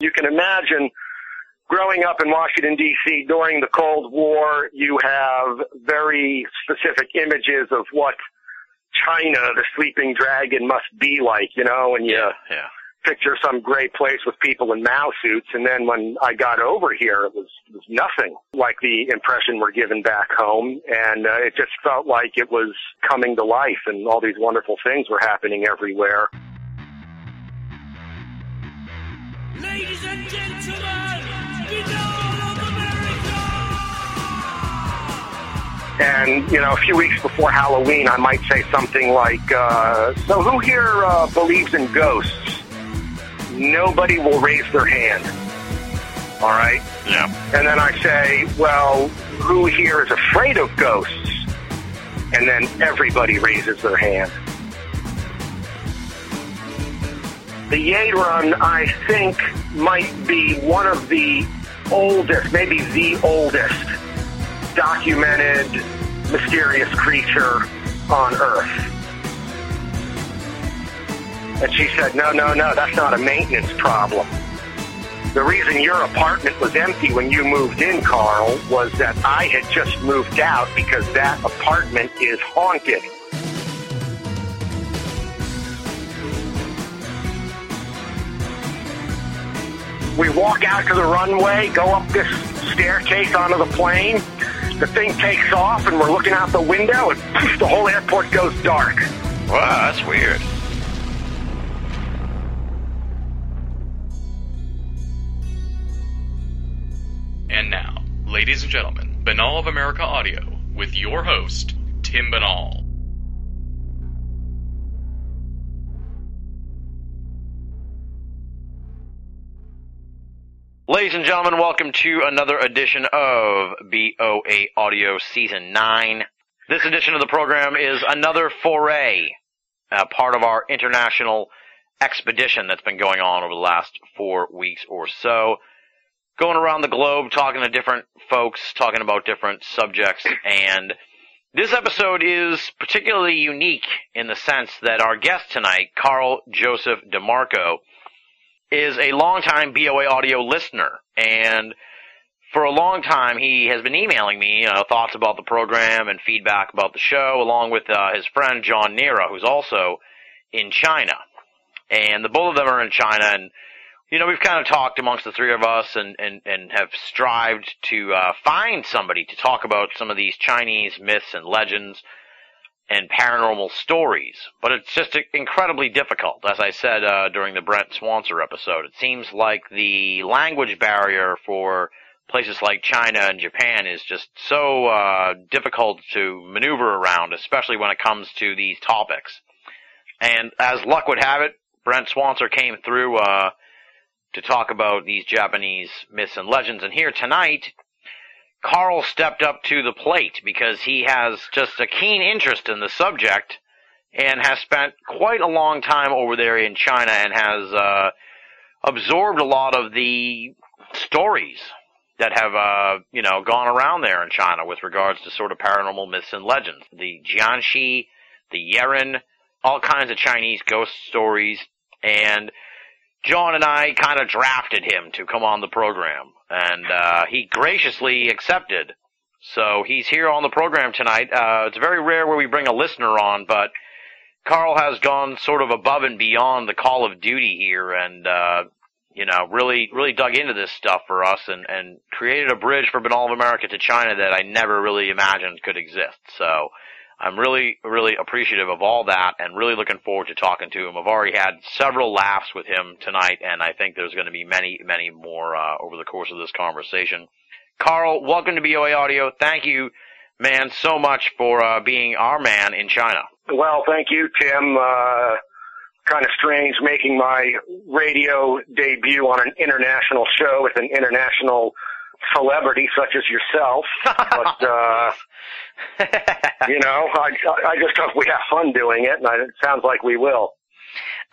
You can imagine growing up in Washington D.C. during the Cold War, you have very specific images of what China, the sleeping dragon, must be like, you know, and you Yeah, yeah. picture some great place with people in Mao suits. And then when I got over here, it was, it was nothing like the impression we're given back home. And uh, it just felt like it was coming to life and all these wonderful things were happening everywhere. Ladies and gentlemen, the dawn of America! And, you know, a few weeks before Halloween, I might say something like, uh, so who here uh, believes in ghosts? Nobody will raise their hand. All right? Yeah. And then I say, well, who here is afraid of ghosts? And then everybody raises their hand. The Yeren, I think, might be one of the oldest, maybe the oldest documented mysterious creature on Earth. And she said, no, no, no, that's not a maintenance problem. The reason your apartment was empty when you moved in, Carl, was that I had just moved out because that apartment is haunted. We walk out to the runway, go up this staircase onto the plane. The thing takes off, and we're looking out the window, and poof, the whole airport goes dark. Wow, that's weird. And now, ladies and gentlemen, Binnall of America Audio with your host, Tim Binnall. Ladies and gentlemen, welcome to another edition of BOA Audio Season 9. This edition of the program is another foray, uh, part of our international expedition that's been going on over the last four weeks or so. Going around the globe, talking to different folks, talking about different subjects, and this episode is particularly unique in the sense that our guest tonight, Carl Joseph DeMarco, is a longtime BOA audio listener, and for a long time he has been emailing me uh, thoughts about the program and feedback about the show, along with uh, his friend John Nera, who's also in China. And the both of them are in China, and you know we've kind of talked amongst the three of us, and and and have strived to uh, find somebody to talk about some of these Chinese myths and legends and paranormal stories, but it's just incredibly difficult. As I said uh, during the Brent Swancer episode, it seems like the language barrier for places like China and Japan is just so uh, difficult to maneuver around, especially when it comes to these topics. And as luck would have it, Brent Swancer came through uh, to talk about these Japanese myths and legends, and here tonight Carl stepped up to the plate because he has just a keen interest in the subject and has spent quite a long time over there in China and has uh, absorbed a lot of the stories that have uh, you know gone around there in China with regards to sort of paranormal myths and legends. The jiangshi, the Yeren, all kinds of Chinese ghost stories, and John and I kind of drafted him to come on the program, and uh, he graciously accepted. So he's here on the program tonight. Uh, it's very rare where we bring a listener on, but Carl has gone sort of above and beyond the call of duty here, and uh, you know, really, really dug into this stuff for us, and and created a bridge for Binnall of America to China that I never really imagined could exist. So. I'm really, really appreciative of all that and really looking forward to talking to him. I've already had several laughs with him tonight and I think there's going to be many, many more, uh, over the course of this conversation. Carl, welcome to BOA Audio. Thank you, man, so much for, uh, being our man in China. Well, thank you, Tim. Uh, kind of strange making my radio debut on an international show with an international celebrity such as yourself. But, uh, you know, I, I just hope we have fun doing it, and I, it sounds like we will.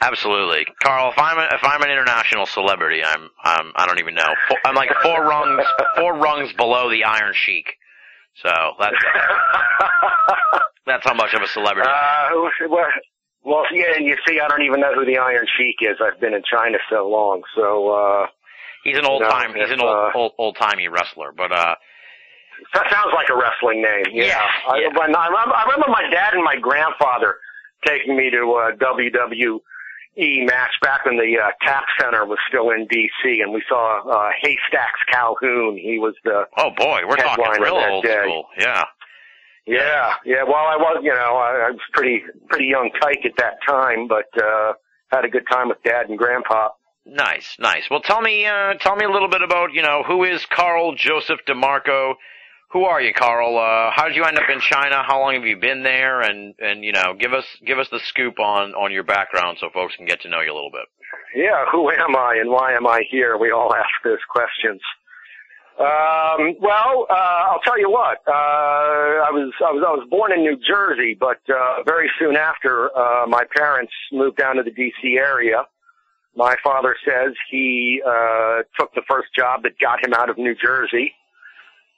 Absolutely, Carl. If I'm a, if I'm an international celebrity, I'm I'm I don't even know. Four, I'm like four rungs four rungs below the Iron Sheik. So that's that's how much of a celebrity. Uh, well, well, yeah, and you see, I don't even know who the Iron Sheik is. I've been in China so long, so uh, He's an old No, time. He's an old uh, old old timey wrestler, but uh, That sounds like a wrestling name. Yeah. Yeah, I, yeah. I, remember, I remember my dad and my grandfather taking me to a WWE match back when the uh, Cap Center was still in D.C. and we saw uh, Haystacks Calhoun. He was the oh boy, we're talking real old day. school. Yeah. yeah yeah. Well, I was you know I, I was pretty pretty young tyke at that time, but uh, had a good time with dad and grandpa. Nice, nice. Well, tell me, uh, tell me a little bit about, you know, who is Carl Joseph DeMarco? Who are you, Carl? Uh, how did you end up in China? How long have you been there? And, and, you know, give us, give us the scoop on, on your background so folks can get to know you a little bit. Yeah, who am I and why am I here? We all ask those questions. Um, well, uh, I'll tell you what. Uh, I was I was I was born in New Jersey, but uh, very soon after, uh, my parents moved down to the D.C. area. My father says he uh, took the first job that got him out of New Jersey,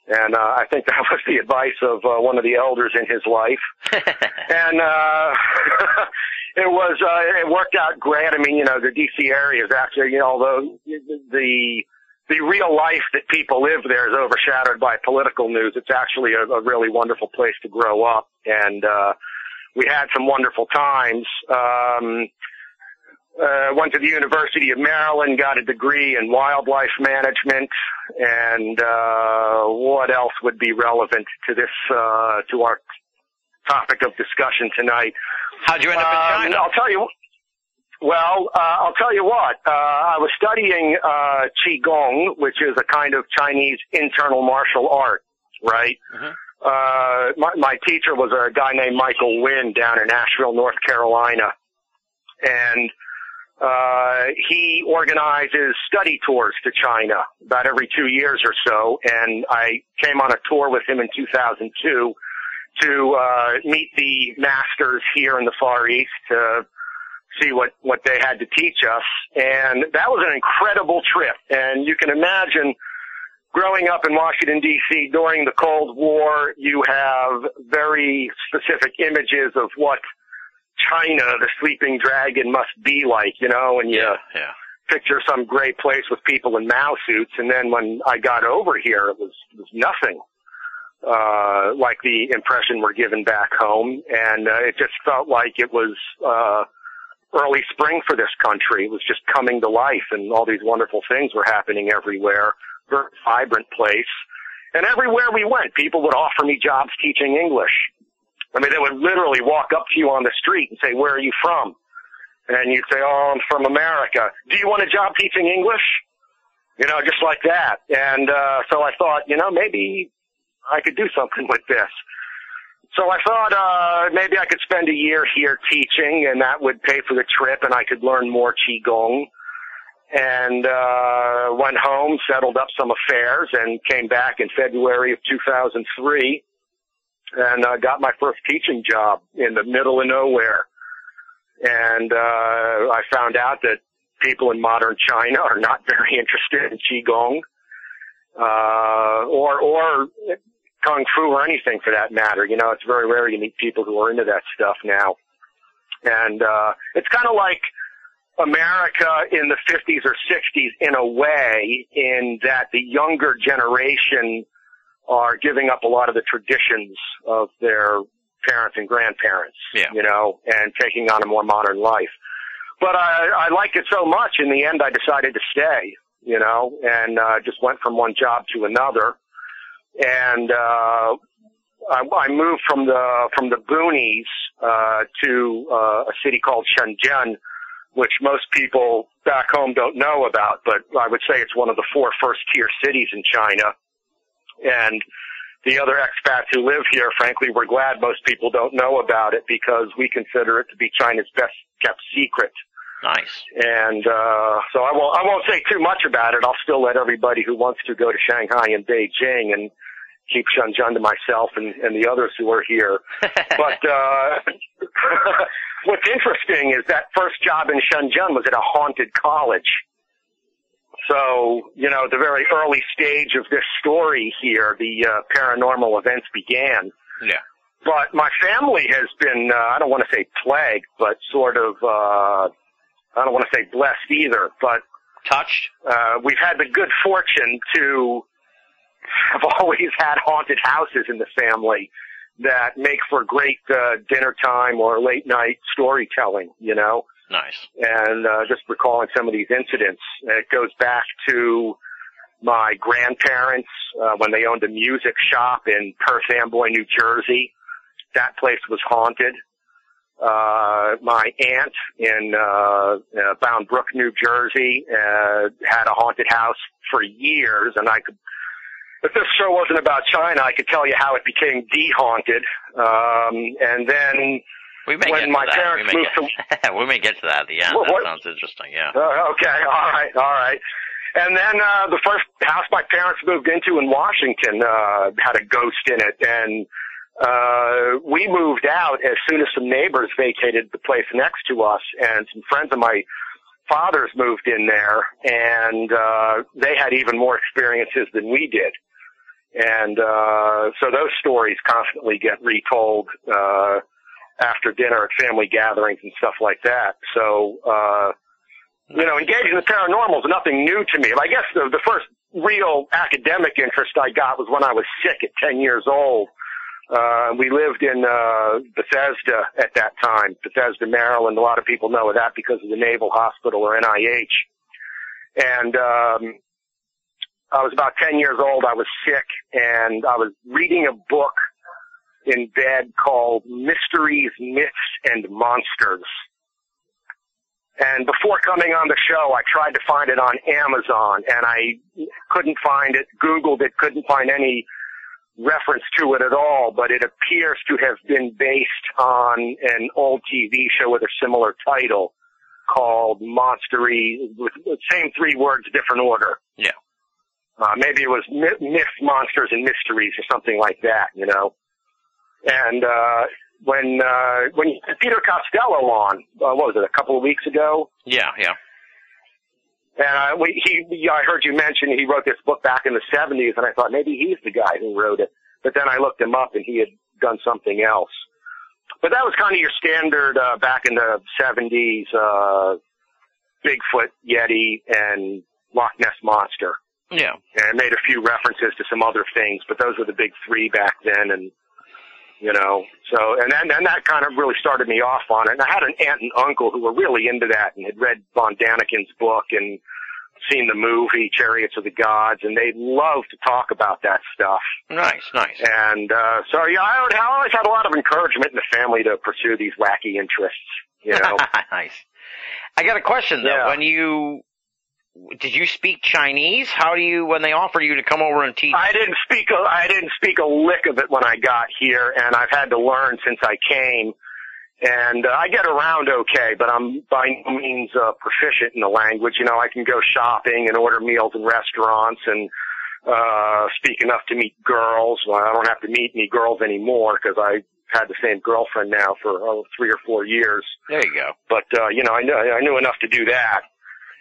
and uh, I think that was the advice of uh, one of the elders in his life. And uh it was uh it worked out great. I mean you know the dc area is actually you know although the the real life that people live there is overshadowed by political news it's actually a, a really wonderful place to grow up. And uh we had some wonderful times. Um uh, went to the University of Maryland, got a degree in wildlife management, and uh, what else would be relevant to this uh, to our topic of discussion tonight? How'd you end up in Um, China? I'll tell you. Well, uh, I'll tell you what. Uh, I was studying uh, qigong, which is a kind of Chinese internal martial art, right? Mhm. Uh, my, my teacher was a guy named Michael Winn down in Asheville, North Carolina, and uh, he organizes study tours to China about every two years or so. And I came on a tour with him in 2002 to uh, meet the masters here in the Far East to see what what they had to teach us. And that was an incredible trip. And you can imagine growing up in Washington D.C. during the Cold War, you have very specific images of what China, the sleeping dragon, must be like, you know, and you yeah, yeah. picture some great place with people in Mao suits, and then when I got over here, it was it was nothing uh, like the impression we're given back home, and uh, it just felt like it was uh, early spring for this country. It was just coming to life, and all these wonderful things were happening everywhere. Very vibrant place, and everywhere we went, people would offer me jobs teaching English. I mean, they would literally walk up to you on the street and say, "Where are you from?" And you'd say, "Oh, I'm from America." Do you want a job teaching English? You know, just like that. And uh, so I thought, you know, maybe I could do something with this. So I thought uh, maybe I could spend a year here teaching, and that would pay for the trip, and I could learn more qigong. And uh, went home, settled up some affairs, and came back in February of 2003, and uh, got my first teaching job in the middle of nowhere. And uh, I found out that people in modern China are not very interested in qigong, uh, or or kung fu or anything for that matter. You know, it's very rare you meet people who are into that stuff now. And uh, it's kind of like America in the 50s or 60s in a way, in that the younger generation are giving up a lot of the traditions of their parents and grandparents, Yeah. you know, and taking on a more modern life. But I, I liked it so much, in the end, I decided to stay, you know, and uh, just went from one job to another. And uh, I, I moved from the from the boonies uh, to uh, a city called Shenzhen, which most people back home don't know about, but I would say it's one of the four first tier cities in China. And the other expats who live here, frankly, we're glad most people don't know about it because we consider it to be China's best kept secret. Nice. And uh, so I won't I won't say too much about it. I'll still let everybody who wants to go to Shanghai and Beijing and keep Shenzhen to myself and, and the others who are here. But uh, what's interesting is that first job in Shenzhen was at a haunted college. So, you know, the very early stage of this story here, the uh, paranormal events began. yeah. But my family has been, uh, I don't want to say plagued, but sort of, uh, I don't want to say blessed either, but Touched. Uh, we've had the good fortune to have always had haunted houses in the family that make for great uh, dinner time or late night storytelling. You know, Nice. and uh, just recalling some of these incidents. It goes back to my grandparents uh, when they owned a music shop in Perth Amboy, New Jersey. That place was haunted. Uh, my aunt in uh, uh, Bound Brook, New Jersey, uh, had a haunted house for years, and I could. If this show wasn't about China, I could tell you how it became de-haunted. Um, and then We may When get to my that. parents we may moved get, we may get to that at the end. What- that sounds interesting. Yeah. Uh, okay, all right, all right. And then uh, the first house my parents moved into in Washington uh, had a ghost in it, and uh, we moved out as soon as some neighbors vacated the place next to us, and some friends of my father's moved in there, and uh, they had even more experiences than we did. And uh, so those stories constantly get retold uh, after dinner at family gatherings and stuff like that. So. Uh, you know, engaging the paranormal is nothing new to me. I guess the, the first real academic interest I got was when I was sick at 10 years old. Uh, we lived in, uh, Bethesda at that time, Bethesda, Maryland. A lot of people know of that because of the Naval Hospital or NIH. And, um, I was about 10 years old. I was sick and I was reading a book in bed called Mysteries, Myths, and Monsters. And before coming on the show, I tried to find it on Amazon and I couldn't find it, Googled it, couldn't find any reference to it at all, but it appears to have been based on an old TV show with a similar title called Monstery, with the same three words, different order. Yeah. Uh, maybe it was myth, myths, monsters, and mysteries or something like that, you know. And, uh, when, uh, when you had Peter Costello on, uh, what was it, a couple of weeks ago? Yeah. Yeah. And uh, we, he, I heard you mention he wrote this book back in the 70s, and I thought maybe he's the guy who wrote it. But then I looked him up, and he had done something else. But that was kind of your standard uh, back in the 70s, uh, Bigfoot, Yeti, and Loch Ness Monster. Yeah. And made a few references to some other things, but those were the big three back then, and you know, so and then and that kind of really started me off on it. And I had an aunt and uncle who were really into that and had read Von Daniken's book and seen the movie Chariots of the Gods, and they love to talk about that stuff. Nice. Nice. And uh, so yeah, I, would, I always had a lot of encouragement in the family to pursue these wacky interests. You know, nice. I got a question though. Yeah. When you did you speak Chinese? How do you when they offered you to come over and teach? I didn't speak. A, I didn't speak a lick of it when I got here, and I've had to learn since I came. And uh, I get around okay, but I'm by no means uh, proficient in the language. You know, I can go shopping and order meals in restaurants and uh speak enough to meet girls. Well, I don't have to meet any girls anymore because I had the same girlfriend now for oh, three or four years there you go. but uh, you know, I knew I knew enough to do that.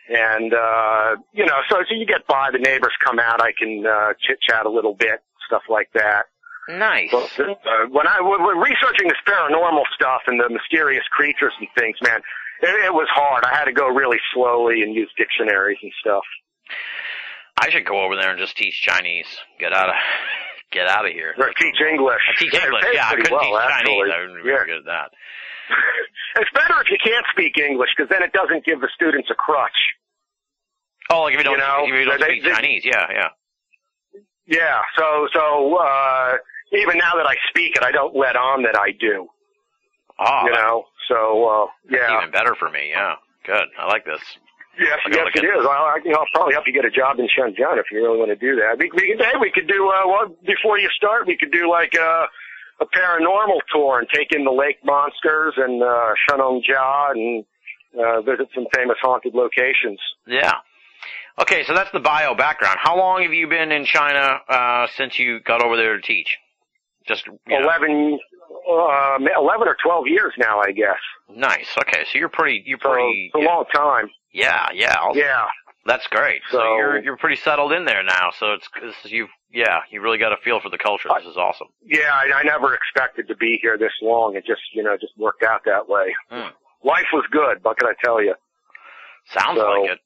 And uh, you know, so so you get by. The neighbors come out. I can uh, chit chat a little bit, stuff like that. Nice. But, uh, when I when researching this paranormal stuff and the mysterious creatures and things, man, it, it was hard. I had to go really slowly and use dictionaries and stuff. I should go over there and just teach Chinese. Get out of get out of here. Or teach English. I teach English. Yeah, I couldn't well, teach actually. Chinese. I wouldn't be Yeah. very good at that. It's better if you can't speak English because then it doesn't give the students a crutch. Oh, like if you don't, You know, if you don't they- speak they- Chinese, yeah, yeah. Yeah, so so uh even now that I speak it, I don't let on that I do. Oh, you know, so uh yeah, even better for me. Yeah, good. I like this. yes, yes, it at Well, I, you know, I'll probably help you get a job in Shenzhen if you really want to do that. We, we hey, we could do uh, well before you start. We could do like a a paranormal tour and take in the lake monsters and uh Shennongjia and uh visit some famous haunted locations. Yeah. Okay, so that's the bio background. How long have you been in China uh, since you got over there to teach? Just Eleven, um, eleven or twelve years now, I guess. nice. Okay, so you're pretty. You're So pretty. it's a long time. yeah, yeah. I'll- Yeah. That's great. So, So- you're you're pretty settled in there now. So it's cause you've Yeah, you really got a feel for the culture. This is awesome. Yeah, I, I never expected to be here this long. It just, you know, just worked out that way. Hmm. Life was good. What can I tell you? Sounds So- like it.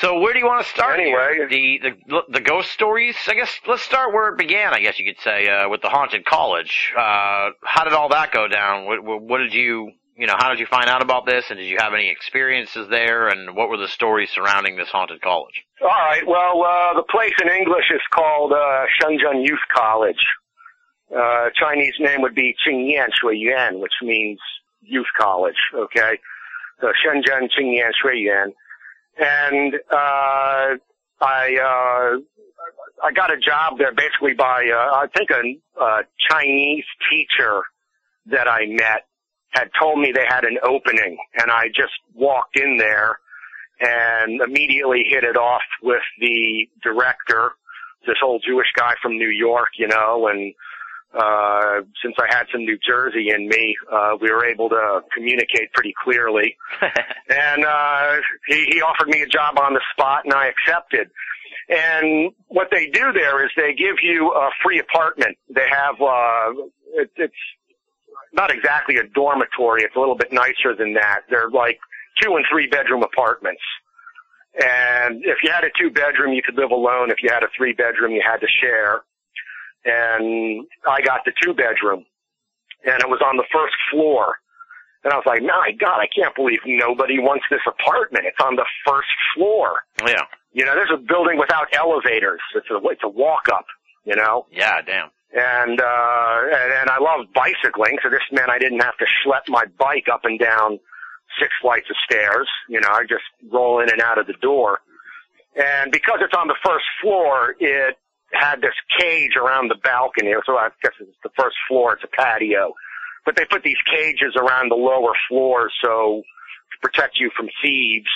So where do you want to start? Anyway. the the the ghost stories. I guess let's start where it began. I guess you could say uh, with the haunted college. Uh, how did all that go down? What, what did you you know? How did you find out about this? And did you have any experiences there? And what were the stories surrounding this haunted college? All right. Well, uh, the place in English is called uh, Shenzhen Youth College. Uh, Chinese name would be Qingyan Shuiyuan, which means youth college. Okay, so Shenzhen Qingyan Shuiyuan, and uh, I uh, I got a job there basically by uh, I think a, a Chinese teacher that I met had told me they had an opening, and I just walked in there and immediately hit it off with the director, this old Jewish guy from New York, you know, and uh, since I had some New Jersey in me, uh, we were able to communicate pretty clearly. and uh, he, he offered me a job on the spot, and I accepted. And what they do there is they give you a free apartment. They have uh, it, it's not exactly a dormitory. It's a little bit nicer than that. They're like two and three bedroom apartments. And if you had a two bedroom, you could live alone. If you had a three bedroom, you had to share. And I got the two bedroom and it was on the first floor. And I was like, my God, I can't believe nobody wants this apartment. It's on the first floor. Yeah, You know, there's a building without elevators. It's a, it's a walk up, you know? yeah, damn. And uh and, and I love bicycling, so this meant I didn't have to schlep my bike up and down six flights of stairs. You know, I just roll in and out of the door. And because it's on the first floor, it had this cage around the balcony. So I guess it's the first floor, it's a patio. But they put these cages around the lower floors so to protect you from thieves,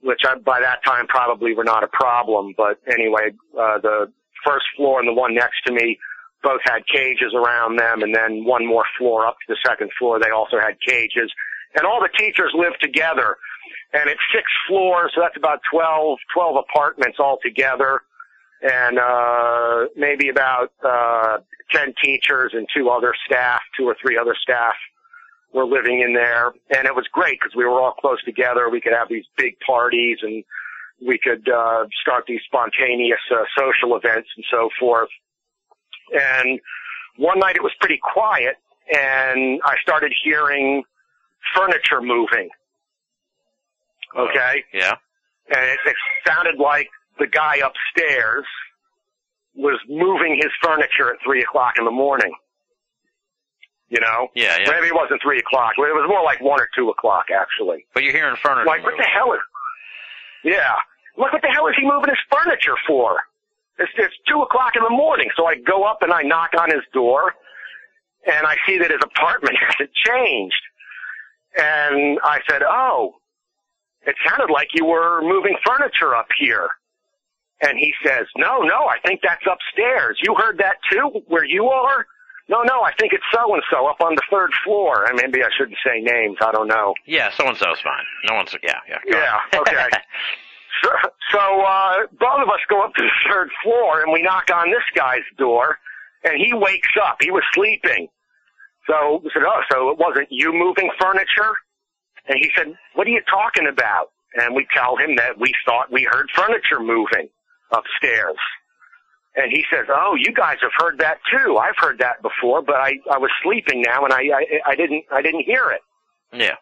which I, by that time probably were not a problem. But anyway, uh, the first floor and the one next to me both had cages around them and then one more floor up to the second floor they also had cages. And all the teachers lived together. And it's six floors so that's about 12 12 apartments all together. And uh maybe about uh 10 teachers and two other staff two or three other staff were living in there. And it was great because we were all close together. We could have these big parties and we could uh start these spontaneous uh, social events and so forth and one night it was pretty quiet and I started hearing furniture moving. Uh, okay? Yeah. And it, it sounded like the guy upstairs was moving his furniture at three o'clock in the morning. You know? Yeah, yeah. Maybe it wasn't three o'clock. It was more like one or two o'clock actually. But you're hearing furniture. Like, what the hell is? Yeah. Like, what the hell is he moving his furniture for? It's, it's two o'clock in the morning, so I go up and I knock on his door, and I see that his apartment hasn't changed. And I said, "Oh, it sounded like you were moving furniture up here." And he says, "No, no, I think that's upstairs. You heard that too, where you are?" No, no, I think it's so and so up on the third floor. And maybe I shouldn't say names. I don't know. Yeah, so and so's fine. No one's. Yeah, yeah. go Yeah, okay. So, so uh, both of us go up to the third floor and we knock on this guy's door, and he wakes up. He was sleeping. So we said, "Oh, so it wasn't you moving furniture?" And he said, "What are you talking about?" And we tell him that we thought we heard furniture moving upstairs. And he says, "Oh, you guys have heard that too. I've heard that before, but I I was sleeping now and I I, I didn't I didn't hear it." yeah.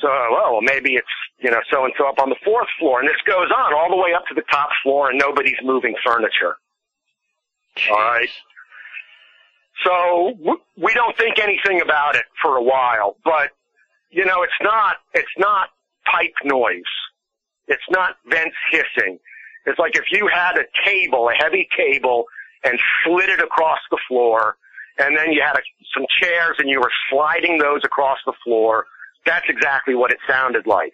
So, well, maybe it's, you know, so and so up on the fourth floor. And this goes on all the way up to the top floor and nobody's moving furniture. All right. So we don't think anything about it for a while, but, you know, it's not, it's not pipe noise. It's not vents hissing. It's like if you had a table, a heavy table, and slid it across the floor, and then you had a, some chairs and you were sliding those across the floor. That's exactly what it sounded like.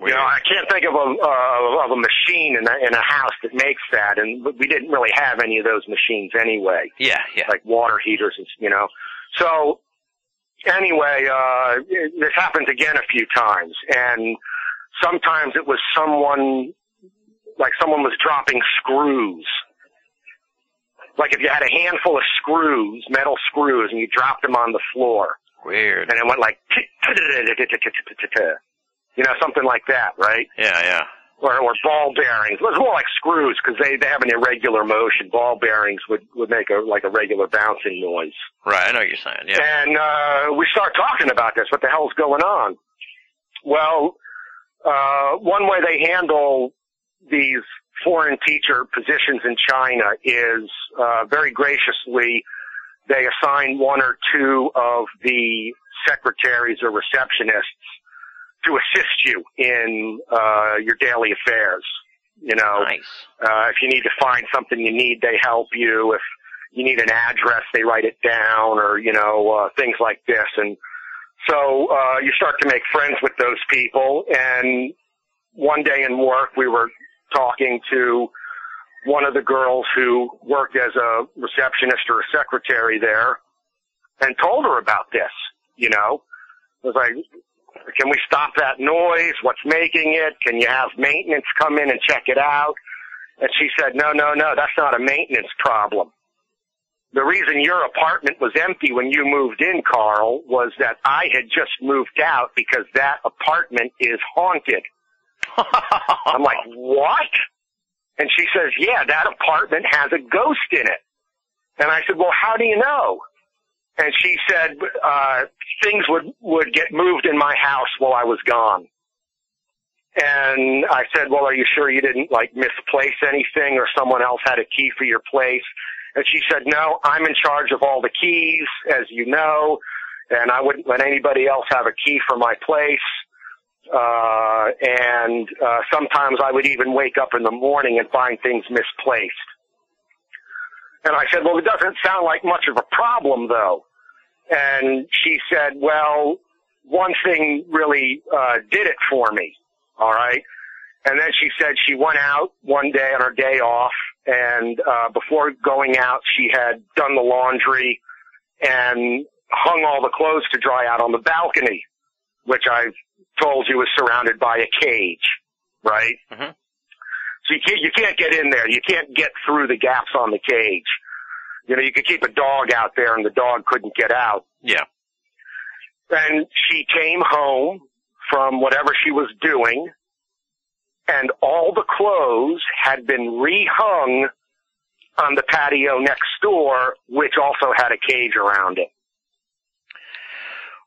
You know, I can't think of a uh, of a machine in a, in a house that makes that, and we didn't really have any of those machines anyway, Yeah, yeah. like water heaters, and you know. So anyway, uh, this happens again a few times, and sometimes it was someone, like someone was dropping screws. Like if you had a handful of screws, metal screws, and you dropped them on the floor, Weird. and it went like, You know, something like that, right? Yeah, yeah. Or, or ball bearings. It was more like screws because they, they have an irregular motion. Ball bearings would, would make a, like a regular bouncing noise. Right, I know what you're saying. Yeah. And, uh, we start talking about this. What the hell's going on? Well, uh, one way they handle these foreign teacher positions in China is, uh, very graciously, they assign one or two of the secretaries or receptionists to assist you in uh, your daily affairs. You know, Nice. uh, if you need to find something you need, they help you. If you need an address, they write it down, or you know, uh, things like this. And so uh, you start to make friends with those people. And one day in work, we were talking to one of the girls who worked as a receptionist or a secretary there, and told her about this. You know, I was like, can we stop that noise? What's making it? Can you have maintenance come in and check it out? And she said, no, no, no, that's not a maintenance problem. The reason your apartment was empty when you moved in, Carl, was that I had just moved out because that apartment is haunted. I'm like, what? And she says, yeah, that apartment has a ghost in it. And I said, well, how do you know? And she said, uh, things would, would get moved in my house while I was gone. And I said, well, are you sure you didn't like misplace anything or someone else had a key for your place? And she said, no, I'm in charge of all the keys, as you know, and I wouldn't let anybody else have a key for my place. Uh, and, uh, sometimes I would even wake up in the morning and find things misplaced. And I said, well, it doesn't sound like much of a problem though. And she said, well, one thing really, uh, did it for me. All right. And then she said she went out one day on her day off and, uh, before going out, she had done the laundry and hung all the clothes to dry out on the balcony, which I've told you is surrounded by a cage, right? Mhm. So you can't, you can't get in there. You can't get through the gaps on the cage. You know, you could keep a dog out there and the dog couldn't get out. Yeah. And she came home from whatever she was doing and all the clothes had been rehung on the patio next door, which also had a cage around it.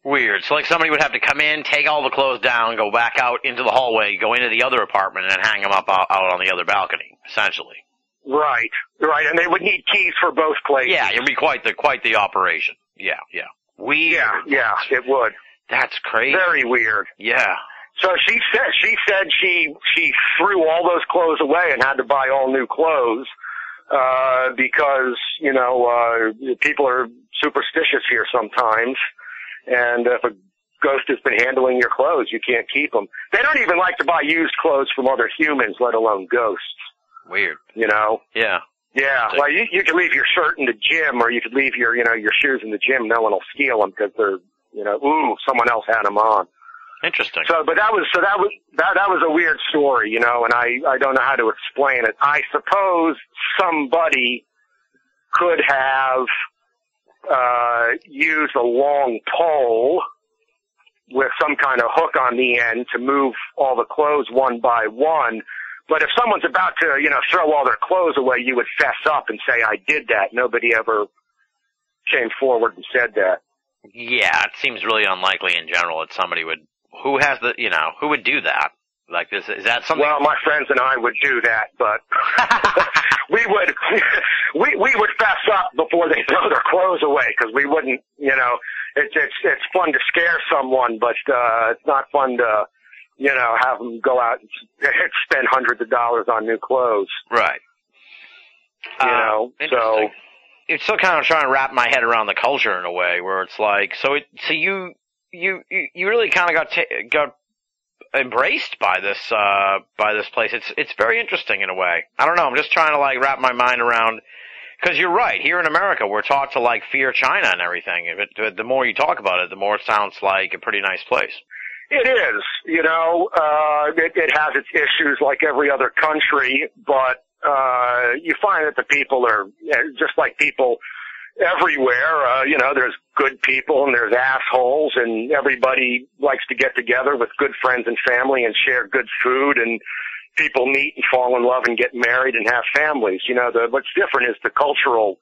Weird. So like somebody would have to come in, take all the clothes down, go back out into the hallway, go into the other apartment, and hang them up out, out on the other balcony, essentially. Right, right, and they would need keys for both places. Yeah, it'd be quite the quite the operation. Yeah, yeah. Weird. yeah, yeah, it would. That's crazy. Very weird. Yeah. So she said she said she she threw all those clothes away and had to buy all new clothes uh because you know uh people are superstitious here sometimes and if a ghost has been handling your clothes you can't keep them they don't even like to buy used clothes from other humans let alone ghosts Weird. you know Yeah. yeah So- well you you can leave your shirt in the gym or you could leave your you know your shoes in the gym no one will steal them because they're you know ooh someone else had them on Interesting. so, but that was so that was that that was a weird story, you know, and I I don't know how to explain it. I suppose somebody could have uh used a long pole with some kind of hook on the end to move all the clothes one by one. But if someone's about to, you know, throw all their clothes away, you would fess up and say, I did that. Nobody ever came forward and said that. yeah, it seems really unlikely in general that somebody would who has the you know, who would do that? Like this is that something Well, my friends and I would do that, but we would we we would fess up before they throw their clothes away because we wouldn't, you know, it's it's it's fun to scare someone, but uh it's not fun to, you know, have them go out and spend hundreds of dollars on new clothes, Right. you Uh, know. So it's still kind of trying to wrap my head around the culture in a way where it's like so it so you you you, you really kind of got ta- got embraced by this uh by this place. It's it's very interesting in a way. I don't know. I'm just trying to like wrap my mind around because you're right. Here in america we're taught to like fear china and everything. But the more you talk about it the more it sounds like a pretty nice place. It is, you know, uh, it, it has its issues like every other country, but, uh, you find that the people are, just like people everywhere, uh, you know, there's good people and there's assholes and everybody likes to get together with good friends and family and share good food and people meet and fall in love and get married and have families. You know, the, what's different is the cultural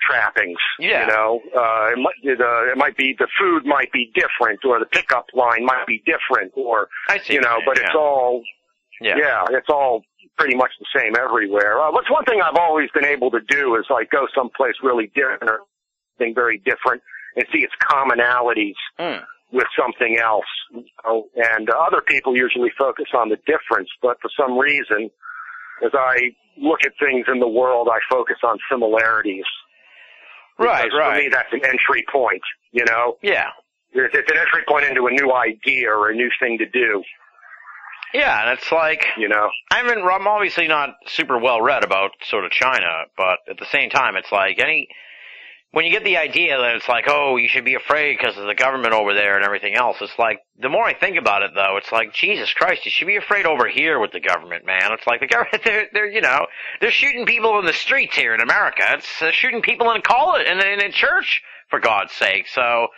trappings. Yeah. You know, uh, it might, it, uh, it might be, the food might be different or the pickup line might be different or, I see. you know, but you're it's all, yeah. yeah, it's all pretty much the same everywhere. Uh, what's one thing I've always been able to do is like go someplace really different or something very different and see its commonalities Mm. with something else. You know? And uh, other people usually focus on the difference, but for some reason, as I look at things in the world, I focus on similarities. Right, Because For me, that's an entry point. You know, Yeah. it's, it's an entry point into a new idea or a new thing to do. Yeah, and it's like You know. I haven't. I'm obviously not super well read about sort of China, but at the same time, it's like any when you get the idea that it's like, oh, you should be afraid because of the government over there and everything else. It's like the more I think about it, though, it's like Jesus Christ, you should be afraid over here with the government, man. It's like the government, they're, they're you know, they're shooting people in the streets here in America. It's uh, shooting people in college in, in a church for God's sake. So.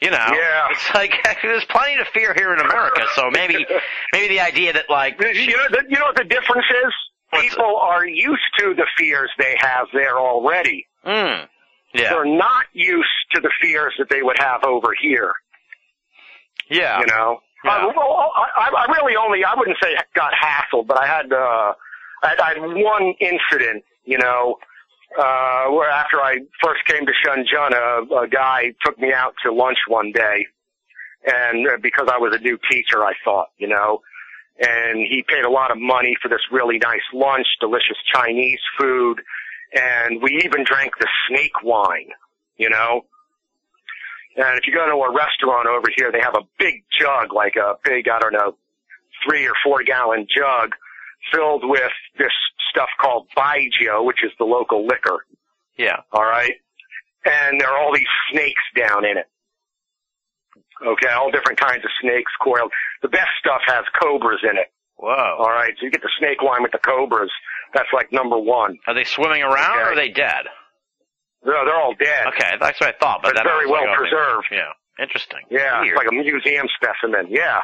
You know, Yeah. it's like there's plenty to fear here in America. So maybe, maybe the idea that like You know, the, you know what the difference is? People are used to the fears they have there already. Mm. Yeah. They're not used to the fears that they would have over here. Yeah. You know, Yeah. I, well, I, I really only I wouldn't say got hassled, but I had uh, I, I had one incident. You know, uh, where after I first came to Shenzhen, a, a guy took me out to lunch one day, and uh, because I was a new teacher, I thought, you know, and he paid a lot of money for this really nice lunch, delicious Chinese food, and we even drank the snake wine, you know. And if you go to a restaurant over here, they have a big jug, like a big, I don't know, three or four gallon jug filled with this stuff called Baijiu, which is the local liquor. Yeah. All right. And there are all these snakes down in it. Okay, all different kinds of snakes coiled. The best stuff has cobras in it. Whoa. All right, so you get the snake wine with the cobras. That's like number one. Are they swimming around or are they dead? They're, they're all dead. Okay, that's what I thought, but I very like, well oh, preserved. Yeah. Interesting. Yeah, Weird. it's like a museum specimen. Yeah.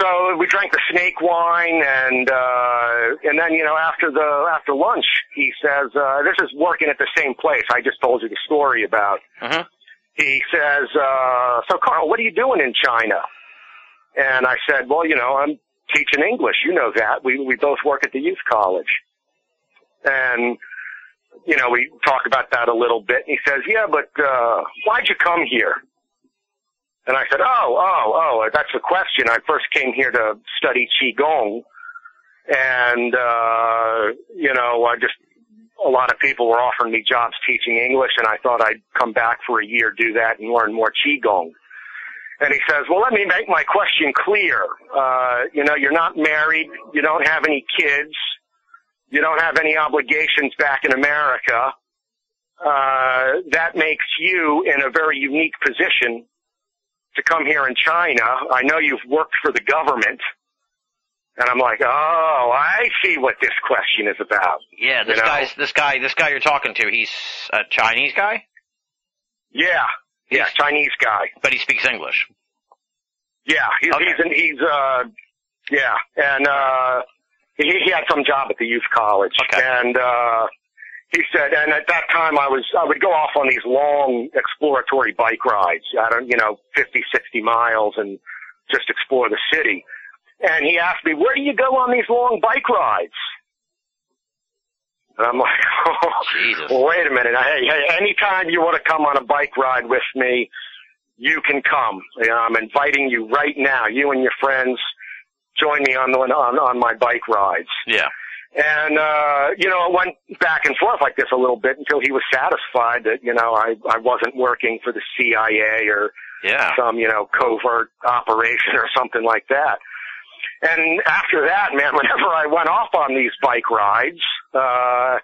So we drank the snake wine, and uh, and then you know after the after lunch, he says, uh, "This is working at the same place I just told you the story about." Mhm. He says, uh, "So Carl, what are you doing in China?" And I said, "Well, you know, I'm teaching English. You know that. We we both work at the youth college." And you know, we talk about that a little bit. And he says, "Yeah, but uh, why'd you come here?" And I said, "Oh, oh, oh, that's the question. I first came here to study qigong, and uh, you know, I just a lot of people were offering me jobs teaching English, and I thought I'd come back for a year, do that, and learn more qigong." And he says, "Well, let me make my question clear. Uh, you know, you're not married, you don't have any kids, you don't have any obligations back in America. Uh, that makes you in a very unique position." To come here in China. I know you've worked for the government. And I'm like, oh, I see what this question is about. Yeah, this you know? guy's this guy this guy you're talking to, he's a Chinese guy, Yeah. Yeah, He's- Chinese guy. but he speaks English. Yeah, he's, Okay. he's, he's, uh, yeah, and, uh, he, he had some job at the youth college. Okay. And, uh, he said, and at that time I was, I would go off on these long exploratory bike rides. I don't, you know, 50, 60 miles and just explore the city. And he asked me, where do you go on these long bike rides? And I'm like, oh, Jesus. well, wait a minute. Hey, hey, anytime you want to come on a bike ride with me, you can come. You know, I'm inviting you right now. You and your friends join me on the, on, on my bike rides. Yeah. And, uh, you know, it went back and forth like this a little bit until he was satisfied that, you know, I, I wasn't working for the CIA or Yeah. some, you know, covert operation or something like that. And after that, man, whenever I went off on these bike rides, uh,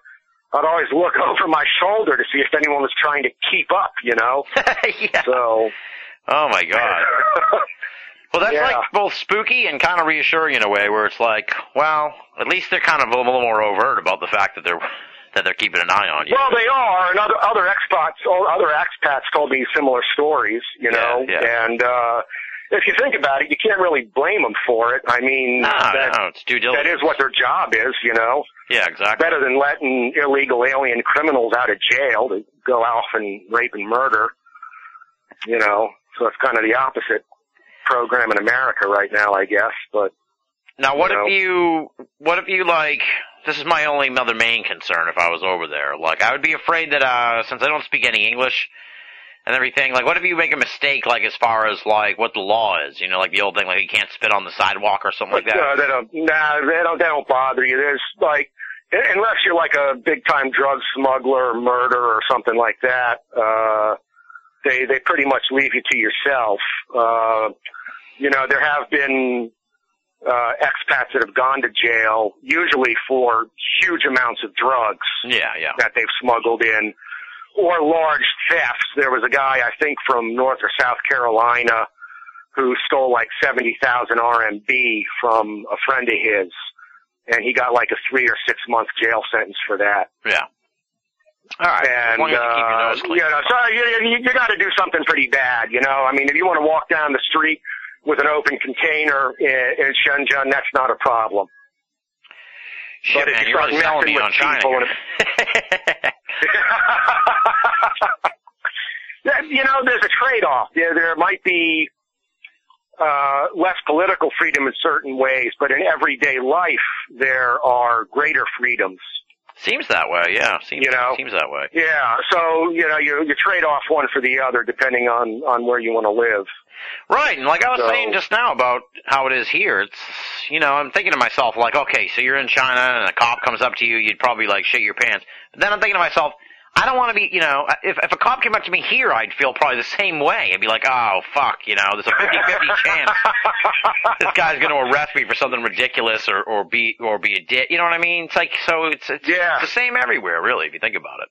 I'd always look over my shoulder to see if anyone was trying to keep up, you know? yeah. So, Oh my god. Well, that's Yeah. like both spooky and kind of reassuring in a way, where it's like, well, at least they're kind of a little more overt about the fact that they're that they're keeping an eye on you. Well, they are, and other other expats, other expats told me similar stories. You know, Yeah, yeah. and uh, if you think about it, you can't really blame them for it. I mean, no, that, no, it's due that diligence. is what their job is. You know, Yeah, exactly. better than letting illegal alien criminals out of jail to go off and rape and murder. You know, so it's kind of the opposite program in America right now, I guess. But Now, what you know? if you, what if you like, this is my only other main concern if I was over there. Like, I would be afraid that, uh, since I don't speak any English and everything, like, what if you make a mistake, like, as far as, like, what the law is? You know, like the old thing, like, you can't spit on the sidewalk or something like that. Uh, they don't. Nah, they don't. They don't bother you. There's like, unless you're like a big time drug smuggler, or murderer, or something like that. Uh, they they pretty much leave you to yourself. Uh, you know, there have been uh, expats that have gone to jail, usually for huge amounts of drugs Yeah, yeah. that they've smuggled in, or large thefts. There was a guy, I think, from North or South Carolina who stole like 70,000 RMB from a friend of his, and he got like a three or six month jail sentence for that. Yeah. All right. And, as you uh, you know, so you, you, you gotta do something pretty bad, you know? I mean, if you want to walk down the street with an open container in, in Shenzhen, that's not a problem. Shit, but if man, you you're start really selling messing me with on China. You know, there's a trade-off. There, there might be uh, less political freedom in certain ways, but in everyday life, there are greater freedoms. Seems that way, yeah. Seems, You know? seems that way. Yeah, so you know, you you trade off one for the other depending on on where you want to live. Right, and like I was So- saying just now about how it is here, it's you know, I'm thinking to myself like, okay, so you're in China and a cop comes up to you, you'd probably like shit your pants. But then I'm thinking to myself, I don't want to be, you know, if if a cop came up to me here, I'd feel probably the same way. I'd be like, oh fuck, you know, there's a 50-50 chance this guy's going to arrest me for something ridiculous or or be or be a dick. You know what I mean? It's like so it's it's, Yeah. it's the same everywhere, really, if you think about it.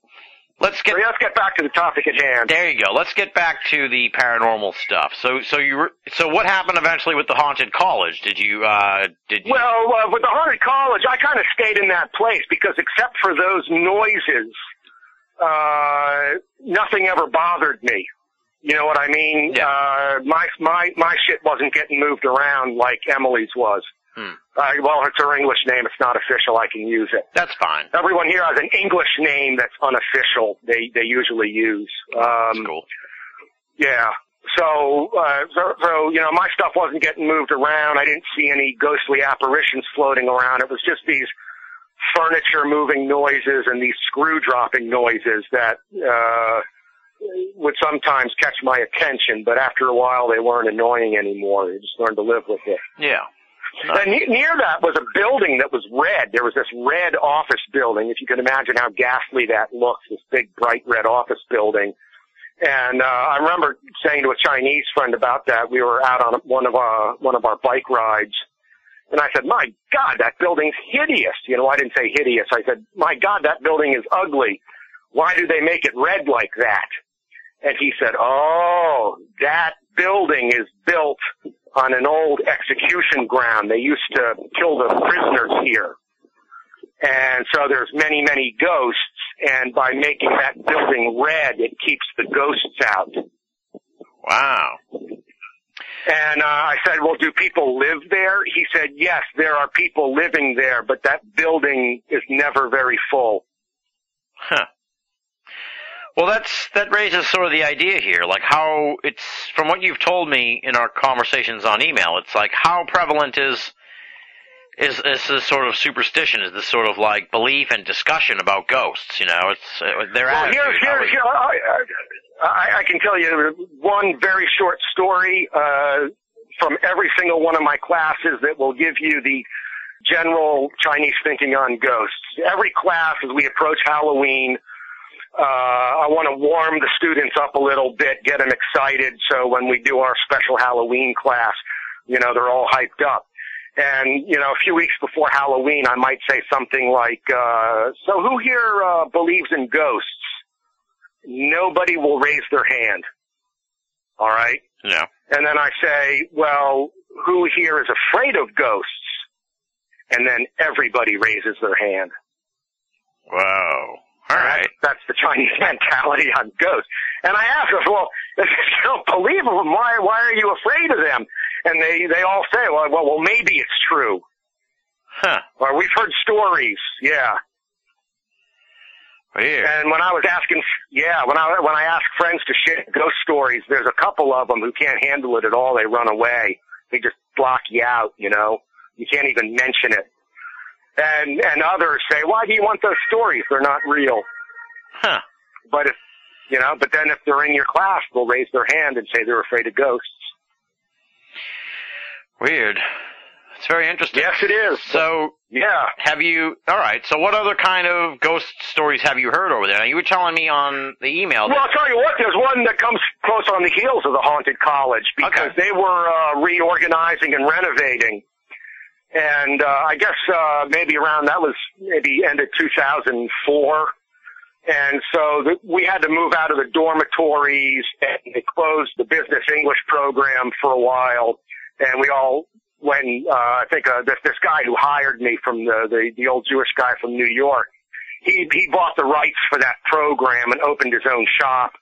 Let's get let's get back to the topic at hand. there you go. Let's get back to the paranormal stuff. So, so you were, so what happened eventually with the haunted college? Did you, uh, did you? Well, uh, with the haunted college, I kind of stayed in that place because except for those noises, uh, nothing ever bothered me. You know what I mean? Yeah. Uh, my my my shit wasn't getting moved around like Emily's was. Hmm. Uh, well, it's her English name. It's not official. I can use it. that's fine. Everyone here has an English name that's unofficial. They they usually use. That's Um, cool. yeah. So, uh, so, so, you know, my stuff wasn't getting moved around. I didn't see any ghostly apparitions floating around. It was just these furniture moving noises and these screw dropping noises that, uh, would sometimes catch my attention, but after a while they weren't annoying anymore. You just learned to live with it. Yeah. And near that was a building that was red. There was this red office building. If you can imagine how ghastly that looks, this big bright red office building. And uh, I remember saying to a Chinese friend about that. We were out on one of our one of our bike rides, and I said, "My God, that building's hideous." You know, I didn't say hideous. I said, "My God, that building is ugly. Why do they make it red like that?" And he said, "Oh, that building is built on an old execution ground. They used to kill the prisoners here. And so there's many, many ghosts, and by making that building red, it keeps the ghosts out. Wow. And uh, I said, well, do people live there? He said, yes, there are people living there, but that building is never very full. Huh. Well, that's that raises sort of the idea here, like how it's from what you've told me in our conversations on email. It's like how prevalent is is is this sort of superstition? Is this sort of like belief and discussion about ghosts? You know, it's uh, their Well, attitude. here, here, here, I, I, I can tell you one very short story uh, from every single one of my classes that will give you the general Chinese thinking on ghosts. Every class, as we approach Halloween, uh, I want to warm the students up a little bit, get them excited, so when we do our special Halloween class, you know, they're all hyped up. And, you know, a few weeks before Halloween, I might say something like, uh, so who here, uh, believes in ghosts? Nobody will raise their hand. Alright? yeah. And then I say, well, who here is afraid of ghosts? And then everybody raises their hand. Wow. All right. That's the Chinese mentality on ghosts. And I asked them, well, if you don't believe them, why, why are you afraid of them? And they, they all say, well, well, well, maybe it's true. Huh. Or we've heard stories. Yeah. Weird. And when I was asking, yeah, when I, when I ask friends to share ghost stories, there's a couple of them who can't handle it at all. They run away. They just block you out, you know? You can't even mention it. And, and others say, why do you want those stories? They're not real. Huh. But if, you know, but then if they're in your class, they'll raise their hand and say they're afraid of ghosts. Weird. It's very interesting. Yes, it is. So, Yeah. have you? All right. So, what other kind of ghost stories have you heard over there? Now, you were telling me on the email. Well, I'll tell you what, there's one that comes close on the heels of the haunted college because Okay. they were uh, reorganizing and renovating. And uh, I guess uh, maybe around that was maybe end of 2004. And so the, we had to move out of the dormitories and they closed the business English program for a while. And we all went, uh, I think uh, this, this guy who hired me from the, the, the old Jewish guy from New York, he, he bought the rights for that program and opened his own shop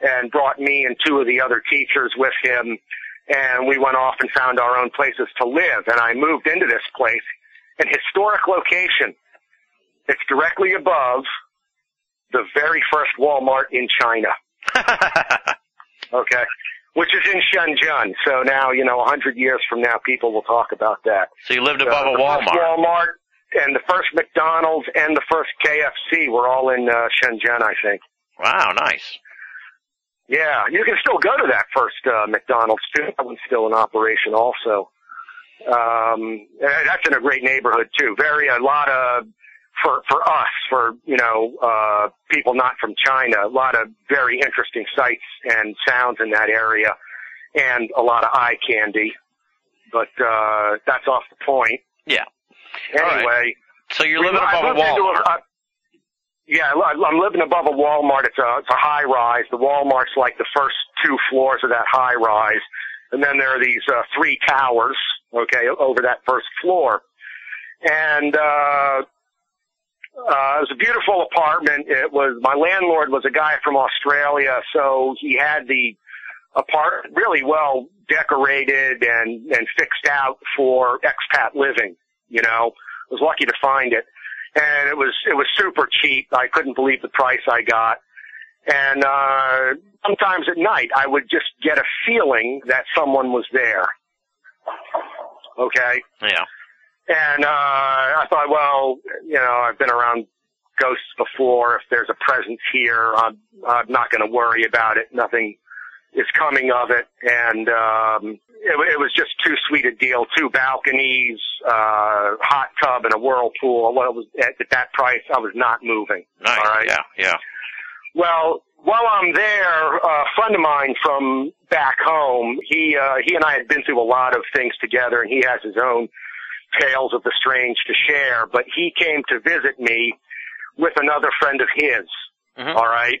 and brought me and two of the other teachers with him. And we went off and found our own places to live. And I moved into this place, an historic location. It's directly above the very first Walmart in China. Okay. Which is in Shenzhen. So now, you know, a hundred years from now, people will talk about that. so you lived So above a Walmart. Walmart and the first McDonald's and the first KFC were all in uh, Shenzhen, I think. Wow, nice. Yeah, you can still go to that first uh, McDonald's too. That one's still in operation also. Um, that's in a great neighborhood too. Very a lot of for for us for you know uh, people not from China. A lot of very interesting sights and sounds in that area, and a lot of eye candy. But uh, that's off the point. Yeah. All right. Anyway, So you're living I above a Walmart. yeah, I- I'm living above a Walmart. It's a it's a high rise. The Walmart's like the first two floors of that high rise, and then there are these uh, three towers. Okay, over that first floor, and uh, uh, it was a beautiful apartment. It was my landlord was a guy from Australia, so he had the apartment really well decorated and and fixed out for expat living. You know, I was lucky to find it and it was it was super cheap. I couldn't believe the price I got. And uh sometimes at night I would just get a feeling that someone was there. Okay? Yeah. And uh I thought, well, you know, I've been around ghosts before. If there's a presence here, I'm I'm not going to worry about it. Nothing is coming of it. And um it, it was just too sweet a deal. Two balconies, uh hot tub and a whirlpool. Well, it was at, at that price, I was not moving. Nice. All right. Yeah. Yeah. Well, while I'm there, a friend of mine from back home, he uh, he and I had been through a lot of things together, and he has his own tales of the strange to share. But he came to visit me with another friend of his. Mhm. all right,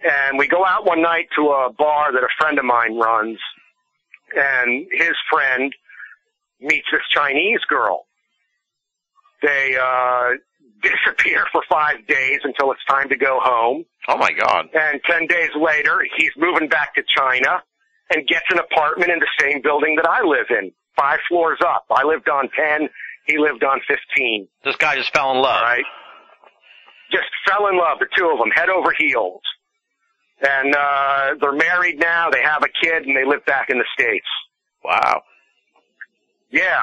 and we go out one night to a bar that a friend of mine runs, and his friend meets this Chinese girl. They uh, disappear for five days until it's time to go home. Oh my God. And 10 days later, he's moving back to China and gets an apartment in the same building that I live in, five floors up. I lived on 10, he lived on 15. This guy just fell in love. All right. Just fell in love, the two of them, head over heels. And, uh, they're married now, they have a kid, and they live back in the States. Wow. Yeah.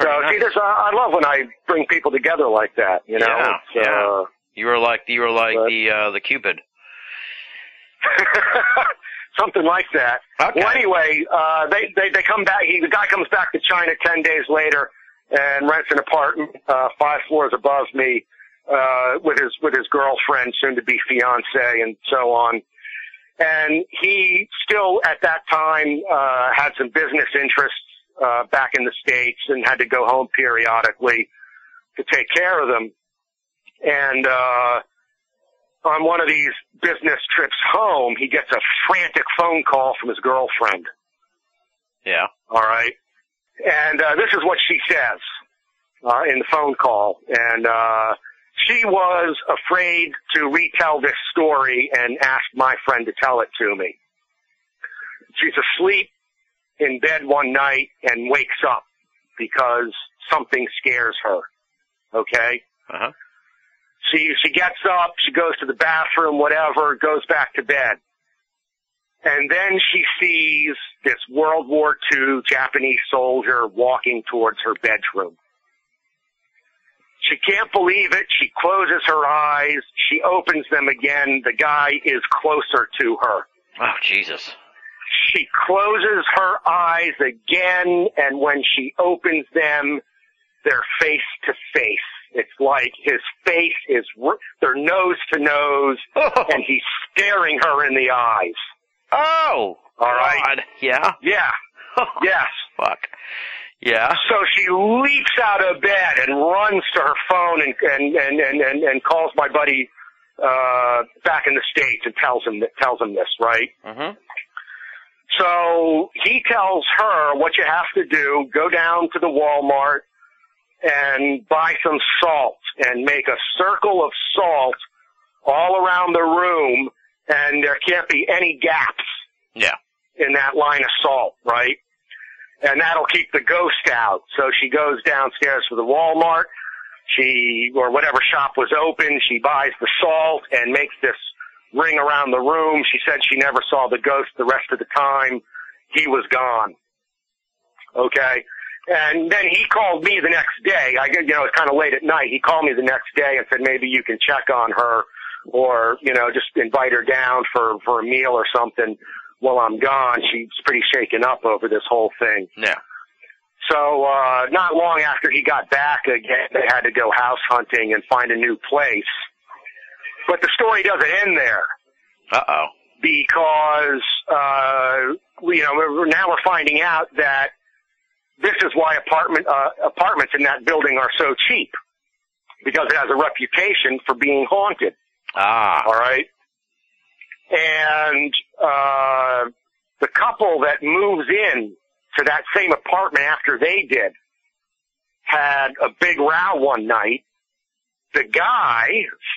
So, Pretty see, nice. there's, uh, I love when I bring people together like that, you know? Yeah, It's, yeah. Uh, You were like you were like But- the uh, the Cupid. something like that. Okay. Well, anyway, uh, they, they, they come back, he, the guy comes back to China 10 days later and rents an apartment, uh, five floors above me, uh, with his, with his girlfriend, soon to be fiance and so on. And he still at that time, uh, had some business interests, uh, back in the States and had to go home periodically to take care of them. And, uh, on one of these business trips home, he gets a frantic phone call from his girlfriend. Yeah. All right. And uh, this is what she says uh, in the phone call. And uh, she was afraid to retell this story and asked my friend to tell it to me. She's asleep in bed one night and wakes up because something scares her. Okay? Uh-huh. She she gets up, she goes to the bathroom, whatever, goes back to bed. And then she sees this World War II Japanese soldier walking towards her bedroom. She can't believe it. She closes her eyes. She opens them again. The guy is closer to her. Oh, Jesus. She closes her eyes again, and when she opens them, they're face to face. It's like his face is, they're nose to nose, and he's staring her in the eyes. Oh! All right. God. Yeah? Yeah. Yes. Fuck. Yeah. So she leaps out of bed and runs to her phone and and and and, and, and calls my buddy uh back in the states and tells him that, tells him this, right? Mm-hmm. So he tells her what you have to do, go down to the Walmart and buy some salt and make a circle of salt all around the room and there can't be any gaps Yeah. in that line of salt, right? And that'll keep the ghost out. So she goes downstairs to the Walmart. She, or whatever shop was open, she buys the salt and makes this ring around the room. She said she never saw the ghost the rest of the time. He was gone. Okay. And then he called me the next day. I, you know, it's kind of late at night. He called me the next day and said maybe you can check on her or, you know, just invite her down for, for a meal or something while I'm gone. She's pretty shaken up over this whole thing. Yeah. So, uh, not long after he got back again, they had to go house hunting and find a new place. But the story doesn't end there Uh-oh. because, uh, you know, now we're finding out that this is why apartment, uh, apartments in that building are so cheap. Because it has a reputation for being haunted. Ah. All right. And uh, the couple that moves in to that same apartment after they did had a big row one night. The guy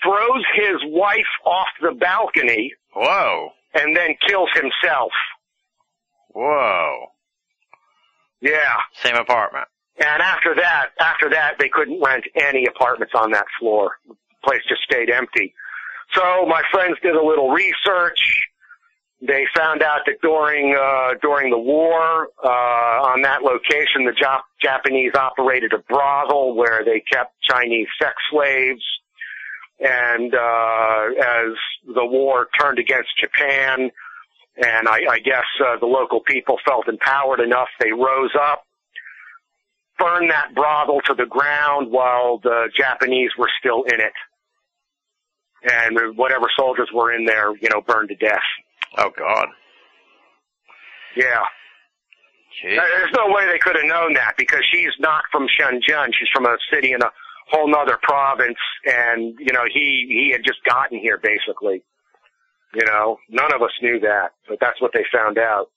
throws his wife off the balcony Whoa. and then kills himself. Whoa. Yeah. Same apartment. And after that, after that, they couldn't rent any apartments on that floor. The place just stayed empty. So my friends did a little research. They found out that during uh, during the war, uh, on that location, the Jap- Japanese operated a brothel where they kept Chinese sex slaves. And uh, as the war turned against Japan, and I, I guess uh, the local people felt empowered enough, they rose up burned that brothel to the ground while the Japanese were still in it. And whatever soldiers were in there, you know, burned to death. Oh, God. Yeah. Jeez. There's no way they could have known that because she's not from Shenzhen. She's from a city in a whole nother province and, you know, he, he had just gotten here basically. You know, none of us knew that, but that's what they found out.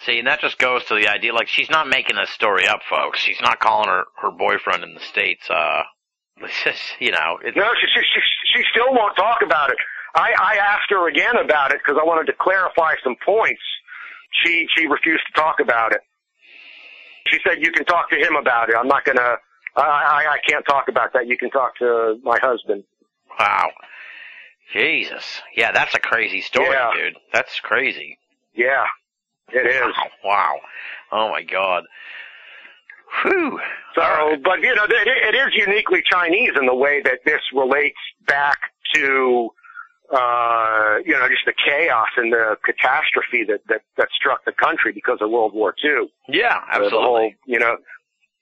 See, and that just goes to the idea, like, she's not making this story up, folks. She's not calling her, her boyfriend in the States, uh, it's just, you know, it's, No, she, she, she, she still won't talk about it. I, I asked her again about it because I wanted to clarify some points. She, she refused to talk about it. She said, you can talk to him about it. I'm not gonna, I, I, I can't talk about that. You can talk to my husband. wow. Jesus. Yeah, that's a crazy story, Yeah. dude. That's crazy. Yeah, it is. Wow. Oh, my God. Whew. So, right. but you know, it, it is uniquely Chinese in the way that this relates back to, uh, you know, just the chaos and the catastrophe that, that, that struck the country because of World War II. Yeah, absolutely. The whole, you know,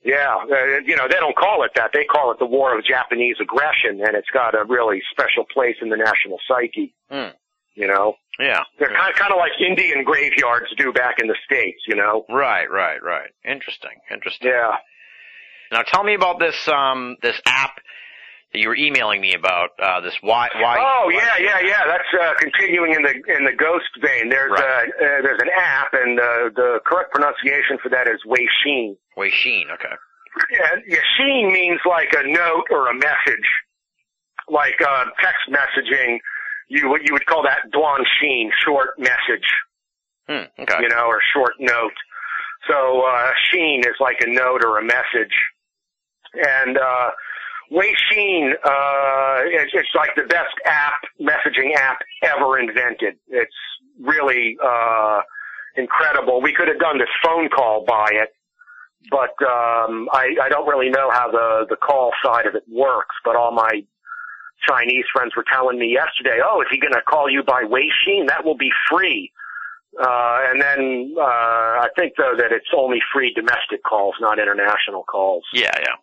yeah, uh, you know, they don't call it that. They call it the War of Japanese Aggression, and it's got a really special place in the national psyche. Hmm. You know, Yeah. they're kind of, kind of like Indian graveyards do back in the states. You know, Right, right, right. Interesting, interesting. yeah. Now tell me about this, um, this app you were emailing me about, uh, this why, why. Oh yeah, yeah, yeah. That's uh, continuing in the in the ghost vein. There's Right. uh, uh, there's an app, and uh, the correct pronunciation for that is Weixin. Wei Sheen, okay. Yeah, Yashin means like a note or a message. like uh, text messaging, you would you would call that Duan Sheen, short message, Hmm. Okay. you know, or short note. So uh, Sheen is like a note or a message, and uh, Weixin, uh, it's, like the best app, messaging app ever invented. It's really uh, incredible. We could have done this phone call by it, but um, I, I don't really know how the the call side of it works. But all my Chinese friends were telling me yesterday, oh, is he going to call you by Weixin? That will be free. Uh, and then, uh, I think though that it's only free domestic calls, not international calls. Yeah, yeah.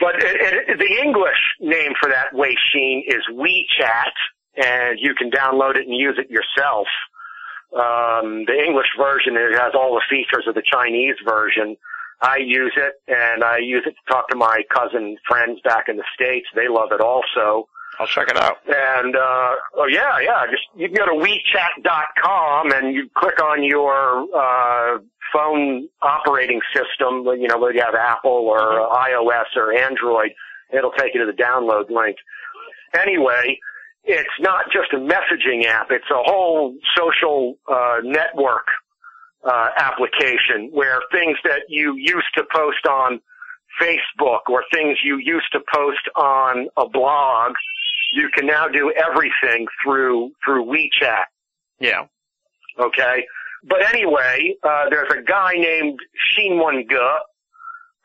But it, the English name for that Weixin is WeChat, and you can download it and use it yourself. Um, the English version it has all the features of the Chinese version. I use it, and I use it to talk to my cousin friends back in the states. They love it also. I'll check it out. And uh oh yeah, yeah. Just you can go to WeChat.com and you click on your uh phone operating system. You know, whether you have Apple or uh, iOS or Android, it'll take you to the download link. Anyway, it's not just a messaging app; it's a whole social uh, network uh, application where things that you used to post on Facebook or things you used to post on a blog you can now do everything through through WeChat. Yeah. Okay, but anyway, uh, there's a guy named Xinwen Ge.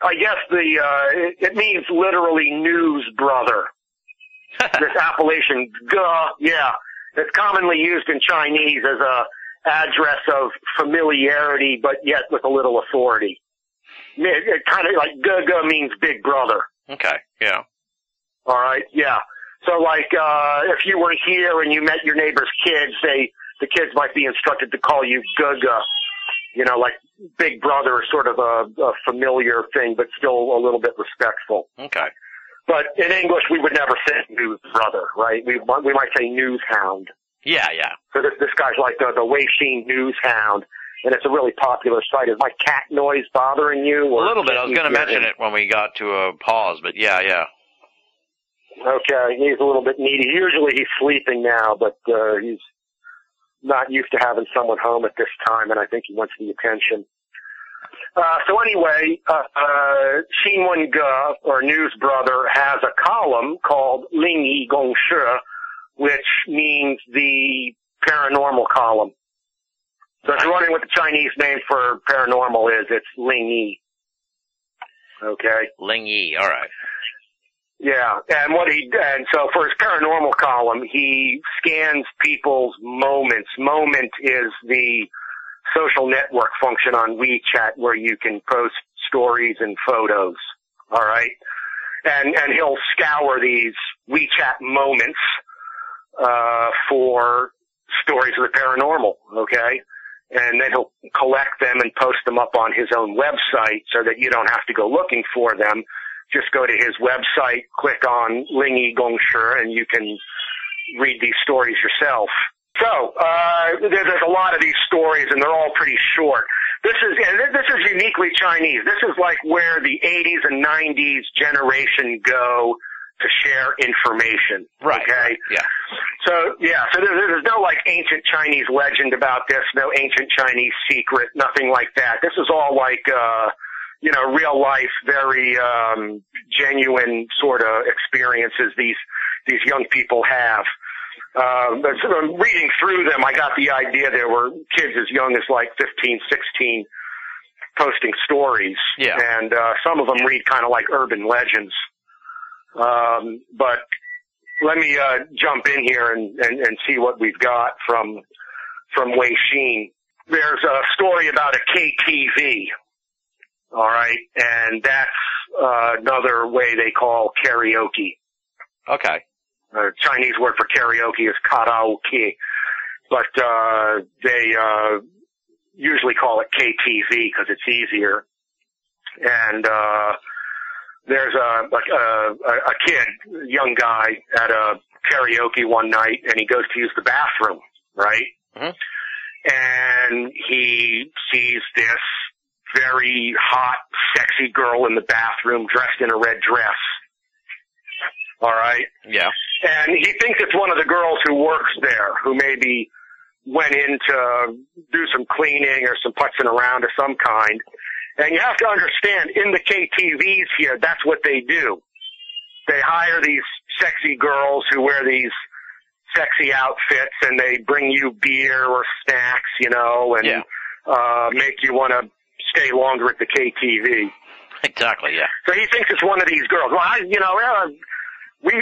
I guess the uh, it, it means literally news brother. this appellation Ge, yeah, it's commonly used in Chinese as a address of familiarity, but yet with a little authority. It, it kind of like Ge Ge means big brother. Okay. Yeah. All right, yeah. So like, uh, if you were here and you met your neighbor's kids, they, the kids might be instructed to call you Gege. You know, like big brother is sort of a, a familiar thing, but still a little bit respectful. Okay. But in English, we would never say news brother, right? We, we might say news hound. Yeah, yeah. So this, this guy's like the, the Weixin news hound. And it's a really popular site. Is my cat noise bothering you? A little bit. I was going to mention it when we got to a pause, but yeah, yeah. Okay, he's a little bit needy. Usually he's sleeping now, but uh, he's not used to having someone home at this time, and I think he wants the attention. Uh, so anyway, uh, uh, Xinwen Ge, or News Brother, has a column called Ling Yi Gong Shi, which means the paranormal column. So if you're wondering what the Chinese name for paranormal is, it's Ling Yi. Okay. Ling Yi. All right. Yeah, and what he and so for his paranormal column, he scans people's moments. Moment is the social network function on WeChat where you can post stories and photos. All right, and and he'll scour these WeChat moments uh, for stories of the paranormal. Okay. And then he'll collect them and post them up on his own website so that you don't have to go looking for them just go to his website, click on Ling Yi Gong Shi, and you can read these stories yourself. So, uh, there, there's a lot of these stories and they're all pretty short. This is, and this is uniquely Chinese. This is like where the 80s and 90s generation go to share information. Right. Okay. Yeah. So yeah, so there, there's no like ancient Chinese legend about this, no ancient Chinese secret, nothing like that. This is all like, uh, you know, real life, very um, genuine sort of experiences these these young people have. Uh, but sort of reading through them, I got the idea there were kids as young as like 15, 16 posting stories. Yeah. And uh, some of them read kind of like urban legends. Um, but let me uh, jump in here and, and, and see what we've got from from Wei Sheen. There's a story about a KTV. All right, and that's uh, another way they call karaoke. Okay. The Chinese word for karaoke is karaoke, but uh, they uh, usually call it KTV because it's easier. And uh, there's a, a a kid, young guy, at a karaoke one night, and he goes to use the bathroom, right? Mhm. And he sees this very hot, sexy girl in the bathroom dressed in a red dress. All right. Yeah. And he thinks it's one of the girls who works there who maybe went in to do some cleaning or some putzing around of some kind. And you have to understand, in the KTVs here, that's what they do. They hire these sexy girls who wear these sexy outfits and they bring you beer or snacks, you know, and Yeah. uh make you want to stay longer at the KTV. Exactly. Yeah. So he thinks it's one of these girls. Well, I, you know, uh, we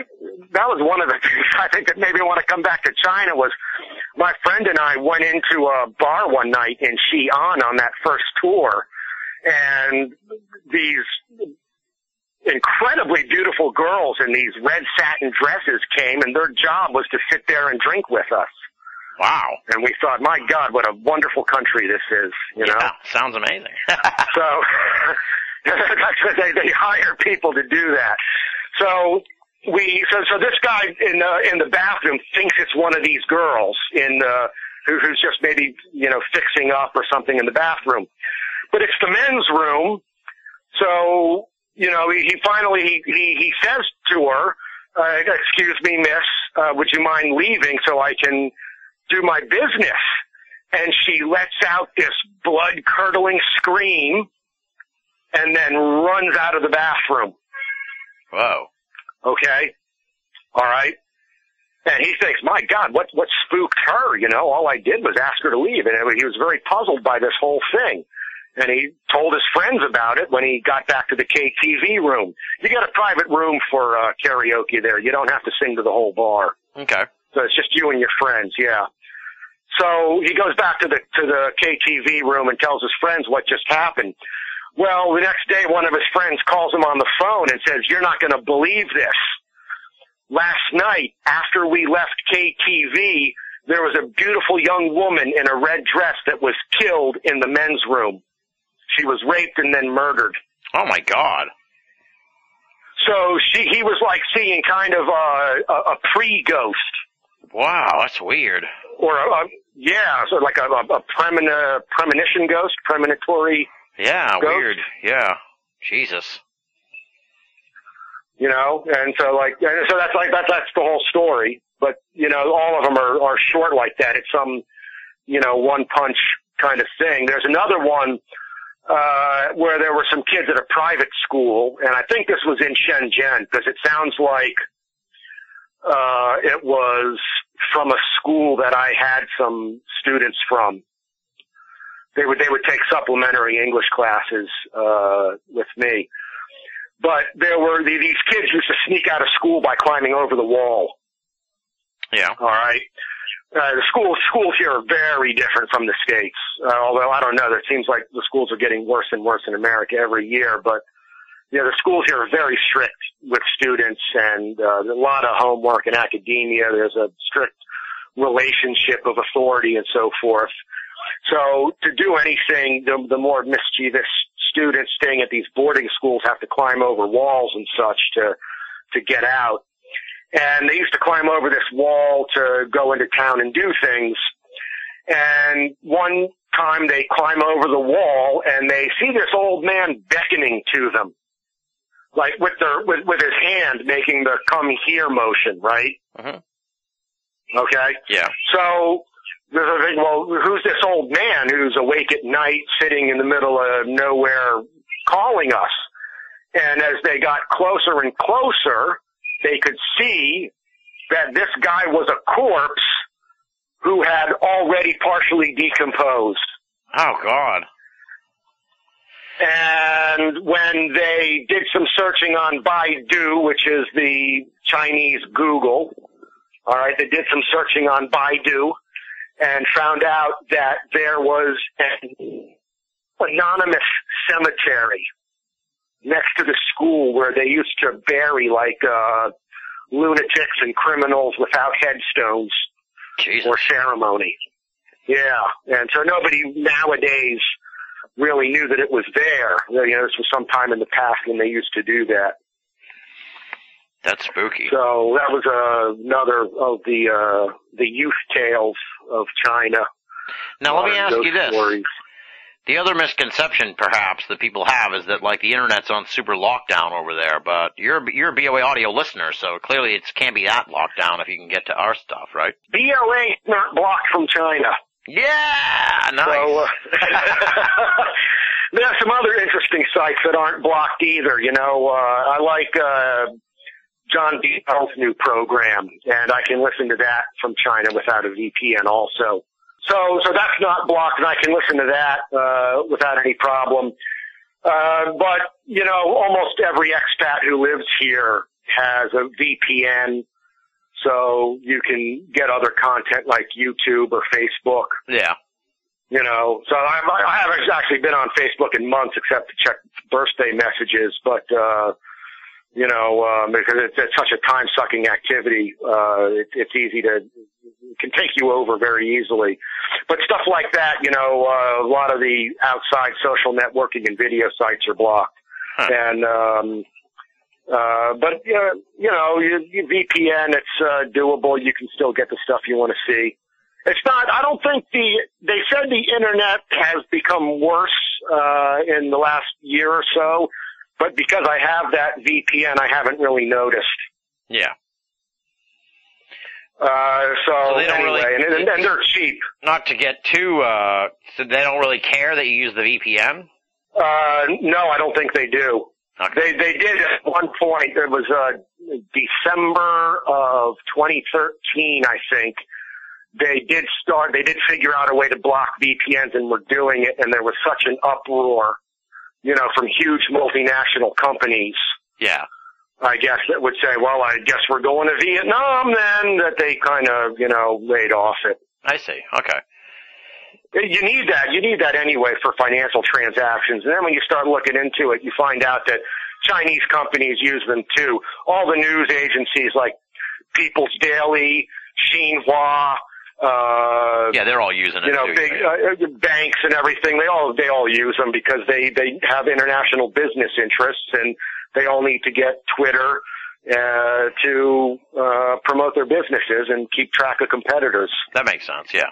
that was one of the things I think that made me want to come back to China was my friend and I went into a bar one night in Xi'an on that first tour, and these incredibly beautiful girls in these red satin dresses came, and their job was to sit there and drink with us. Wow. And we thought, my God, what a wonderful country this is, you know. Sounds amazing. So they they hire people to do that. So we so so this guy in the in the bathroom thinks it's one of these girls in the who, who's just maybe you know fixing up or something in the bathroom, but it's the men's room. So you know he, he finally he, he he says to her, uh, "Excuse me, miss, uh, would you mind leaving so I can do my business?" And she lets out this blood curdling scream and then runs out of the bathroom. Whoa. Okay? Alright? And he thinks, my God, what, what spooked her? You know, all I did was ask her to leave. And he was very puzzled by this whole thing. And he told his friends about it when he got back to the KTV room. You get a private room for uh, karaoke there. You don't have to sing to the whole bar. Okay. So it's just you and your friends, yeah. So he goes back to the to the KTV room and tells his friends what just happened. Well, the next day one of his friends calls him on the phone and says, "You're not going to believe this. Last night after we left KTV, there was a beautiful young woman in a red dress that was killed in the men's room. She was raped and then murdered." Oh my God. So she he was like seeing kind of a a, a pre-ghost. Wow. That's weird. or a, a yeah, so like a, a, a premoni- premonition ghost, premonitory, Yeah. Ghost? Weird. Yeah. Jesus. you know, and so like, and so that's like that's that's the whole story. But you know, all of them are are short like that. It's some, you know, one punch kind of thing. There's another one uh where there were some kids at a private school, and I think this was in Shenzhen because it sounds like uh it was from a school that I had some students from. They would they would take supplementary English classes uh with me. But there were the, these kids used to sneak out of school by climbing over the wall. Yeah. All right. Uh, the schools schools here are very different from the states. Uh, although I don't know, it seems like the schools are getting worse and worse in America every year. But you know, the schools here are very strict with students, and uh, a lot of homework in academia. There's a strict relationship of authority and so forth. So to do anything, the, the more mischievous students staying at these boarding schools have to climb over walls and such to to get out. And they used to climb over this wall to go into town and do things. And one time they climb over the wall and they see this old man beckoning to them. Like with their, with, with his hand making the come here motion, right? Mhm. Okay? Yeah. So there's a thing, well, who's this old man who's awake at night, sitting in the middle of nowhere, calling us? And as they got closer and closer, they could see that this guy was a corpse who had already partially decomposed. Oh God. And when they did some searching on Baidu, which is the Chinese Google, all right, they did some searching on Baidu and found out that there was an anonymous cemetery next to the school where they used to bury like uh lunatics and criminals without headstones Jesus. or ceremony. Yeah, and so nobody nowadays really knew that it was there. You know, this was some time in the past when they used to do that. That's spooky. So that was uh, another of the uh, the youth tales of China. Now let me ask you this: Stories. The other misconception, perhaps, that people have is that like the internet's on super lockdown over there. But you're you're a BOA audio listener, so clearly it can't be that lockdown if you can get to our stuff, right? BOA not blocked from China. Yeah, nice. So, uh, there's some other interesting sites that aren't blocked either. You know, uh, I like, uh, John Bell's new program and I can listen to that from China without a VPN also. So, so that's not blocked and I can listen to that, uh, without any problem. Uh, but, you know, almost every expat who lives here has a VPN so you can get other content like YouTube or Facebook. yeah. You know, so I, I haven't actually been on Facebook in months except to check birthday messages, but, uh, you know, um, because it's, it's such a time sucking activity, uh, it, it's easy to, it can take you over very easily. But stuff like that, you know, uh, a lot of the outside social networking and video sites are blocked. Huh. And, um, uh, but, uh, you know, you, you VPN, it's, uh, doable. You can still get the stuff you want to see. It's not, I don't think the, they said the internet has become worse, uh, in the last year or so, but because I have that VPN, I haven't really noticed. Yeah. Uh, so, So they don't anyway, really- and, and, and they're cheap. Not to get too, uh, so they don't really care that you use the VPN? Uh, no, I don't think they do. Okay. They they did at one point. It was uh, December of 2013, I think. They did start. They did figure out a way to block VPNs, and were doing it. And there was such an uproar, you know, from huge multinational companies. Yeah. I guess that would say, well, I guess we're going to Vietnam then. That they kind of, you know, laid off it. I see. Okay. You need that. You need that anyway for financial transactions. And then when you start looking into it, you find out that Chinese companies use them too. All the news agencies like People's Daily, Xinhua, uh, Yeah, they're all using it you know, too. big yeah. uh, banks and everything. They all they all use them because they they have international business interests and they all need to get Twitter uh, to uh, promote their businesses and keep track of competitors. That makes sense. Yeah.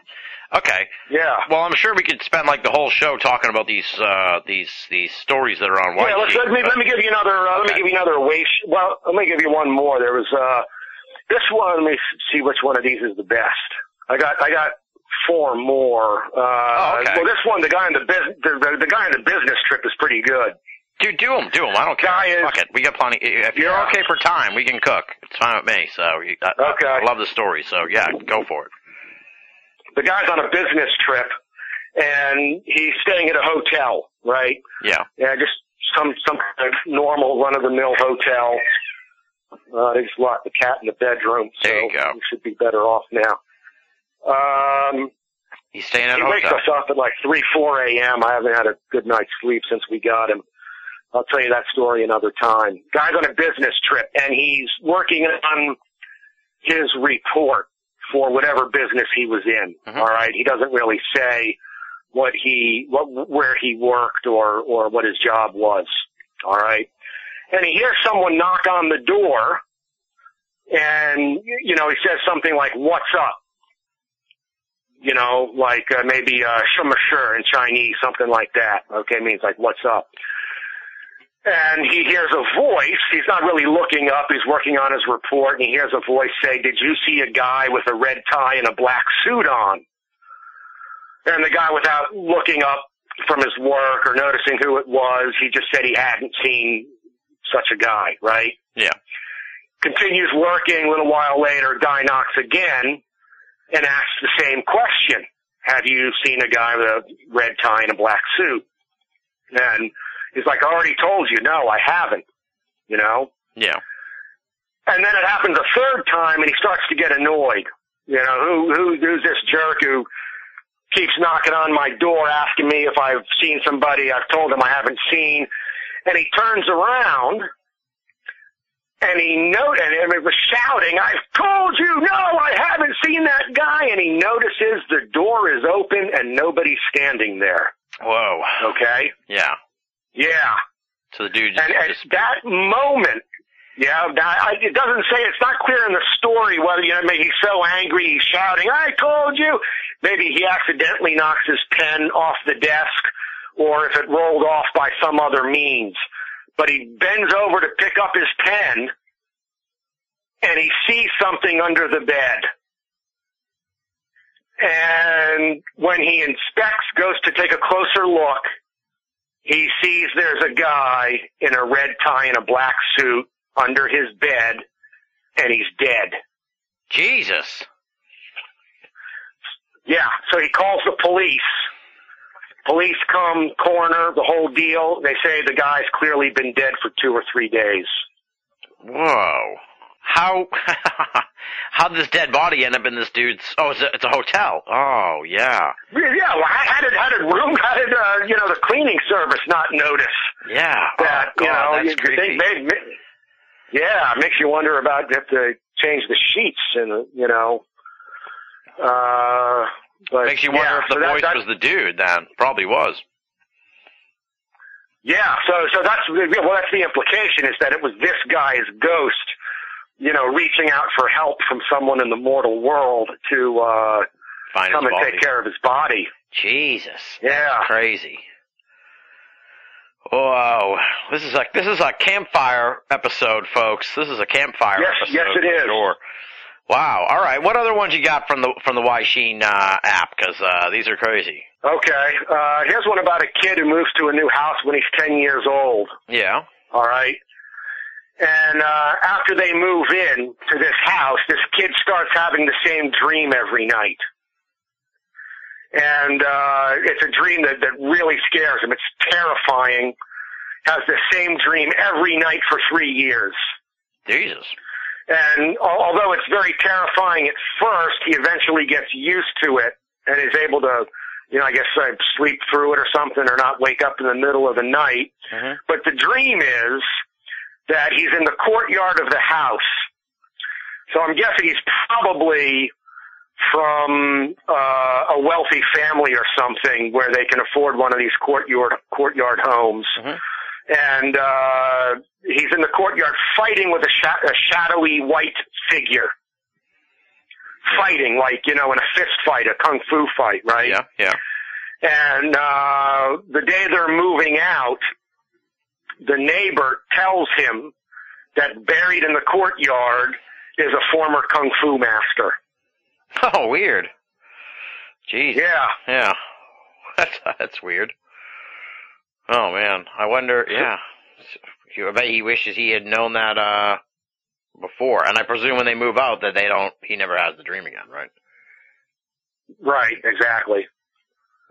Okay. Yeah. Well, I'm sure we could spend like the whole show talking about these uh these these stories that are on White Yeah, let's, let me let me give you another. Uh, Let me give you another way. Well, let me give you one more. There was uh, this one. Let me see which one of these is the best. I got I got four more. Uh, Oh, okay. Well, this one, the guy in the business, the, the, the guy in the business trip is pretty good. Dude, do them, do them. I don't care. Guy is- Fuck it. We got plenty. If you're Yeah. okay for time, we can cook. It's fine with me. So you- I, I- Okay. I love the story. So yeah, go for it. The guy's on a business trip, and he's staying at a hotel, right? Yeah. Yeah, just some some kind of normal run of the mill hotel. Uh, they just locked the cat in the bedroom, so There you go. we should be better off now. Um, He's staying at he a wakes us up at like 3, 4 a.m. I haven't had a good night's sleep since we got him. I'll tell you that story another time. Guy's on a business trip and he's working on his report for whatever business he was in. Mhm. All right. He doesn't really say what he, what, where he worked or, or what his job was. All right. And he hears someone knock on the door and, you know, he says something like, what's up? you know, like uh, maybe uh, shumashur in Chinese, something like that. Okay, means like what's up. And he hears a voice. He's not really looking up. He's working on his report, and he hears a voice say, "Did you see a guy with a red tie and a black suit on?" And the guy, without looking up from his work or noticing who it was, he just said he hadn't seen such a guy. Right? Yeah. Continues working. A little while later, guy knocks again and asks the same question. Have you seen a guy with a red tie and a black suit? And he's like, I already told you, no, I haven't. You know? Yeah. And then it happens a third time and he starts to get annoyed. You know, who, who, who's this jerk who keeps knocking on my door asking me if I've seen somebody I've told him I haven't seen. And he turns around and he note and it was shouting, I've told you, no, I haven't seen that guy. And he notices the door is open and nobody's standing there. Whoa. Okay? Yeah. Yeah. So the dude just, And at just that moment, yeah, that, I, it doesn't say, it's not clear in the story whether, you know, maybe he's so angry, he's shouting, I told you. Maybe he accidentally knocks his pen off the desk, or if it rolled off by some other means. But he bends over to pick up his pen and he sees something under the bed. And when he inspects, goes to take a closer look, he sees there's a guy in a red tie and a black suit under his bed and he's dead. Jesus. Yeah, so he calls the police. Police come, coroner, the whole deal. They say the guy's clearly been dead for two or three days. Whoa. How how did this dead body end up in this dude's? Oh, it's a, it's a hotel. Oh, yeah, Yeah, well, how did how did room how did uh, you know the cleaning service not notice yeah. that? oh, you know, that's you- creepy. they, they, yeah, it makes you wonder about if to change the sheets and you know. Uh, but Makes you wonder yeah, if the so voice that- was the dude. Then probably was. Yeah, so so that's well, that's the implication is that it was this guy's ghost, you know, reaching out for help from someone in the mortal world to uh Find come and body. take care of his body. Jesus. Yeah. Crazy. Whoa. This is like this is a campfire episode, folks. This is a campfire Yes, episode. yes, it is. Sure. Wow. All right. What other ones you got from the from the Weixin uh, app? Because uh, these are crazy. Okay, uh here's one about a kid who moves to a new house when he's 10 years old, Yeah. all right? And uh after they move in to this house, this kid starts having the same dream every night. And uh it's a dream that that really scares him. It's terrifying. Has the same dream every night for 3 years. Jesus. And al- although it's very terrifying at first, he eventually gets used to it and is able to, you know, I guess uh, sleep through it or something or not wake up in the middle of the night. Mhm. But the dream is that he's in the courtyard of the house. So I'm guessing he's probably from uh, a wealthy family or something where they can afford one of these courtyard courtyard homes. Mhm. And uh, he's in the courtyard fighting with a, sha- a shadowy white figure. Fighting like, you know, in a fist fight, a kung fu fight, right? Yeah. Yeah. And uh, the day they're moving out, the neighbor tells him that buried in the courtyard is a former kung fu master. Oh, weird. Jeez. Yeah. Yeah. That's that's weird. Oh man, I wonder. Yeah, I bet he wishes he had known that uh before. And I presume when they move out that they don't. He never has the dream again, right? Right, exactly.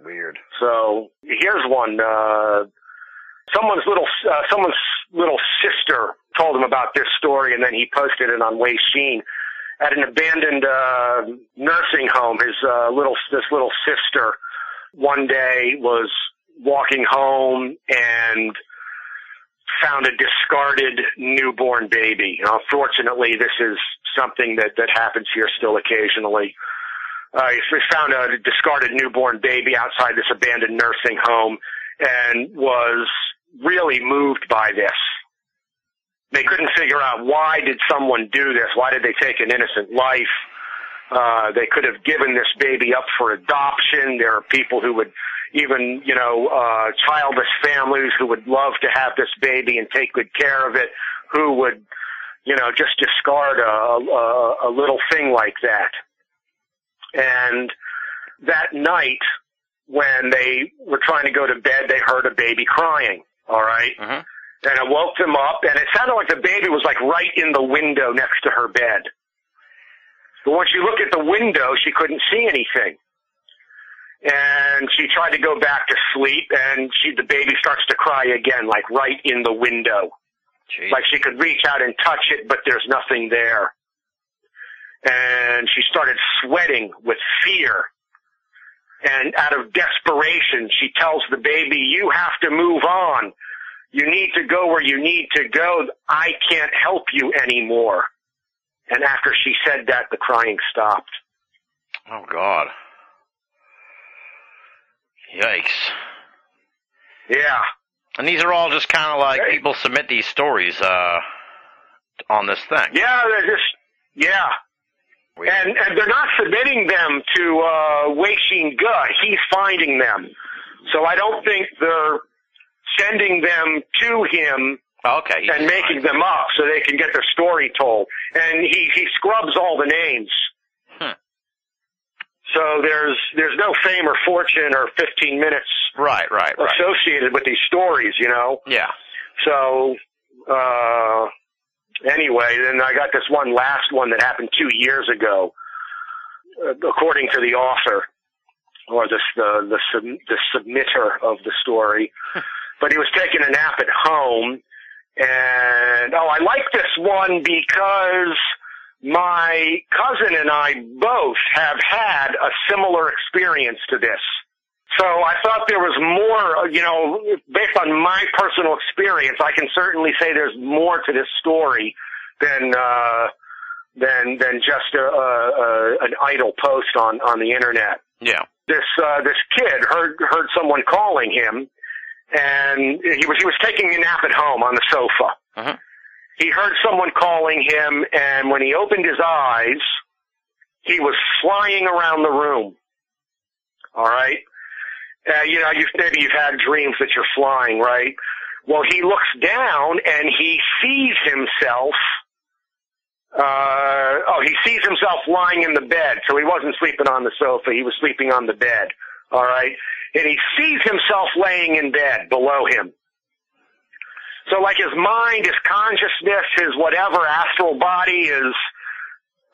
Weird. So here's one. Uh, someone's little uh, someone's little sister told him about this story, and then he posted it on Wei Sheen. At an abandoned uh, nursing home, his uh, little this little sister one day was walking home and found a discarded newborn baby. Unfortunately, this is something that that happens here still occasionally. Uh, he found a discarded newborn baby outside this abandoned nursing home and was really moved by this. They couldn't figure out why did someone do this? Why did they take an innocent life? Uh, they could have given this baby up for adoption. There are people who would even, you know, uh, childless families who would love to have this baby and take good care of it, who would, you know, just discard a, a, a little thing like that. And that night, when they were trying to go to bed, they heard a baby crying. All right? Mhm. And it woke them up, and it sounded like the baby was like right in the window next to her bed. But when she looked at the window, she couldn't see anything. And she tried to go back to sleep, and she the baby starts to cry again, like right in the window. Jeez. Like she could reach out and touch it, but there's nothing there. And she started sweating with fear. And out of desperation, she tells the baby, you have to move on. You need to go where you need to go. I can't help you anymore. And after she said that, the crying stopped. oh God. Yikes. Yeah. And these are all just kind of like Hey. people submit these stories uh on this thing. Yeah, they're just, yeah. And, and they're not submitting them to uh, Wei Xing Ge. He's finding them. So I don't think they're sending them to him Okay. and making them up so they can get their story told. And he, he scrubs all the names. Hmm. So there's, there's no fame or fortune or 15 minutes Right, right, right. associated with these stories, you know? Yeah. So, uh, anyway, then I got this one last one that happened two years ago, uh, according to the author, or the, the, the, sub, the submitter of the story. but he was taking a nap at home, and, oh, I like this one because my cousin and I both have had a similar experience to this. So I thought there was more, uh, you know, based on my personal experience, I can certainly say there's more to this story than, uh, than, than just a, a, a, an idle post on, on the internet. Yeah. This, uh, this kid heard, heard someone calling him and he was, he was taking a nap at home on the sofa. Mhm. He heard someone calling him and when he opened his eyes, he was flying around the room. All right. Uh, you know, you've, maybe you've had dreams that you're flying, right? Well, he looks down and he sees himself. Uh, oh, he sees himself lying in the bed. So he wasn't sleeping on the sofa. He was sleeping on the bed. All right. And he sees himself laying in bed below him. So like his mind, his consciousness, his whatever astral body is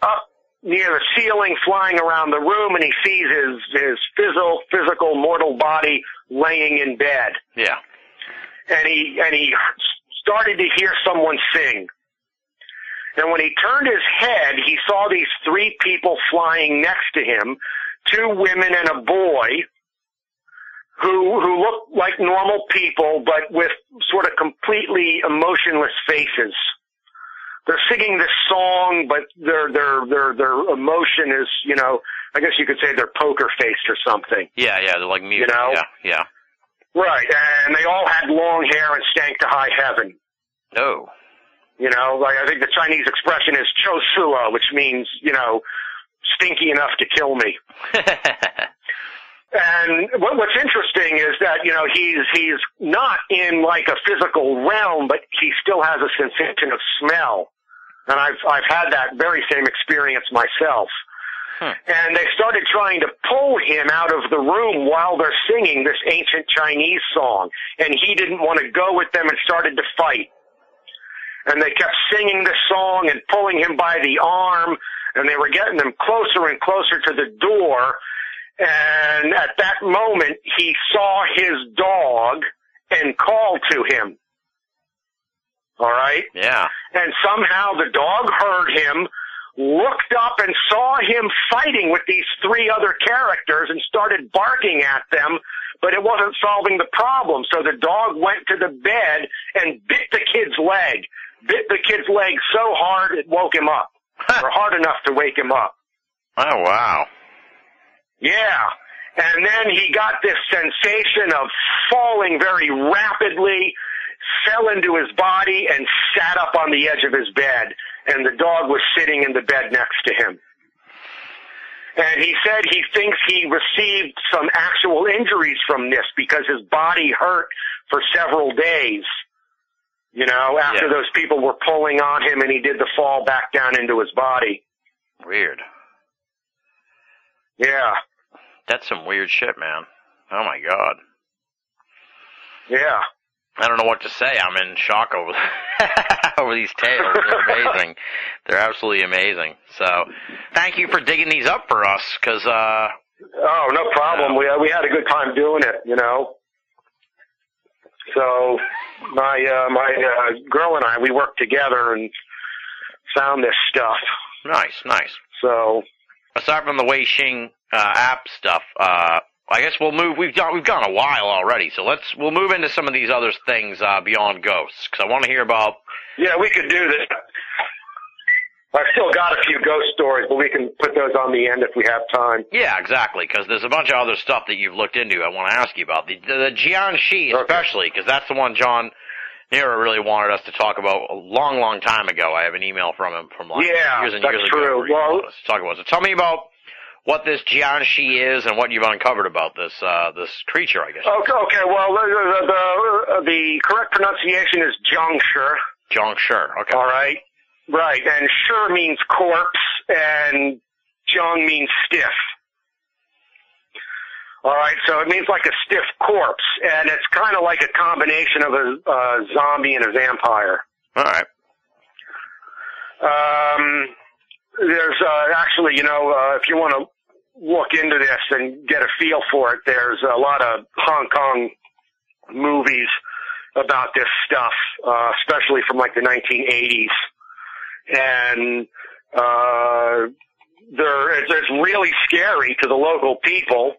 up near the ceiling flying around the room and he sees his, his physical, physical mortal body laying in bed. Yeah. And he, and he started to hear someone sing. And when he turned his head, he saw these three people flying next to him, two women and a boy, who, who looked like normal people, but with sort of completely emotionless faces they're singing this song, but their their their their emotion is, you know, I guess you could say they're poker faced or something. Yeah, yeah. They're like mute. You know? Yeah, yeah. Right, and they all had long hair and stank to high heaven. Oh. You know, like I think the Chinese expression is chosua, which means, you know, stinky enough to kill me. And what, what's interesting is that you know he's he's not in like a physical realm, but he still has a sensation of smell. And I've I've had that very same experience myself. Hmm. And they started trying to pull him out of the room while they're singing this ancient Chinese song, and he didn't want to go with them and started to fight. And they kept singing the song and pulling him by the arm, and they were getting him closer and closer to the door and at that moment he saw his dog and called to him. All right? yeah. And somehow the dog heard him, looked up and saw him fighting with these three other characters and started barking at them, but it wasn't solving the problem. So the dog went to the bed and bit the kid's leg. Bit the kid's leg so hard it woke him up. or hard enough to wake him up. Oh wow. Yeah. And then he got this sensation of falling very rapidly, fell into his body and sat up on the edge of his bed. And the dog was sitting in the bed next to him. And he said he thinks he received some actual injuries from this because his body hurt for several days. You know, after Yeah. those people were pulling on him and he did the fall back down into his body. Weird. Yeah. That's some weird shit, man. Oh my god. Yeah. I don't know what to say. I'm in shock over over these tales. They're amazing. They're absolutely amazing. So, thank you for digging these up for us, because uh, Oh, no problem. We we had a good time doing it, you know. So my uh, my uh, girl and I we worked together and found this stuff. nice, nice. So Aside from the Weixin uh, app stuff, uh, I guess we'll move. We've gone we've gone a while already, so let's we'll move into some of these other things uh, beyond ghosts, because I want to hear about. yeah, we could do this. I've still got a few ghost stories, but we can put those on the end if we have time. Yeah, exactly, because there's a bunch of other stuff that you've looked into. I want to ask you about the the, the Jiangshi, Okay. especially because that's the one John Nero really wanted us to talk about a long, long time ago. I have an email from him from like Yeah, years and that's years ago. true. he Well- wanted us to talk about. So tell me about what this Jiangshi is and what you've uncovered about this uh, this creature, I guess. Okay, okay. Well, the the, the, the correct pronunciation is Jiangshi. Jiangshi. Okay. All right, right. And Shi means corpse, and Jiang means stiff. All right, so it means like a stiff corpse, and it's kind of like a combination of a, a zombie and a vampire. All right. Um, there's uh, actually, you know, uh, if you want to look into this and get a feel for it, there's a lot of Hong Kong movies about this stuff, uh, especially from like the 1980s, and uh, they're it's, it's really scary to the local people.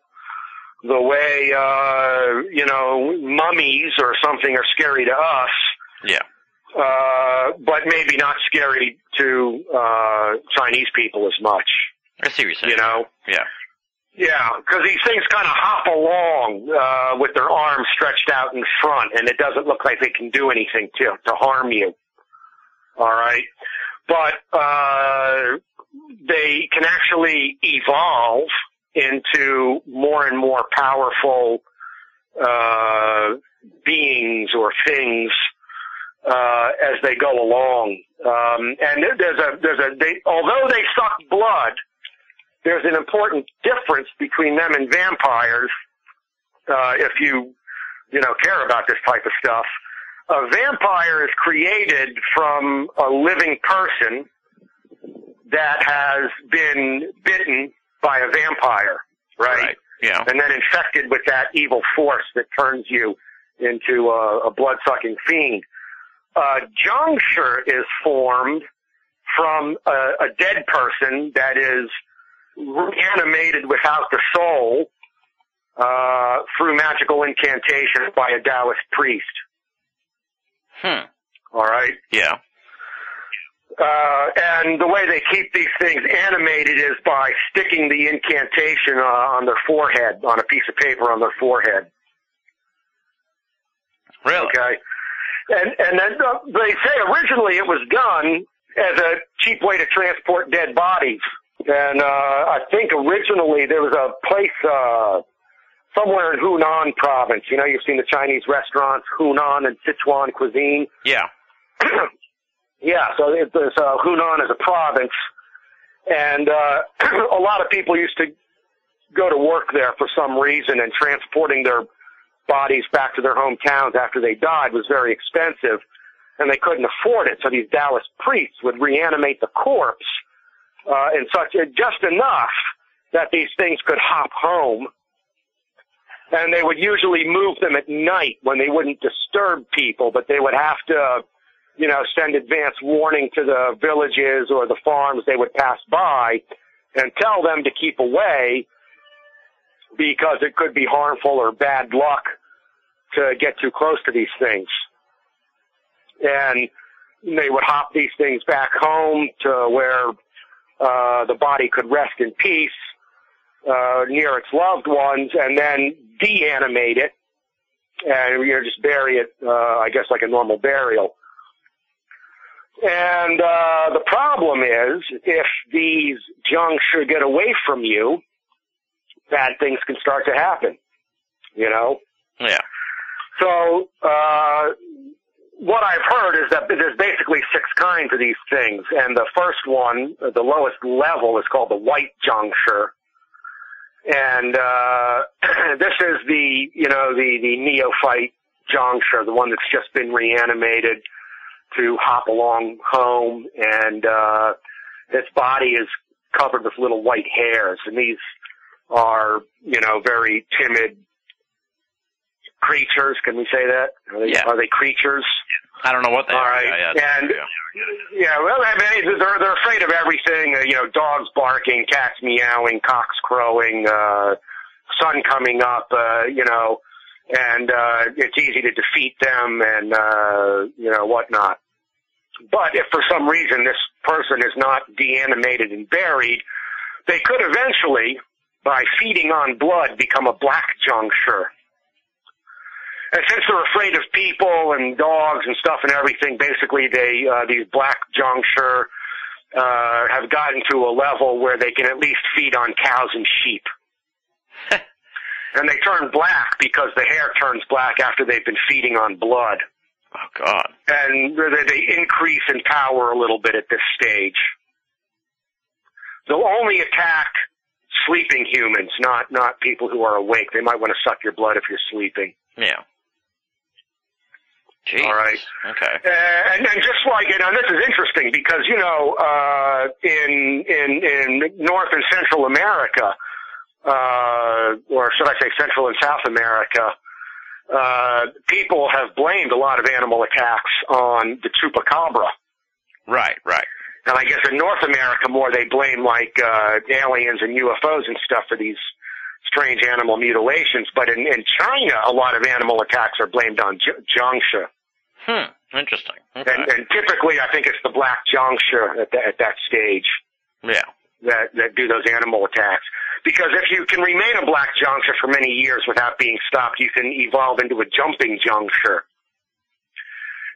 The way uh, you know mummies or something are scary to us, Yeah. Uh, but maybe not scary to uh, Chinese people as much. I see what you're saying. You know, Yeah. yeah, because these things kind of hop along uh, with their arms stretched out in front, and it doesn't look like they can do anything to to harm you. All right, but uh, they can actually evolve into more and more powerful uh, beings or things uh, as they go along. Um, and there's a there's a they, although they suck blood, there's an important difference between them and vampires. Uh, if you you know care about this type of stuff, a vampire is created from a living person that has been bitten by a vampire, right? Yeah. and then infected with that evil force that turns you into a, a blood-sucking fiend. Uh, Jiangshi is formed from a, a dead person that is reanimated without the soul uh, through magical incantation by a Taoist priest. Hmm. All right. Yeah. Uh, and the way they keep these things animated is by sticking the incantation uh, on their forehead, on a piece of paper on their forehead. Really? Okay. And and then uh, they say originally it was done as a cheap way to transport dead bodies. And uh, I think originally there was a place uh, somewhere in Hunan province. You know, you've seen the Chinese restaurants, Hunan and Sichuan cuisine. Yeah. Yeah, so it, there's uh, Hunan is a province, and uh, a lot of people used to go to work there for some reason, and transporting their bodies back to their hometowns after they died was very expensive, and they couldn't afford it. So these Taoist priests would reanimate the corpse uh, in such just enough that these things could hop home. And they would usually move them at night when they wouldn't disturb people, but they would have to you know, send advance warning to the villages or the farms they would pass by and tell them to keep away because it could be harmful or bad luck to get too close to these things. And they would hop these things back home to where uh, the body could rest in peace uh, near its loved ones and then deanimate it and you know just bury it uh, I guess like a normal burial. And uh, the problem is, if these junks should get away from you, bad things can start to happen. You know. Yeah. So uh, what I've heard is that there's basically six kinds of these things, and the first one, the lowest level, is called the white jiangshi. And uh, this is the you know the the neophyte jiangshi, the one that's just been reanimated to hop along home and uh its body is covered with little white hairs and these are you know very timid creatures can we say that are they, Yeah. are they creatures I don't know what they All are. right. Yeah, And- yeah. yeah well i mean they're they're afraid of everything uh, you know dogs barking cats meowing cocks crowing uh sun coming up uh you know and uh it's easy to defeat them and uh you know whatnot but if for some reason this person is not deanimated and buried, they could eventually, by feeding on blood, become a black jiangshi. And since they're afraid of people and dogs and stuff and everything, basically they uh, these black jiangshi uh, have gotten to a level where they can at least feed on cows and sheep. and they turn black because the hair turns black after they've been feeding on blood. Oh God. And they, they increase in power a little bit at this stage. They'll only attack sleeping humans, not not people who are awake. They might want to suck your blood if you're sleeping. Yeah. Jeez. All right. Okay. Uh, and, and just like you know, this is interesting because you know, uh, in in in North and Central America, uh, or should I say Central and South America, uh, people have blamed a lot of animal attacks on the chupacabra. Right. Right. And I guess in North America more they blame like uh, aliens and UFOs and stuff for these strange animal mutilations. But in, in China, a lot of animal attacks are blamed on j- jiangshi. Hmm. Interesting. Okay. And, and typically, I think it's the black jiangshi at, that at that stage yeah. that that do those animal attacks. Because if you can remain a black jiangshi for many years without being stopped, you can evolve into a jumping jiangshi.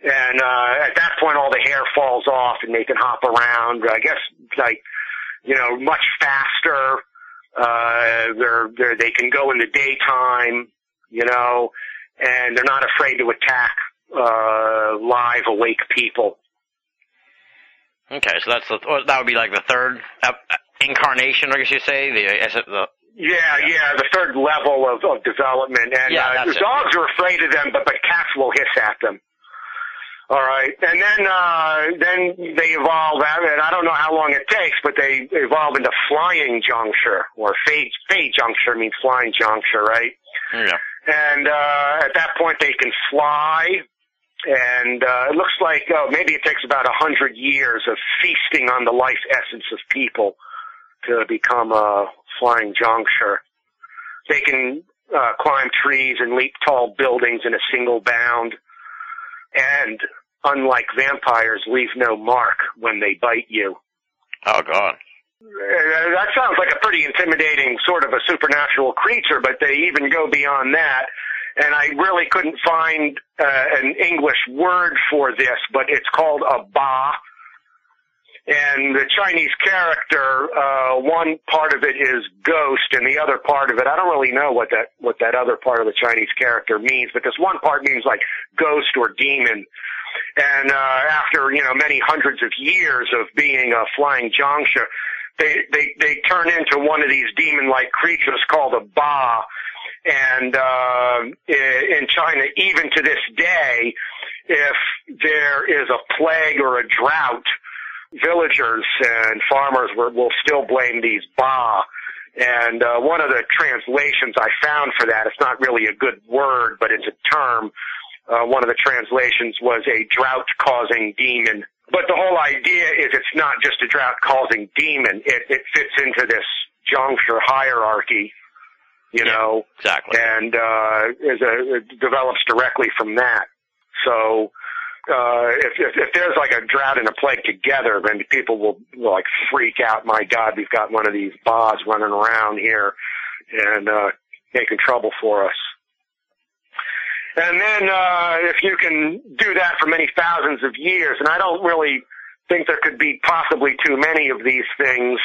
And uh, at that point, all the hair falls off, and they can hop around. I guess like you know much faster. Uh, they're, they're they can go in the daytime, you know, and they're not afraid to attack uh, live awake people. Okay. So that's the that would be like the third uh, incarnation, I guess you say. The, the Yeah, yeah, the third level of, of development, and Yeah, uh, the it. dogs are afraid of them, but but cats will hiss at them. All right, and then uh, then they evolve out, and I don't know how long it takes, but they evolve into flying jiangshi or fade fade jiangshi means flying jiangshi, right? yeah. And uh, at that point, they can fly, and uh, it looks like oh, maybe it takes about a hundred years of feasting on the life essence of people to become a flying jiangshi. They can uh, climb trees and leap tall buildings in a single bound, and unlike vampires, leave no mark when they bite you. Oh God. Uh, that sounds like a pretty intimidating sort of a supernatural creature, but they even go beyond that. And I really couldn't find uh, an English word for this, but it's called a ba. And the Chinese character, uh, one part of it is ghost, and the other part of it, I don't really know what that what that other part of the Chinese character means, but this one part means like ghost or demon. And uh, after you know many hundreds of years of being a flying Jiangshi, they they they turn into one of these demon-like creatures called a ba. And uh, in China, even to this day, if there is a plague or a drought, villagers and farmers will, will still blame these ba. And uh, one of the translations I found for that, it's not really a good word, but it's a term. Uh, one of the translations was a drought-causing demon. But the whole idea is it's not just a drought-causing demon. It, it fits into this Jiangshi hierarchy, you Yeah. know, Exactly. and uh, is a, it develops directly from that. So uh, if, if if there's like a drought and a plague together, then people will, will like freak out. My God, we've got one of these bas running around here and uh, making trouble for us. And then uh, if you can do that for many thousands of years, and I don't really think there could be possibly too many of these things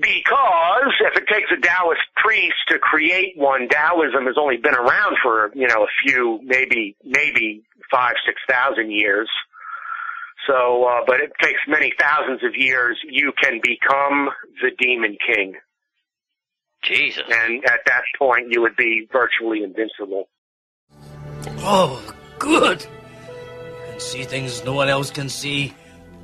because if it takes a Taoist priest to create one, Taoism has only been around for, you know, a few, maybe, maybe five, six thousand years. So, uh, but it takes many thousands of years, you can become the demon king. Jesus. And at that point, you would be virtually invincible. Oh, good. You can see things no one else can see,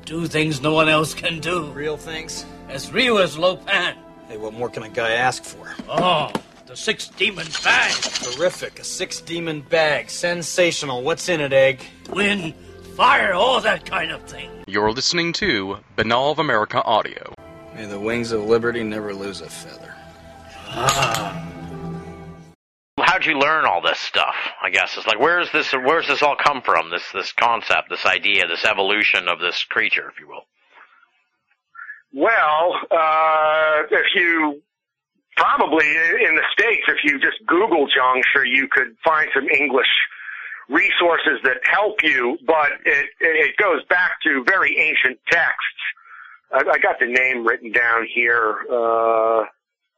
do things no one else can do. Real things? As real as Lo Pan. Hey, what more can a guy ask for? Oh, the six demon bag. Terrific. A six demon bag. Sensational. What's in it, Egg? Wind, fire, all that kind of thing. You're listening to Binnall of America Audio. May the wings of liberty never lose a feather. Ah. How'd you learn all this stuff? I guess it's like where's this where's this all come from? This this concept, this idea, this evolution of this creature, if you will. Well, uh, if you probably in the states, if you just Google Jiangshi, you could find some English resources that help you. But it it goes back to very ancient texts I, I got the name written down here. Uh,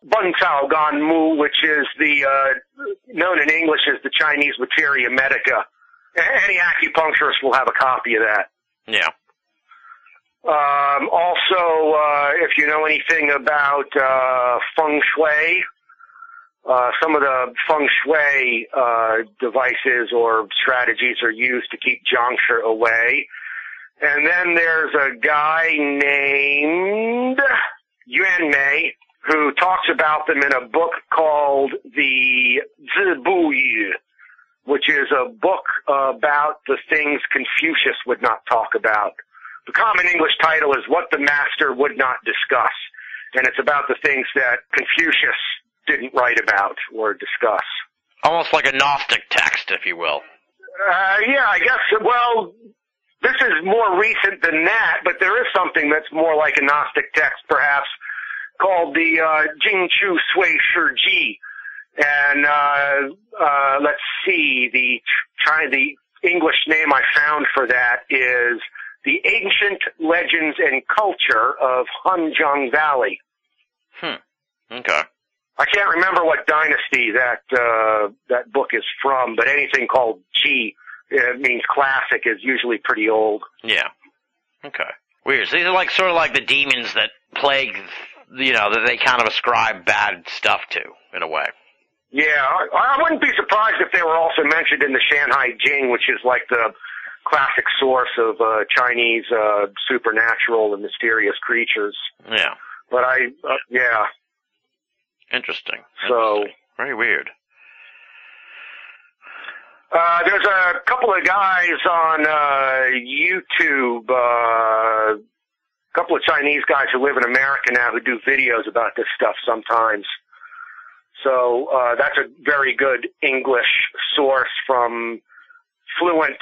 Ben Cao Gang Mu, which is the uh, known in English as the Chinese materia medica. Any acupuncturist will have a copy of that. Yeah. Um, also, uh, if you know anything about uh, feng shui, uh, some of the feng shui uh, devices or strategies are used to keep Jiangshi away. And then there's a guy named Yuan Mei who talks about them in a book called the Zibu Yu, which is a book about the things Confucius would not talk about. The common English title is What the Master Would Not Discuss, and it's about the things that Confucius didn't write about or discuss. Almost like a Gnostic text, if you will. Uh, yeah, I guess, well, this is more recent than that, but there is something that's more like a Gnostic text, perhaps, called the uh, Jing Chu Sui Shi Ji. And uh, uh, let's see, the try the English name I found for that is the Ancient Legends and Culture of Hanjiang Valley. Hmm. Okay. I can't remember what dynasty that uh, that book is from, but anything called Ji it means classic is usually pretty old. Yeah. Okay. Weird. So these are like sort of like the demons that plague, you know, that they kind of ascribe bad stuff to, in a way. Yeah, I, I wouldn't be surprised if they were also mentioned in the Shanhai Jing, which is like the classic source of uh, Chinese uh, supernatural and mysterious creatures. Yeah. But I, uh, yeah, Interesting. So- Interesting. Very weird. Uh, there's a couple of guys on uh, YouTube, uh, a couple of Chinese guys who live in America now who do videos about this stuff sometimes. So uh, that's a very good English source from fluent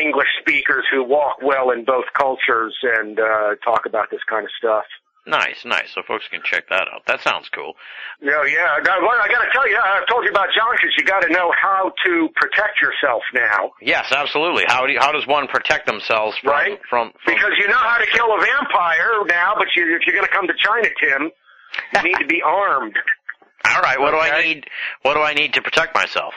English speakers who walk well in both cultures and uh, talk about this kind of stuff. Nice, nice. So folks can check that out. That sounds cool. Yeah, yeah. I got, well, I got to tell you, I've told you about jiangshis. You got to know how to protect yourself now. Yes, absolutely. How do you, how does one protect themselves from Right. from, from Because you know how to kill a vampire now, but you, if you're going to come to China, Tim, you need to be armed. All right, what do I need? What do I need to protect myself?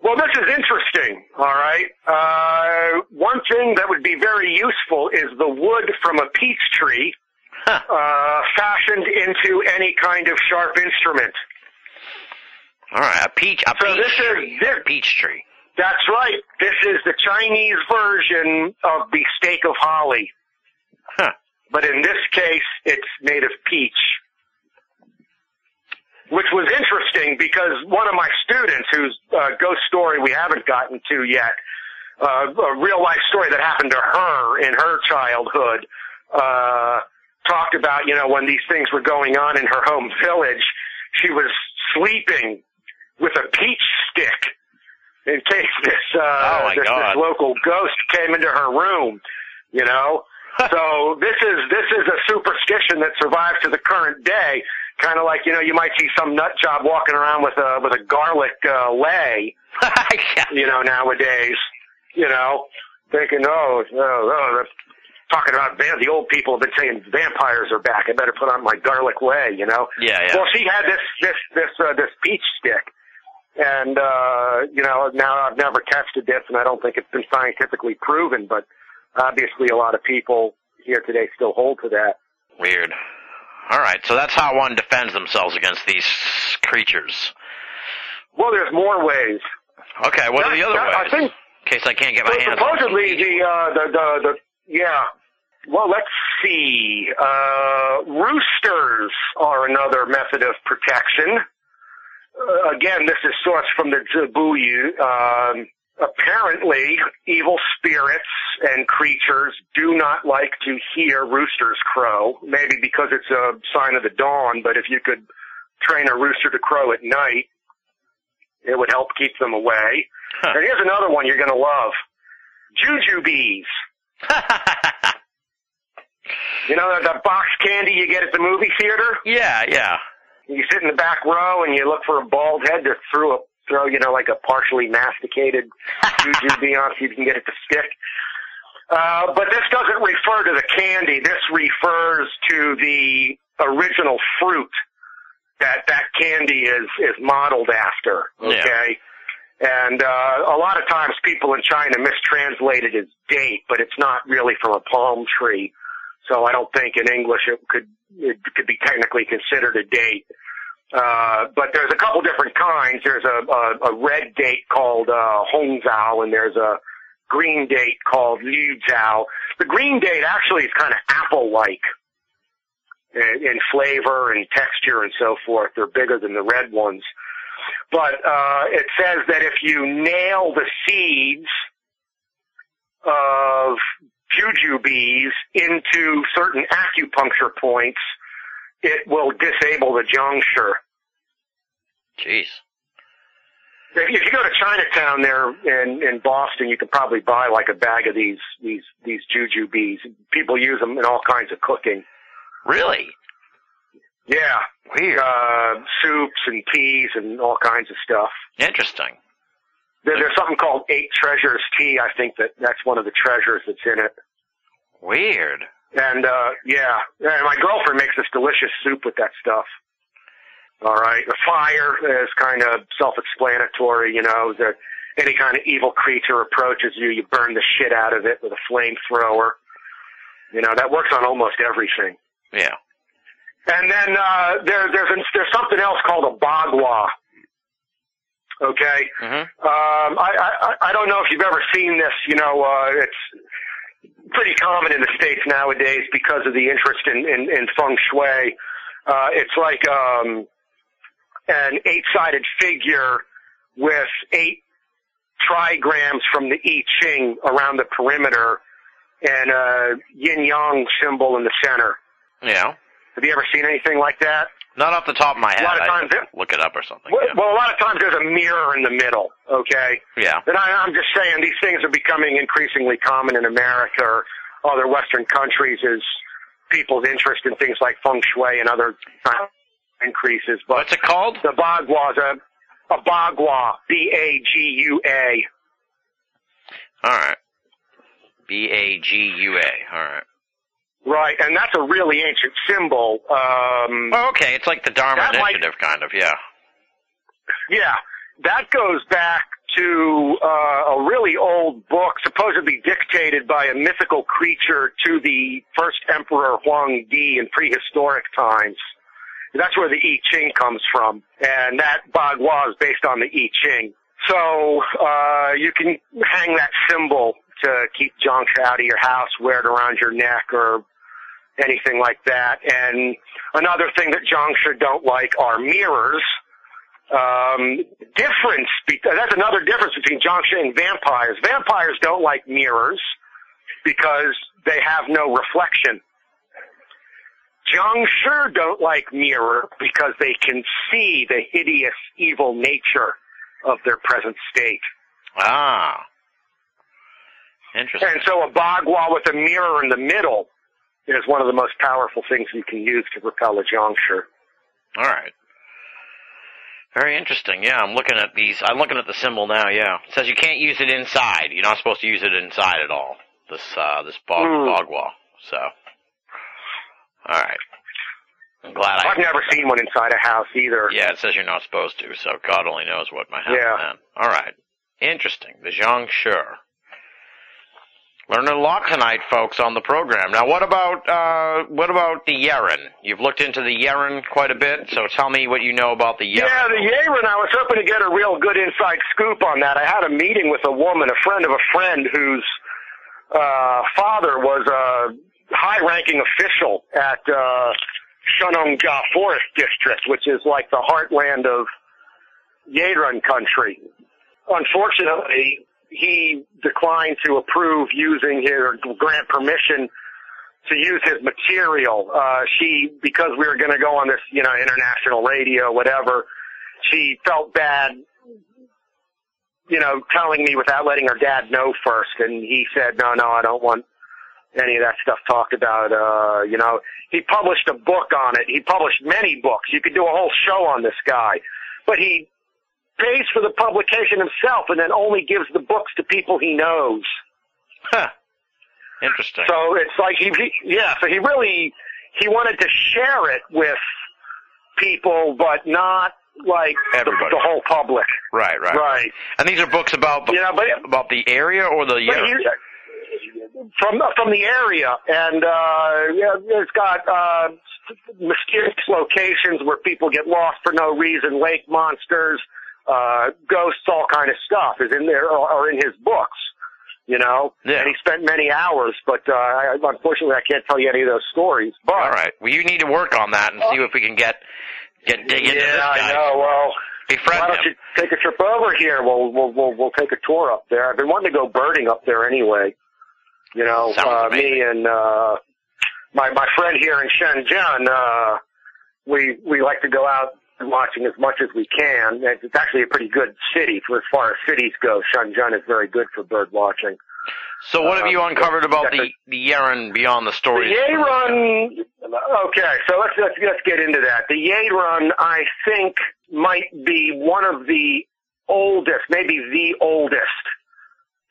Well, this is interesting, all right? Uh, one thing that would be very useful is the wood from a peach tree Huh. uh, fashioned into any kind of sharp instrument. All right, a peach, a So peach this is- tree, this- a peach tree. That's right. This is the Chinese version of the stake of holly. Huh. But in this case, it's made of peach. Which was interesting because one of my students, whose uh, ghost story we haven't gotten to yet, uh, a real life story that happened to her in her childhood, uh, talked about, you know, when these things were going on in her home village, she was sleeping with a peach stick in case this, uh, Oh, this, this local ghost came into her room, you know? so this is, this is a superstition that survives to the current day. Kind of like, you know, you might see some nut job walking around with a, with a garlic, uh, lay, Yeah. you know, nowadays, you know, thinking, oh, oh, oh, they're talking about van- the old people have been saying vampires are back. I better put on my garlic way, you know. Yeah, yeah. Well, she had this this this uh, this peach stick, and uh, you know, now I've never tested this, and I don't think it's been scientifically proven, but obviously, a lot of people here today still hold to that. Weird. All right, so that's how one defends themselves against these creatures. Well, there's more ways. Okay, what are the other that- I ways? think In case I can't get my So hands supposedly the, uh, the, the, the, yeah. Well, let's see. Uh, roosters are another method of protection. Uh, again, this is sourced from the Zabuyu. Um, apparently, evil spirits and creatures do not like to hear roosters crow. Maybe because it's a sign of the dawn, but if you could train a rooster to crow at night, it would help keep them away. Huh. And here's another one you're gonna love. Jujubes. You know the that box candy you get at the movie theater? yeah, yeah. You sit in the back row and you look for a bald head to throw a throw, you know, like a partially masticated jujube on so you can get it to stick. Uh, but this doesn't refer to the candy. This refers to the original fruit that that candy is is modeled after. Yeah. Okay. And uh, a lot of times people in China mistranslate it as date, but it's not really from a palm tree. So I don't think in English it could it could be technically considered a date. Uh, but there's a couple different kinds. There's a, a, a red date called uh, Hongzhao, and there's a green date called Liu Zhao. The green date actually is kind of apple-like in, in flavor and texture and so forth. They're bigger than the red ones. But uh, it says that if you nail the seeds of jujubes into certain acupuncture points, it will disable the jiangshi. Jeez. If if you go to Chinatown there in in Boston, you can probably buy like a bag of these these these jujubes. People use them in all kinds of cooking. Really? Yeah, Weird. uh, soups and teas and all kinds of stuff. Interesting. There, there's something called Eight Treasures tea. I think that that's one of the treasures that's in it. Weird. And uh yeah, and my girlfriend makes this delicious soup with that stuff. All right, the fire is kind of self-explanatory. You know, that any kind of evil creature approaches you, you burn the shit out of it with a flamethrower. You know, that works on almost everything. Yeah. And then uh, there, there's there's something else called a bagua. Okay, hmm um, I, I I don't know if you've ever seen this. You know, uh, it's pretty common in the states nowadays because of the interest in in, in feng shui. Uh, it's like um, an eight-sided figure with eight trigrams from the I Ching around the perimeter and a yin yang symbol in the center. Yeah. Have you ever seen anything like that? Not off the top of my head. A lot of times look it up or something. Well, yeah. well, a lot of times there's a mirror in the middle, okay? yeah. And I, I'm just saying these things are becoming increasingly common in America or other Western countries as people's interest in things like feng shui and other increases. But What's it called? the bagua is a, a bagua, B-A-G-U-A. All right. B A G U A. All right. Right, and that's a really ancient symbol. Um, Oh, okay. It's like the Dharma That might- Initiative, kind of. Yeah. Yeah, that goes back to uh, a really old book, supposedly dictated by a mythical creature to the first emperor Huang Di in prehistoric times. That's where the I Ching comes from, and that Bagua is based on the I Ching. So uh, you can hang that symbol to keep junk out of your house, wear it around your neck, or anything like that. And another thing that Jiangshi don't like are mirrors um, difference. Be- that's another difference between Jiangshi and vampires. Vampires don't like mirrors because they have no reflection. Jiangshi don't like mirror because they can see the hideous, evil nature of their present state. Ah. Interesting. And so a bagua with a mirror in the middle is one of the most powerful things you can use to repel a Jiangshi. All right. Very interesting. Yeah, I'm looking at these. I'm looking at the symbol now. Yeah, it says you can't use it inside. You're not supposed to use it inside at all. This uh, this bog Hmm. bogwa. So, all right. I'm glad I. I've never seen one inside a house either. Yeah, it says you're not supposed to. So God only knows what might happen Yeah. then. All right. Interesting. The Jiangshi. Learning a lot tonight, folks, on the program. Now, what about uh, what about the Yeren? You've looked into the Yeren quite a bit, so tell me what you know about the Yeren. Yeah, the Yeren, I was hoping to get a real good inside scoop on that. I had a meeting with a woman, a friend of a friend, whose uh, father was a high-ranking official at uh, Shennongjia Forest District, which is like the heartland of Yeren country. Unfortunately, he declined to approve using his, or grant permission to use his material. Uh, she, because we were going to go on this, you know, international radio, whatever, she felt bad, you know, telling me without letting her dad know first. And he said, no, no, I don't want any of that stuff talked about. Uh, you know, he published a book on it. He published many books. You could do a whole show on this guy. But he pays for the publication himself and then only gives the books to people he knows. Huh. Interesting. So it's like he, he yeah, so he really he wanted to share it with people, but not like the, Everybody. the whole public. right, right, Right. And these are books about the, Yeah, but about the area or the But he, from from the area, and uh, yeah, it's got uh, mysterious locations where people get lost for no reason, lake monsters, uh, ghosts, all kind of stuff is in there or, or in his books. You know, Yeah. and he spent many hours, but uh, I, unfortunately, I can't tell you any of those stories. But All right. Well, you need to work on that and see if we can get get dig into yeah, this guy. I know. Well, Befriend why don't him. you take a trip over here? We'll we'll we'll we'll take a tour up there. I've been wanting to go birding up there anyway. You know, Sounds uh, amazing. me and uh my my friend here in Shenzhen, uh we we like to go out watching as much as we can. It's it's actually a pretty good city for as far as cities go. Shenzhen is very good for bird watching. So, what have you uncovered about the the Yeren beyond the The stories? Yeren. Okay, so let's let's let's get into that. The Yeren, I think, might be one of the oldest, maybe the oldest,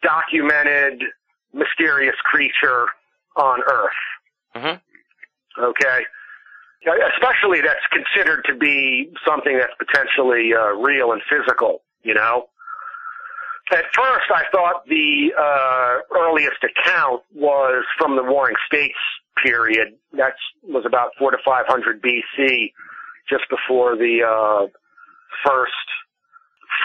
documented mysterious creature on Earth. hmm Okay, especially that's considered to be something that's potentially uh, real and physical. You know. At first, I thought the uh, earliest account was from the Warring States period. That was about four to five hundred BC, just before the uh, first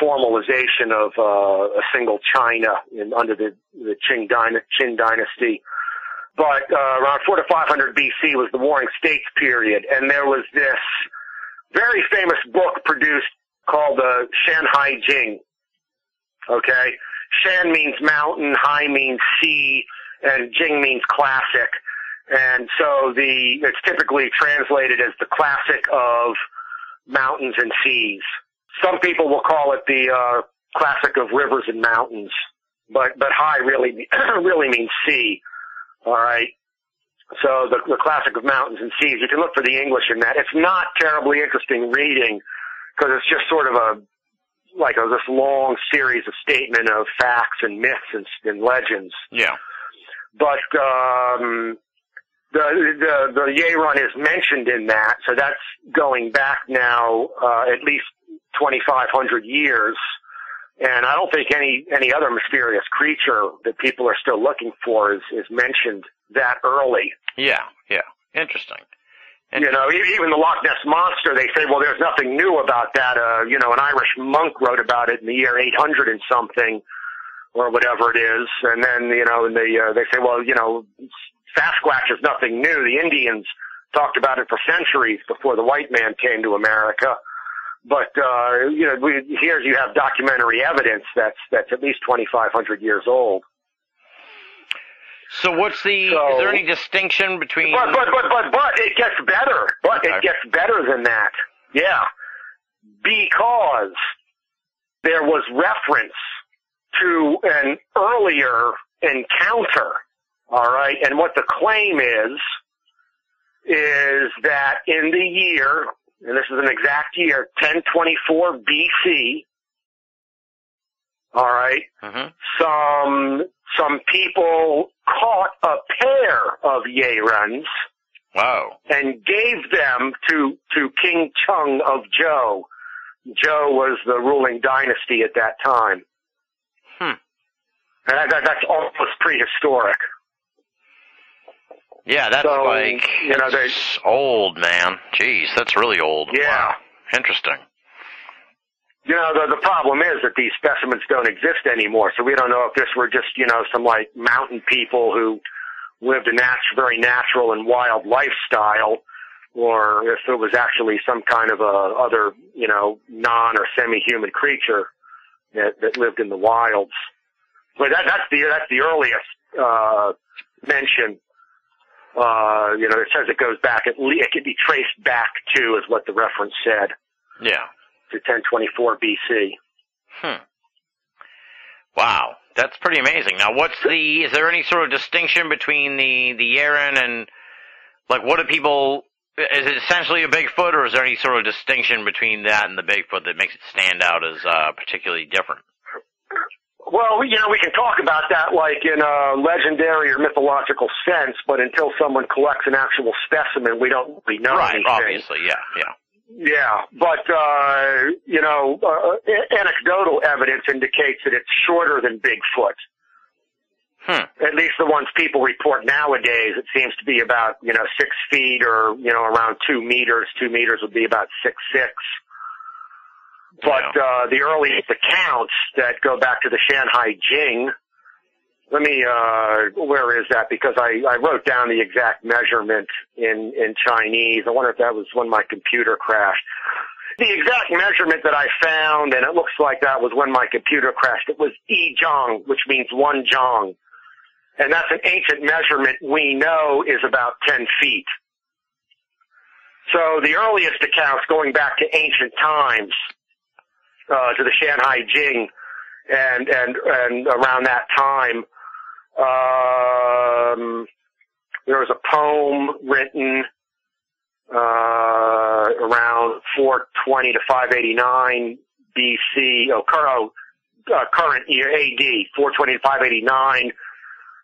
formalization of uh, a single China in, under the, the Qin, dyna- Qin dynasty. But uh, around four to five hundred BC was the Warring States period, and there was this very famous book produced called the Shanhai Jing. Okay, Shan means mountain, Hai means sea, and Jing means classic. And so the it's typically translated as the classic of mountains and seas. Some people will call it the uh, classic of rivers and mountains, but but Hai really really means sea. All right. So the, the classic of mountains and seas. You can look for the English in that. It's not terribly interesting reading because it's just sort of a like a, this long series of statement of facts and myths and, and legends. Yeah. But um, the the the Yeren is mentioned in that, so that's going back now uh, at least 2,500 years. And I don't think any any other mysterious creature that people are still looking for is is mentioned that early. Yeah. Yeah. Interesting. And You know, even the Loch Ness monster, they say, well, there's nothing new about that. Uh, you know, an Irish monk wrote about it in the year 800 and something, or whatever it is. And then, you know, and they uh, they say, well, you know, Sasquatch is nothing new. The Indians talked about it for centuries before the white man came to America. But uh, you know, we, here you have documentary evidence that's that's at least 2,500 years old. So, what's the? So- is there any distinction between? But but but but but it gets better. But Okay. it gets better than that. Yeah. Because there was reference to an earlier encounter. All right. And what the claim is is that in the year, and this is an exact year, 1024 BC. All right hmm some some people caught a pair of Yerens Wow. and gave them to to King Cheng of Zhou. Zhou was the ruling dynasty at that time. Hmm. And that, that, that's almost prehistoric. Yeah, that's So, like you know, they- old, man. Jeez, that's really old. Yeah. Wow. Interesting. You know, the, the problem is that these specimens don't exist anymore, so we don't know if this were just, you know, some like mountain people who lived a nat- very natural and wild lifestyle, or if it was actually some kind of a other, you know, non or semi-human creature that, that lived in the wilds. But that, that's the that's the earliest uh, mention. Uh, you know, it says it goes back at least it can be traced back to is what the reference said Yeah. to 1024 BC. Hmm. Wow, that's pretty amazing. Now, what's the? Is there any sort of distinction between the the Yeren and like what do people? Is it essentially a Bigfoot, or is there any sort of distinction between that and the Bigfoot that makes it stand out as uh, particularly different? Well, you know, we can talk about that like in a legendary or mythological sense, but until someone collects an actual specimen, we don't really know right, anything. obviously, yeah, yeah. Yeah, but uh, you know, uh, anecdotal evidence indicates that it's shorter than Bigfoot. Hmm. At least the ones people report nowadays, it seems to be about you know six feet or you know around two meters. Two meters would be about six six. But uh, the earliest accounts that go back to the Shanhai Jing. Let me, uh, where is that? Because I, I wrote down the exact measurement in, in Chinese. I wonder if that was when my computer crashed. The exact measurement that I found, and it looks like that was when my computer crashed, it was yi zhang, which means one zhang. And that's an ancient measurement we know is about 10 feet. So the earliest accounts going back to ancient times, uh, to the Shanhai Jing, and, and, and around that time, um, there was a poem written uh, around 420 to 589 BC. Oh, cur- oh, uh, current year AD 420 to 589.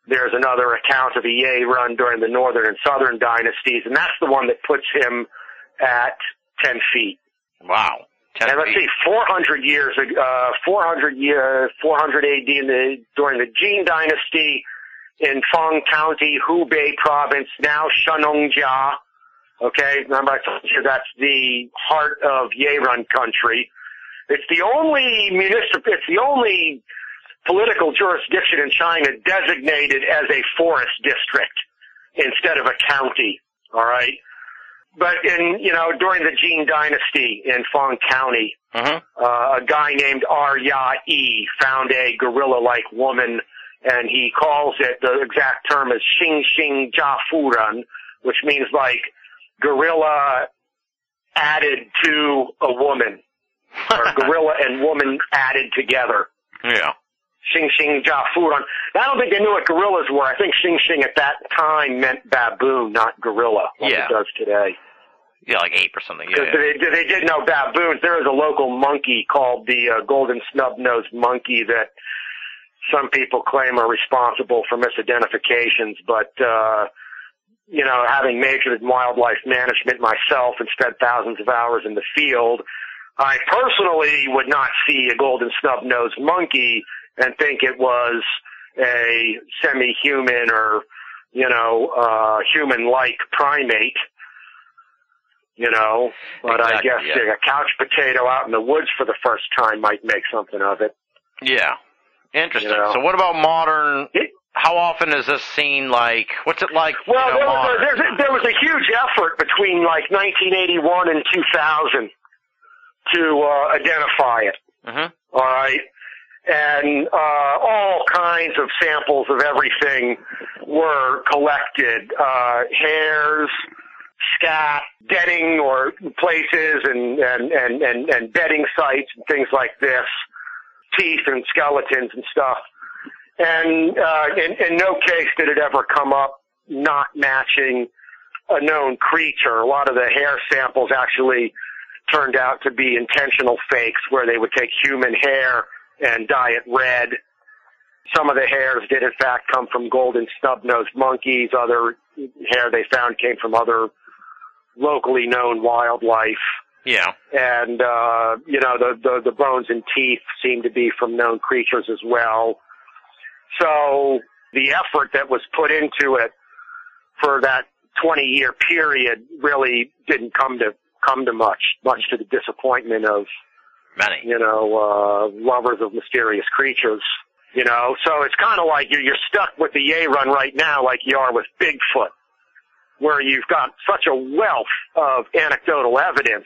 There's another account of a Yeren during the northern and southern dynasties, and that's the one that puts him at 10 feet. Wow. 10 And let's see, 400 years, uh, 400 year, 400 AD in the, during the Jin dynasty in Feng County, Hubei province, now Shennongjia. Okay, remember I told you that's the heart of Yeren country. It's the only municipal, it's the only political jurisdiction in China designated as a forest district instead of a county. All right. But in, you know, during the Jin dynasty in Feng County, Mhm. uh, a guy named Arya E found a gorilla-like woman, and he calls it, the exact term is Xing Xing Jia Furan, which means like gorilla added to a woman, or gorilla and woman added together. Yeah. Xing Xing Jia Furan. I don't think they knew what gorillas were. I think Xing Xing at that time meant baboon, not gorilla, like Yeah. it does today. Yeah, like ape or something. Yeah. Yeah. they, they did know baboons. There is a local monkey called the uh, golden snub-nosed monkey that some people claim are responsible for misidentifications, but uh, you know, having majored in wildlife management myself and spent thousands of hours in the field, I personally would not see a golden snub-nosed monkey and think it was a semi-human or you know, uh, human-like primate you know. But I guess yeah. a couch potato out in the woods for the first time might make something of it. Yeah. Interesting. You know. So what about modern? It- How often is this seen like? What's it like? you Well, know, there was, a, there was a huge effort between like 1981 and 2000 to uh, identify it. Mhm. All right. And uh, all kinds of samples of everything were collected. Uh, hairs, scat, bedding or places and, and, and, and, and bedding sites and things like this, teeth and skeletons and stuff. And uh, in, in no case did it ever come up not matching a known creature. A lot of the hair samples actually turned out to be intentional fakes where they would take human hair and dye it red. Some of the hairs did in fact come from golden snub-nosed monkeys. Other hair they found came from other locally known wildlife. Yeah. And, uh, you know, the, the, the bones and teeth seem to be from known creatures as well. So the effort that was put into it for that 20 year period really didn't come to, come to much, much to the disappointment of Many. you know, uh, lovers of mysterious creatures. You know, so it's kind of like you're, you're stuck with the Yeren right now, like you are with Bigfoot, where you've got such a wealth of anecdotal evidence.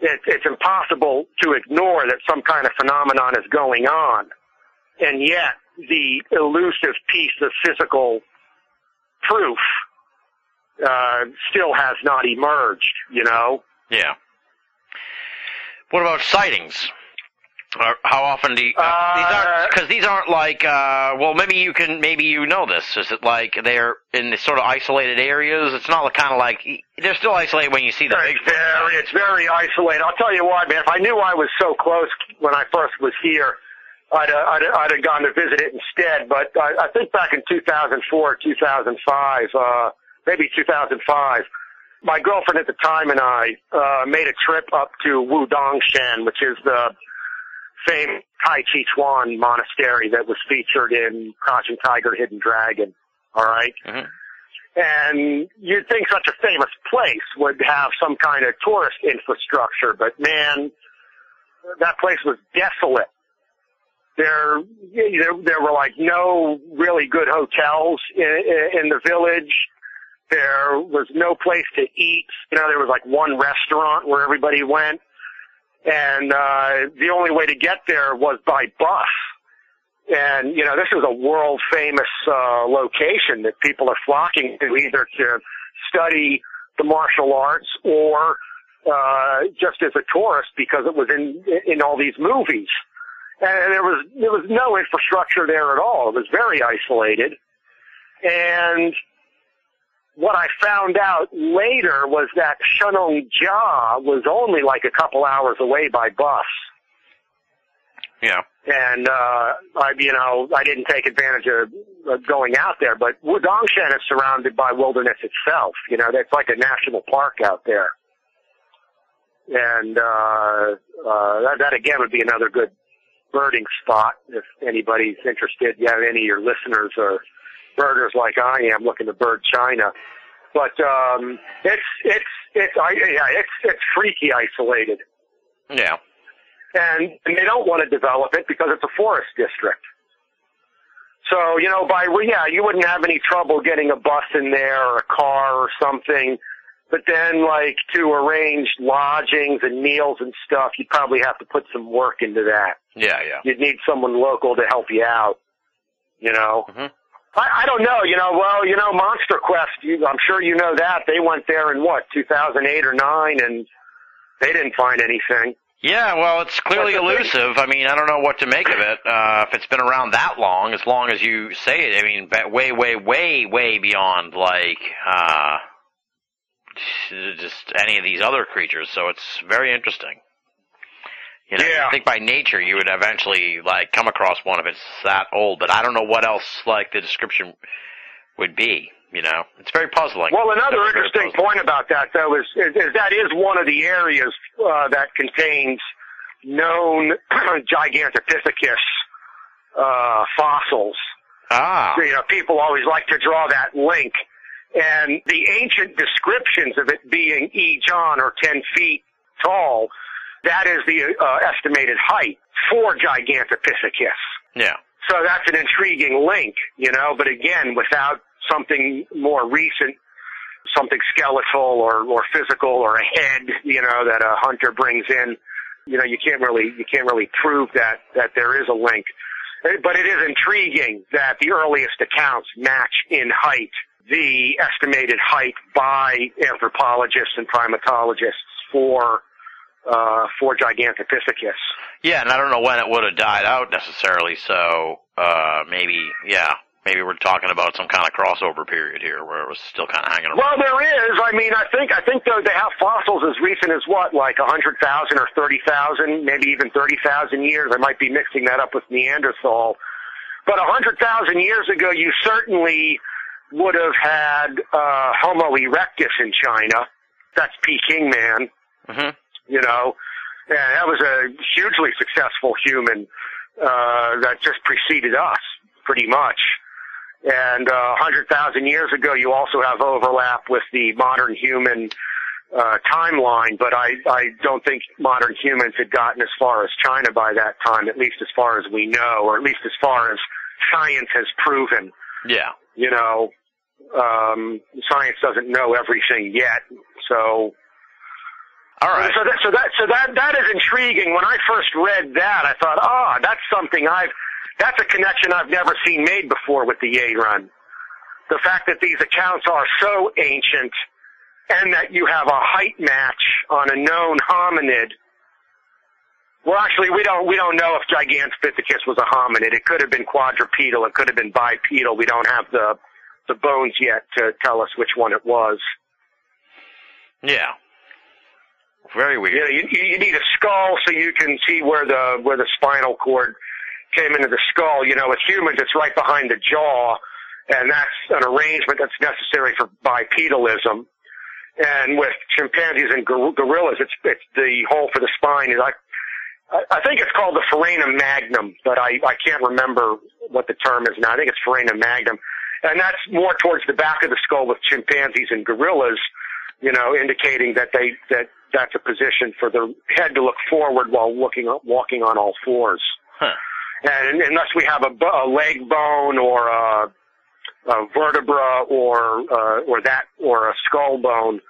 It, it's impossible to ignore that some kind of phenomenon is going on, and yet the elusive piece of physical proof uh, still has not emerged. You know, Yeah. What about sightings? Or how often do you, uh, these Uh, aren't because these aren't like uh well maybe you can maybe you know this is it like they're in the sort of isolated areas it's not kind of like they're still isolated when you see them It's very, it's very isolated. I'll tell you what, man. If I knew I was so close when I first was here, I'd, uh, I'd, I'd have gone to visit it instead. But I, I think back in 2004, 2005, uh, maybe 2005, my girlfriend at the time and I uh, made a trip up to Wudangshan, which is the same Tai Chi Chuan monastery that was featured in Crouching Tiger, Hidden Dragon. All right? Mhm. And you'd think such a famous place would have some kind of tourist infrastructure, but man, that place was desolate. There, there, there were like no really good hotels in, in the village. There was no place to eat. You know, there was like one restaurant where everybody went. And, uh, the only way to get there was by bus. And, you know, this is a world famous, uh, location that people are flocking to either to study the martial arts or, uh, just as a tourist because it was in, in all these movies. And there was, there was no infrastructure there at all. It was very isolated. And what I found out later was that Shennongjia was only like a couple hours away by bus. Yeah. And, uh, I, you know, I didn't take advantage of of going out there, but Wudangshan is surrounded by wilderness itself. You know, it's like a national park out there. And, uh, uh, that, that again would be another good birding spot if anybody's interested. You have any of your listeners or birders like I am looking to bird China. But, um, it's, it's, it's, I, yeah, it's, it's freaky isolated Yeah. and, and they don't want to develop it because it's a forest district. So, you know, by, yeah, you wouldn't have any trouble getting a bus in there or a car or something. But then, like, to arrange lodgings and meals and stuff, you'd probably have to put some work into that. Yeah, yeah. You'd need someone local to help you out, you know? Mhm. I, I don't know, you know, well, you know, Monster Quest, you, I'm sure you know that. They went there in what, 2008 or 9 and they didn't find anything. Yeah, well, it's clearly elusive. I mean, I don't know what to make of it. Uh, if it's been around that long, as long as you say it, I mean, way, way, way, way beyond like uh, just any of these other creatures. So it's very interesting. You know, Yeah. I think by nature you would eventually like come across one if it's that old, but I don't know what else like the description would be. You know, it's very puzzling. Well, another interesting puzzling. point about that, though, is, is, is that is one of the areas uh, that contains known Gigantopithecus uh, fossils. Ah, You know, people always like to draw that link. And the ancient descriptions of it being E. John or 10 feet tall, that is the uh, estimated height for Gigantopithecus. yeah, So that's an intriguing link, you know, but again, without something more recent, something skeletal or, or physical or a head, you know, that a hunter brings in, you know, you can't really, you can't really prove that, that there is a link. Eh, But it is intriguing that the earliest accounts match in height the estimated height by anthropologists and primatologists for, uh, for Gigantopithecus. yeah, and I don't know when it would have died out necessarily. So uh, maybe, yeah, maybe we're talking about some kind of crossover period here where it was still kind of hanging around. Well, there is. I mean, I think I think though they have fossils as recent as what, like a hundred thousand or thirty thousand, maybe even thirty thousand years. I might be mixing that up with Neanderthal, but a hundred thousand years ago, you certainly would have had uh, Homo erectus in China. That's Peking man. hmm You know, and that was a hugely successful human uh, that just preceded us, pretty much. And uh, 100,000 years ago, you also have overlap with the modern human uh, timeline, but I, I don't think modern humans had gotten as far as China by that time, at least as far as we know, or at least as far as science has proven. Yeah. You know, um, science doesn't know everything yet, so All right. so that, so that, so that, that is intriguing. When I first read that, I thought, ah, that's something I've, that's a connection I've never seen made before with the Yeren. The fact that these accounts are so ancient and that you have a height match on a known hominid. Well, actually, we don't, we don't know if Gigantopithecus was a hominid. It could have been quadrupedal. It could have been bipedal. We don't have the, the bones yet to tell us which one it was. Yeah. Very weird. know, you, you need a skull so you can see where the where the spinal cord came into the skull. You know, with humans, it's right behind the jaw, and that's an arrangement that's necessary for bipedalism. And with chimpanzees and gor- gorillas, it's, it's the hole for the spine is I, I think it's called the foramen magnum, but I, I can't remember what the term is now. I think it's foramen magnum. And that's more towards the back of the skull with chimpanzees and gorillas, you know, indicating that they, that that's a position for the head to look forward while looking, walking on all fours. Huh. And unless we have a, a leg bone or a, a vertebra or uh, or that or a skull bone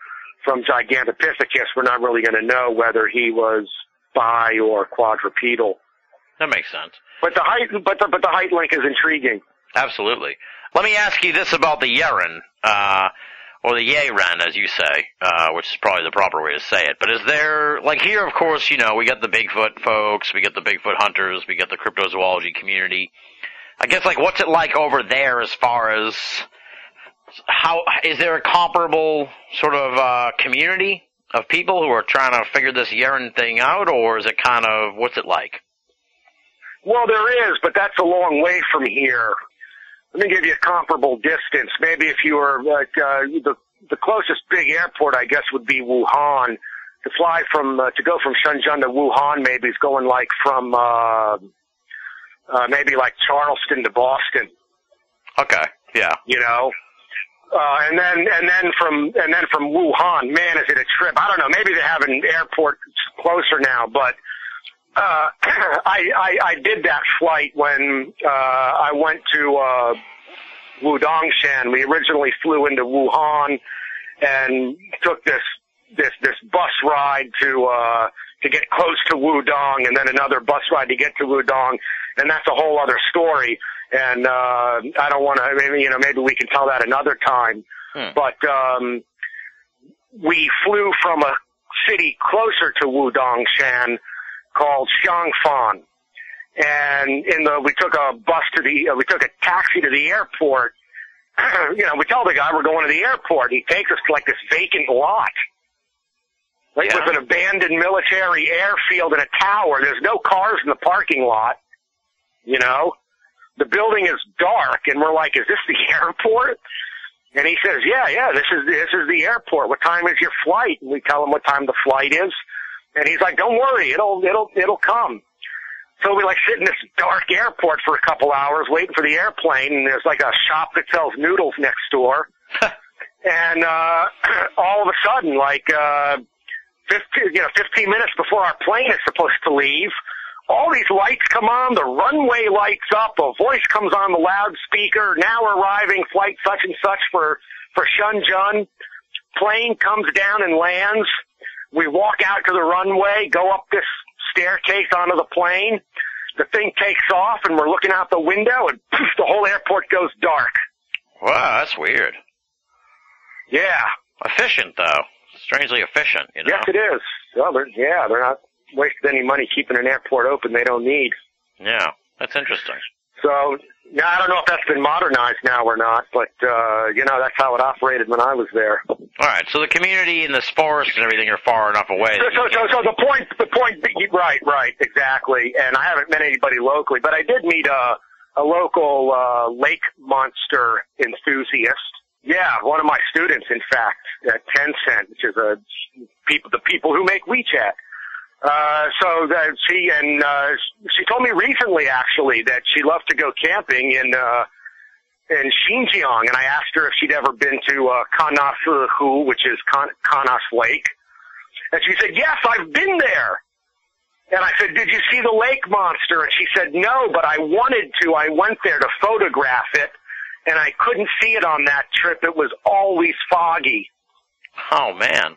from Gigantopithecus, we're not really going to know whether he was bi or quadrupedal. That makes sense. But the height, but the but the height link is intriguing. Absolutely. Let me ask you this about the Yeren, uh, or the Yeren, as you say, uh, which is probably the proper way to say it. But is there, like here, of course, you know, we got the Bigfoot folks, we got the Bigfoot hunters, we got the cryptozoology community. I guess, like, what's it like over there as far as how is there a comparable sort of uh, community of people who are trying to figure this Yeren thing out, or is it kind of what's it like? Well, there is, but that's a long way from here. Let me give you a comparable distance. Maybe if you were like uh, the the closest big airport, I guess, would be Wuhan. To fly from uh, to go from Shenzhen to Wuhan, maybe is going like from uh, uh, maybe like Charleston to Boston. Okay, yeah, You know, uh, and then and then from and then from Wuhan, man, is it a trip? I don't know. Maybe they have an airport closer now, but uh, I, I I did that flight when uh, I went to uh, Wudangshan. We originally flew into Wuhan and took this this this bus ride to uh, to get close to Wudang, and then another bus ride to get to Wudang, and that's a whole other story. And uh, I don't want to. Maybe you know, maybe we can tell that another time. Hmm. But um, we flew from a city closer to Wudangshan called Xiangfan. And in the, we took a bus to the, uh, we took a taxi to the airport. you know, we tell the guy we're going to the airport. He takes us to like this vacant lot. Like Yeah. with an abandoned military airfield and a tower. There's no cars in the parking lot. You know? The building is dark and we're like, is this the airport? And he says, yeah, yeah, this is, this is the airport. What time is your flight? And we tell him what time the flight is. And he's like, don't worry, it'll, it'll, it'll come. So we like sit in this dark airport for a couple hours waiting for the airplane and there's like a shop that sells noodles next door. and, uh, all of a sudden, like, uh, 15, you know, 15 minutes before our plane is supposed to leave, all these lights come on, the runway lights up, a voice comes on the loudspeaker, now we're arriving, flight such and such for, for Shenzhen. Plane comes down and lands. We walk out to the runway, go up this staircase onto the plane. The thing takes off and we're looking out the window and poof, the whole airport goes dark. wow, that's weird. Yeah. Efficient though, strangely efficient. You know. Yes, it is. Well, they're, yeah, they're not wasting any money keeping an airport open they don't need. Yeah, that's interesting. So, yeah, I don't know if that's been modernized now or not, but, uh, you know, that's how it operated when I was there. All right, so the community and the forest and everything are far enough away. So, so, so, so the point, the point, right, right, exactly. And I haven't met anybody locally, but I did meet a, a local, uh, lake monster enthusiast. Yeah, one of my students, in fact, at Tencent, which is a people, the people who make WeChat. Uh, so that she and uh, she told me recently, actually, that she loved to go camping in uh, in Xinjiang, and I asked her if she'd ever been to uh, which is Kan- Kanas Lake, and she said, "Yes, I've been there." And I said, "Did you see the lake monster?" And she said, "No, but I wanted to. I went there to photograph it, and I couldn't see it on that trip. It was always foggy." oh man.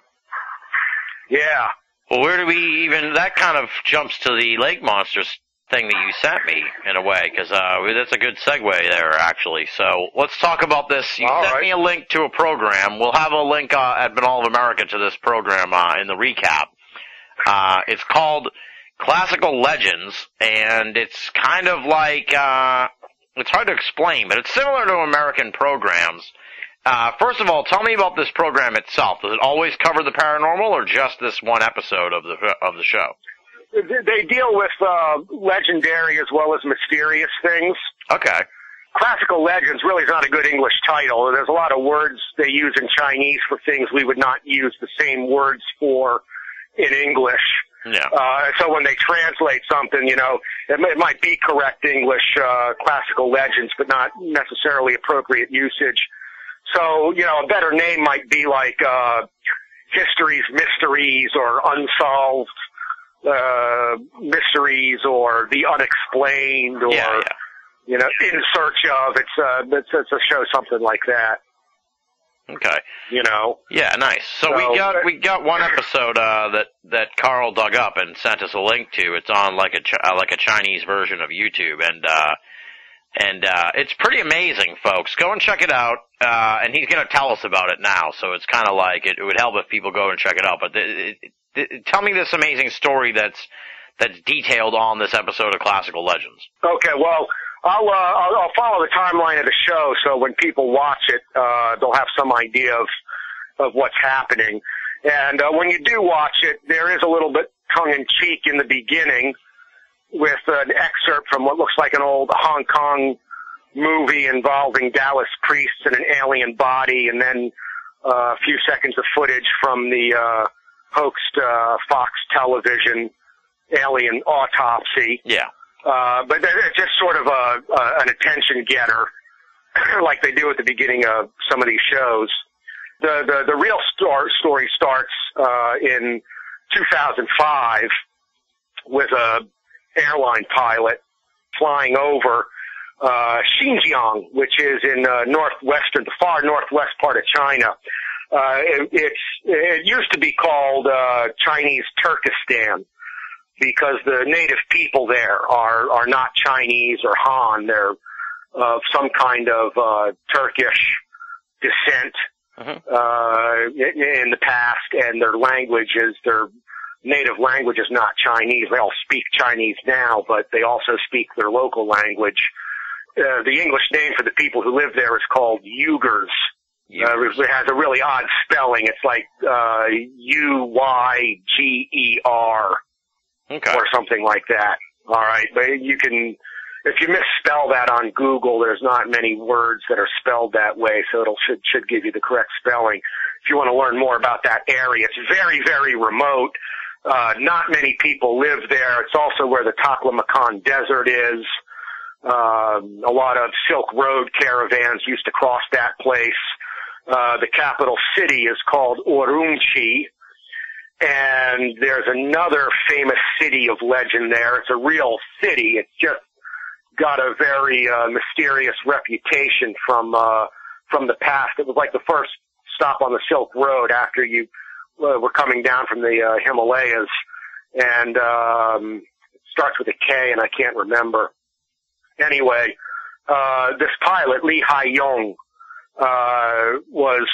Yeah. Well, where do we even? That kind of jumps to the lake monsters thing that you sent me in a way, because uh, that's a good segue there, actually. So let's talk about this. You All sent right. me a link to a program. We'll have a link uh, at Binnall of America to this program uh, in the recap. Uh, it's called Classical Legends, and it's kind of like uh, it's hard to explain, but it's similar to American programs. Uh, first of all, tell me about this program itself. Does it always cover the paranormal, or just this one episode of the of the show? they deal with uh, legendary as well as mysterious things. Okay. Classical legends really is not a good English title. There's a lot of words they use in Chinese for things we would not use the same words for in English. Yeah. Uh, so when they translate something, you know, it, may, it might be correct English, uh, classical legends, but not necessarily appropriate usage. So, you know, a better name might be like, uh, History's Mysteries or Unsolved, uh, Mysteries or The Unexplained or, yeah, yeah. you know, In Search of. It's, uh, it's, it's a show something like that, Okay. you know. Yeah, nice. So, So- we got we got one episode uh, that that Carl dug up and sent us a link to. It's on like a Ch- uh, like a Chinese version of YouTube, and uh, and uh, it's pretty amazing, folks. Go and check it out. Uh, and he's going to tell us about it now, so it's kind of like it, it would help if people go and check it out. But th- th- th- tell me this amazing story that's that's detailed on this episode of Classical Legends. Okay, well, I'll, uh, I'll I'll follow the timeline of the show, so when people watch it, uh, they'll have some idea of of what's happening. And uh, when you do watch it, there is a little bit tongue in cheek in the beginning with an excerpt from what looks like an old Hong Kong movie involving Taoist priests and an alien body, and then uh, a few seconds of footage from the uh, hoaxed uh, Fox television alien autopsy. Yeah. Uh, but they're they're just sort of a, a an attention getter, like they do at the beginning of some of these shows. The the, the real star, story starts uh, in 2005 with a airline pilot flying over uh, Xinjiang, which is in uh, northwestern, the far northwest part of China. Uh, it, it's it used to be called uh, Chinese Turkestan because the native people there are are not Chinese or Han. They're of some kind of uh, Turkish descent Mhm. uh, in the past, and their language is their native language is not Chinese. They all speak Chinese now, but they also speak their local language. Uh, the English name for the people who live there is called Uyghurs. Uh, it has a really odd spelling. It's like uh, U Y G E R Okay. or something like that. All right, but you can, if you misspell that on Google, there's not many words that are spelled that way, so it'll should should give you the correct spelling. If you want to learn more about that area, it's very very remote. Uh, not many people live there. It's also where the Taklamakan Desert is. Um, a lot of Silk Road caravans used to cross that place. Uh, the capital city is called Urumqi and there's another famous city of legend there. It's a real city. It's just got a very uh, mysterious reputation from uh, from the past. It was like the first stop on the Silk Road after you uh, were coming down from the uh, Himalayas, and um, starts with a K, and I can't remember. Anyway, uh, this pilot Lee Hai Yong uh, was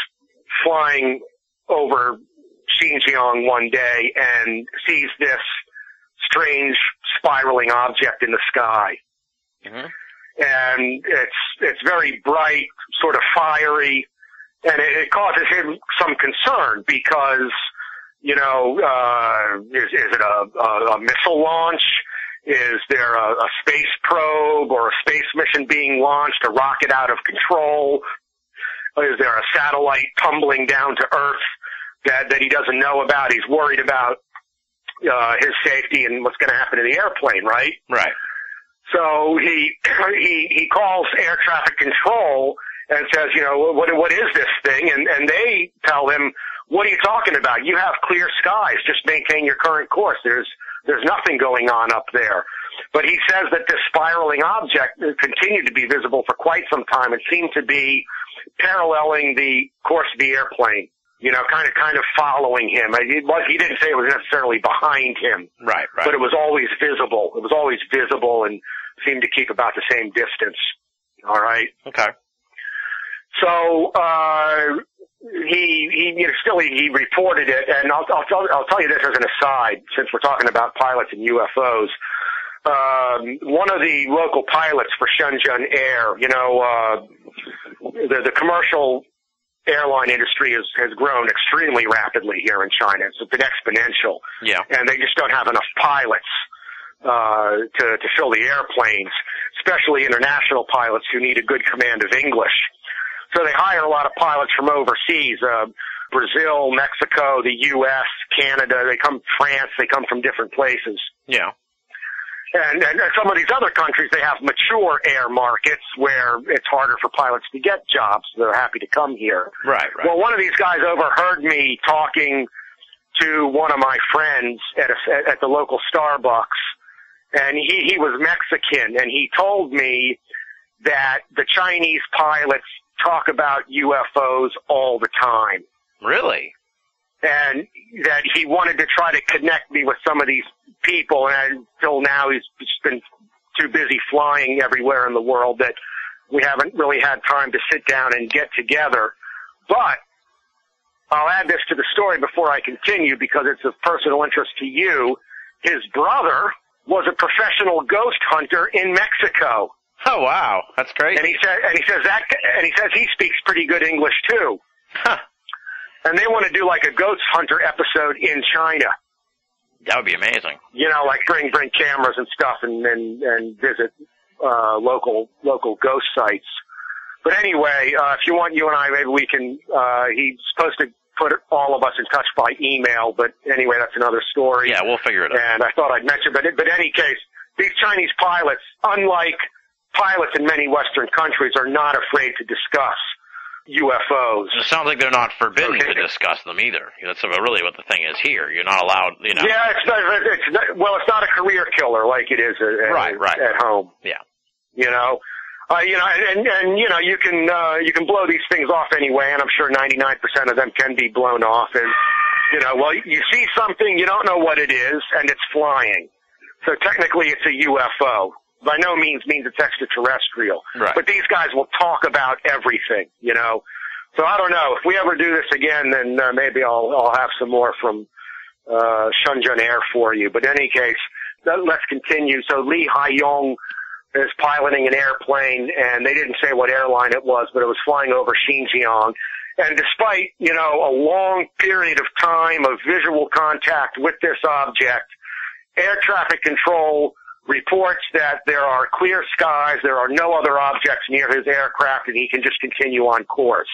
flying over Xinjiang one day and sees this strange spiraling object in the sky. Mhm. And it's, it's very bright, sort of fiery, and it, it causes him some concern because, you know, uh, is, is it a, a, a missile launch? Is there a, a space probe or a space mission being launched, a rocket out of control? Is there a satellite tumbling down to Earth that, that he doesn't know about? He's worried about uh, his safety and what's going to happen to the airplane, right? Right. So he he he calls air traffic control and says, you know, what what is this thing? And and they tell him, what are you talking about? You have clear skies. Just maintain your current course. There's there's nothing going on up there. But he says that this spiraling object continued to be visible for quite some time. It seemed to be paralleling the course of the airplane. You know, kind of kind of following him. It was, he didn't say it was necessarily behind him Right. Right. but it was always visible. It was always visible and seemed to keep about the same distance. All right. okay. So uh, he he you know, still he, he reported it, and I'll I'll tell, I'll tell you this as an aside, since we're talking about pilots and UFOs. Um, one of the local pilots for Shenzhen Air, you know, uh, the the commercial airline industry has, has grown extremely rapidly here in China. It's been exponential. Yeah. And they just don't have enough pilots, uh, to, to fill the airplanes, especially international pilots who need a good command of English. So they hire a lot of pilots from overseas, uh, Brazil, Mexico, the U.S., Canada. They come France. They come from different places. Yeah. And, and some of these other countries, they have mature air markets where it's harder for pilots to get jobs. They're happy to come here. Right, right. Well, one of these guys overheard me talking to one of my friends at a, at the local Starbucks, and he he was Mexican, and he told me that the Chinese pilots talk about UFOs all the time really? and that he wanted to try to connect me with some of these people, and until now he's just been too busy flying everywhere in the world that we haven't really had time to sit down and get together. But I'll add this to the story before I continue because it's of personal interest to you. His brother was a professional ghost hunter in Mexico, Oh wow, that's great. and he said, and he says that, and he says he speaks pretty good English too. Huh. And they want to do like a ghost hunter episode in China. That would be amazing. you know, like bring bring cameras and stuff and and, and visit uh, local local ghost sites. But anyway, uh, if you want, you and I maybe we can. Uh, he's supposed to put all of us in touch by email, but anyway, that's another story. Yeah, we'll figure it out. And I thought I'd mention, but but in any case, these Chinese pilots, unlike pilots in many Western countries, are not afraid to discuss UFOs. It sounds like they're not forbidden Okay. to discuss them either. That's really what the thing is here. You're not allowed, you know. Yeah, it's not, it's not, well, it's not a career killer like it is at, Right, right. at home. Yeah. You know, uh, you know, and, and you know, you can uh, you can blow these things off anyway, and I'm sure 99% of them can be blown off. And you know, well, you see something, you don't know what it is, and it's flying. So technically, it's a UFO. By no means means it's extraterrestrial. Right. But these guys will talk about everything. You know. So I don't know if we ever do this again, then uh, maybe I'll I'll have some more from uh, Shenzhen Air for you. But in any case, let- let's continue. So Lee Haiyong is piloting an airplane, and they didn't say what airline it was, but it was flying over Xinjiang. And despite, you know, a long period of time of visual contact with this object, air traffic control reports that there are clear skies, there are no other objects near his aircraft, and he can just continue on course.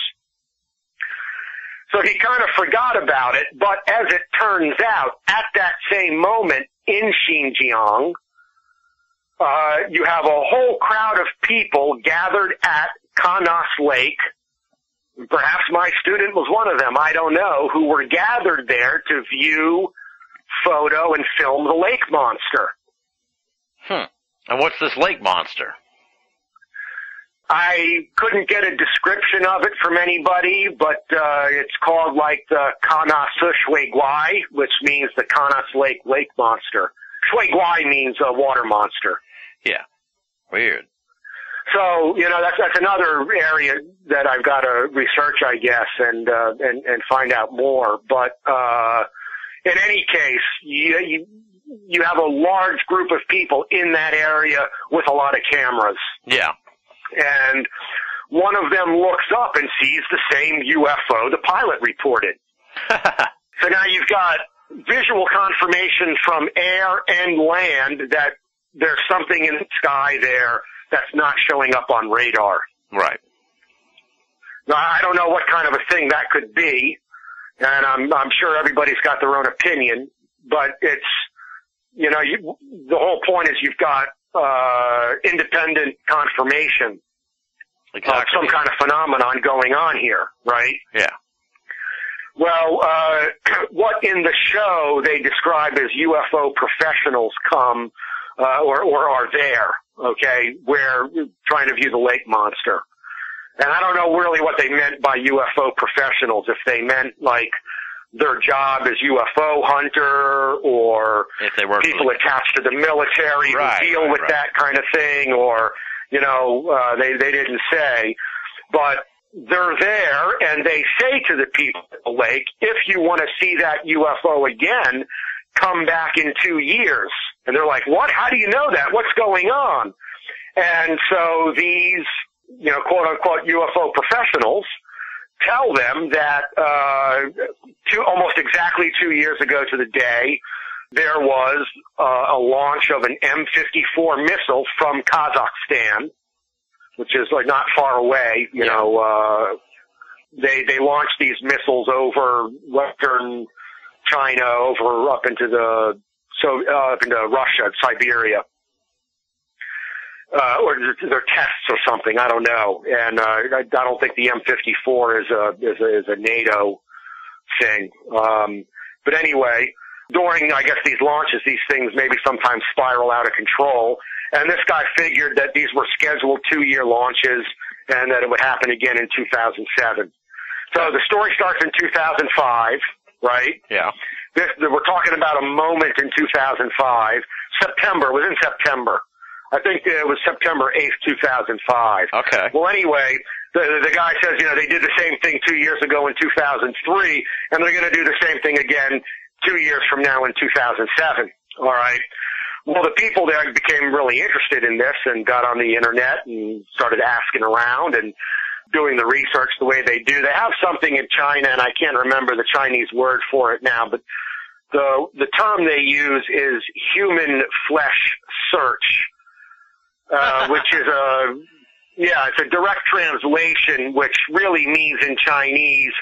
So he kind of forgot about it, but as it turns out, at that same moment in Xinjiang, uh, you have a whole crowd of people gathered at Kanas Lake. Perhaps my student was one of them, I don't know, who were gathered there to view, photo, and film the lake monster. Hmm. And what's this lake monster? I couldn't get a description of it from anybody, but uh, it's called like the Kana which means the Kanas Lake lake monster. Shui means a water monster. Yeah. Weird. So you know that's that's another area that I've got to research, I guess, and uh, and and find out more. But uh, in any case, you, you you have a large group of people in that area with a lot of cameras. Yeah. and one of them looks up and sees the same UFO the pilot reported. So now you've got visual confirmation from air and land that there's something in the sky there that's not showing up on radar. right. Now I don't know what kind of a thing that could be, and I'm I'm sure everybody's got their own opinion, but it's you know you, the whole point is you've got uh, independent confirmation of some kind of phenomenon going on here, right? Yeah. Well, uh, what in the show they describe as UFO professionals come, uh, or, or are there, okay, where trying to view the lake monster. And I don't know really what they meant by UFO professionals, if they meant like their job as UFO hunter or If they work people attached to the military Right, who deal right, with right. that kind of thing or, you know, uh, they, they didn't say, but they're there and they say to the people at the lake, if you want to see that UFO again, come back in two years. And they're like, what? How do you know that? What's going on? And so these, you know, quote unquote UFO professionals tell them that uh, two, almost exactly two years ago to the day, there was uh, a launch of an M54 missile from Kazakhstan, which is like not far away. You Yeah. know, uh, they they launched these missiles over western China, over up into the so uh, up into Russia, Siberia. Uh, or they're tests or something. I don't know, and uh, I, I don't think the M54 is a is a, is a NATO thing. Um, but anyway, during I guess these launches, these things maybe sometimes spiral out of control. And this guy figured that these were scheduled two-year launches, and that it would happen again in 2007. So the story starts in 2005, right? Yeah. This, we're talking about a moment in 2005. September, was in September. I think it was September 8th, 2005. Okay. Well, anyway, the, the guy says, you know, they did the same thing two years ago in 2003, and they're going to do the same thing again two years from now in 2007. All right. Well, the people there became really interested in this and got on the internet and started asking around and doing the research the way they do. They have something in China, and I can't remember the Chinese word for it now, but the the term they use is human flesh search, uh, which is a yeah, it's a direct translation, which really means in Chinese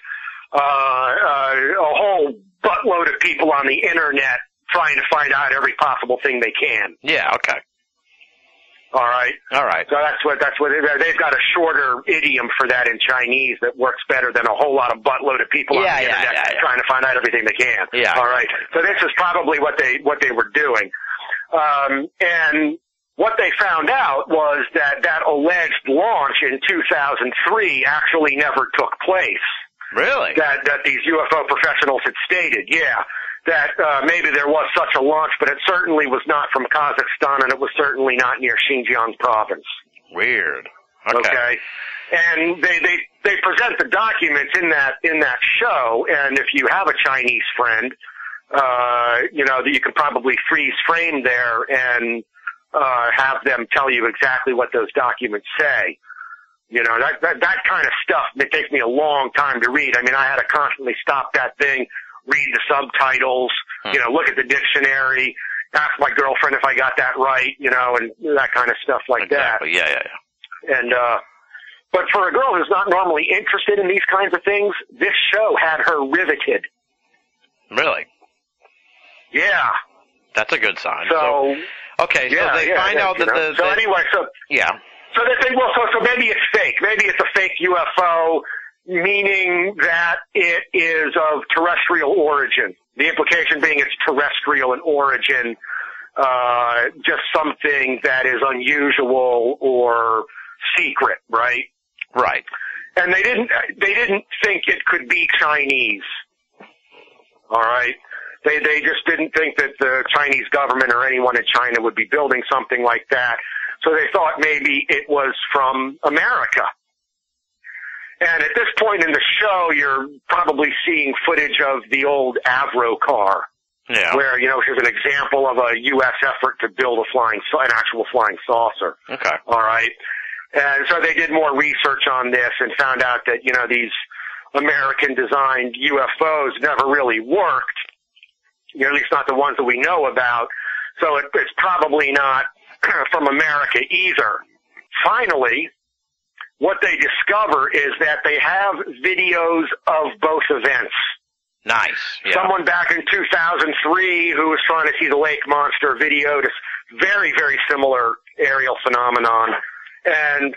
uh, uh, a whole buttload of people on the internet trying to find out every possible thing they can. Yeah. Okay. All right. All right. So that's what that's what they've got a shorter idiom for that in Chinese that works better than a whole lot of buttload of people Yeah, on the yeah, internet yeah, yeah. trying to find out everything they can. Yeah. All right. So this is probably what they what they were doing, um, and what they found out was that that alleged launch in 2003 actually never took place Really? that that these UFO professionals had stated. Yeah, that uh, maybe there was such a launch, but it certainly was not from Kazakhstan, and it was certainly not near Xinjiang province. Weird. Okay, Okay. and they they they present the documents in that in that show, and if you have a Chinese friend, uh, you know that you can probably freeze frame there and uh, have them tell you exactly what those documents say. You know, that, that, that kind of stuff, it takes me a long time to read. I mean, I had to constantly stop that thing, read the subtitles, Hmm. you know, look at the dictionary, ask my girlfriend if I got that right, you know, and that kind of stuff like exactly. Yeah. Yeah. Yeah. And, uh, but for a girl who's not normally interested in these kinds of things, this show had her riveted. Really? Yeah. That's a good sign. So, okay. So yeah, they yeah, find yeah, out that know. the, so anyway, so yeah. So they think, well, so, so maybe it's fake. Maybe it's a fake UFO, meaning that it is of terrestrial origin. The implication being it's terrestrial in origin, uh, just something that is unusual or secret, right? Right. And they didn't, they didn't think it could be Chinese. All right. They, they just didn't think that the Chinese government or anyone in China would be building something like that. So they thought maybe it was from America. And at this point in the show, you're probably seeing footage of the old Avrocar, Yeah. where, you know, here's an example of a U.S. effort to build a flying, an actual flying saucer. Okay. All right. And so they did more research on this and found out that, you know, these American designed UFOs never really worked. You know, at least not the ones that we know about. So it, it's probably not from America either. Finally, what they discover is that they have videos of both events. Nice. Yeah. Someone back in 2003 who was trying to see the lake monster videoed a very, very similar aerial phenomenon. And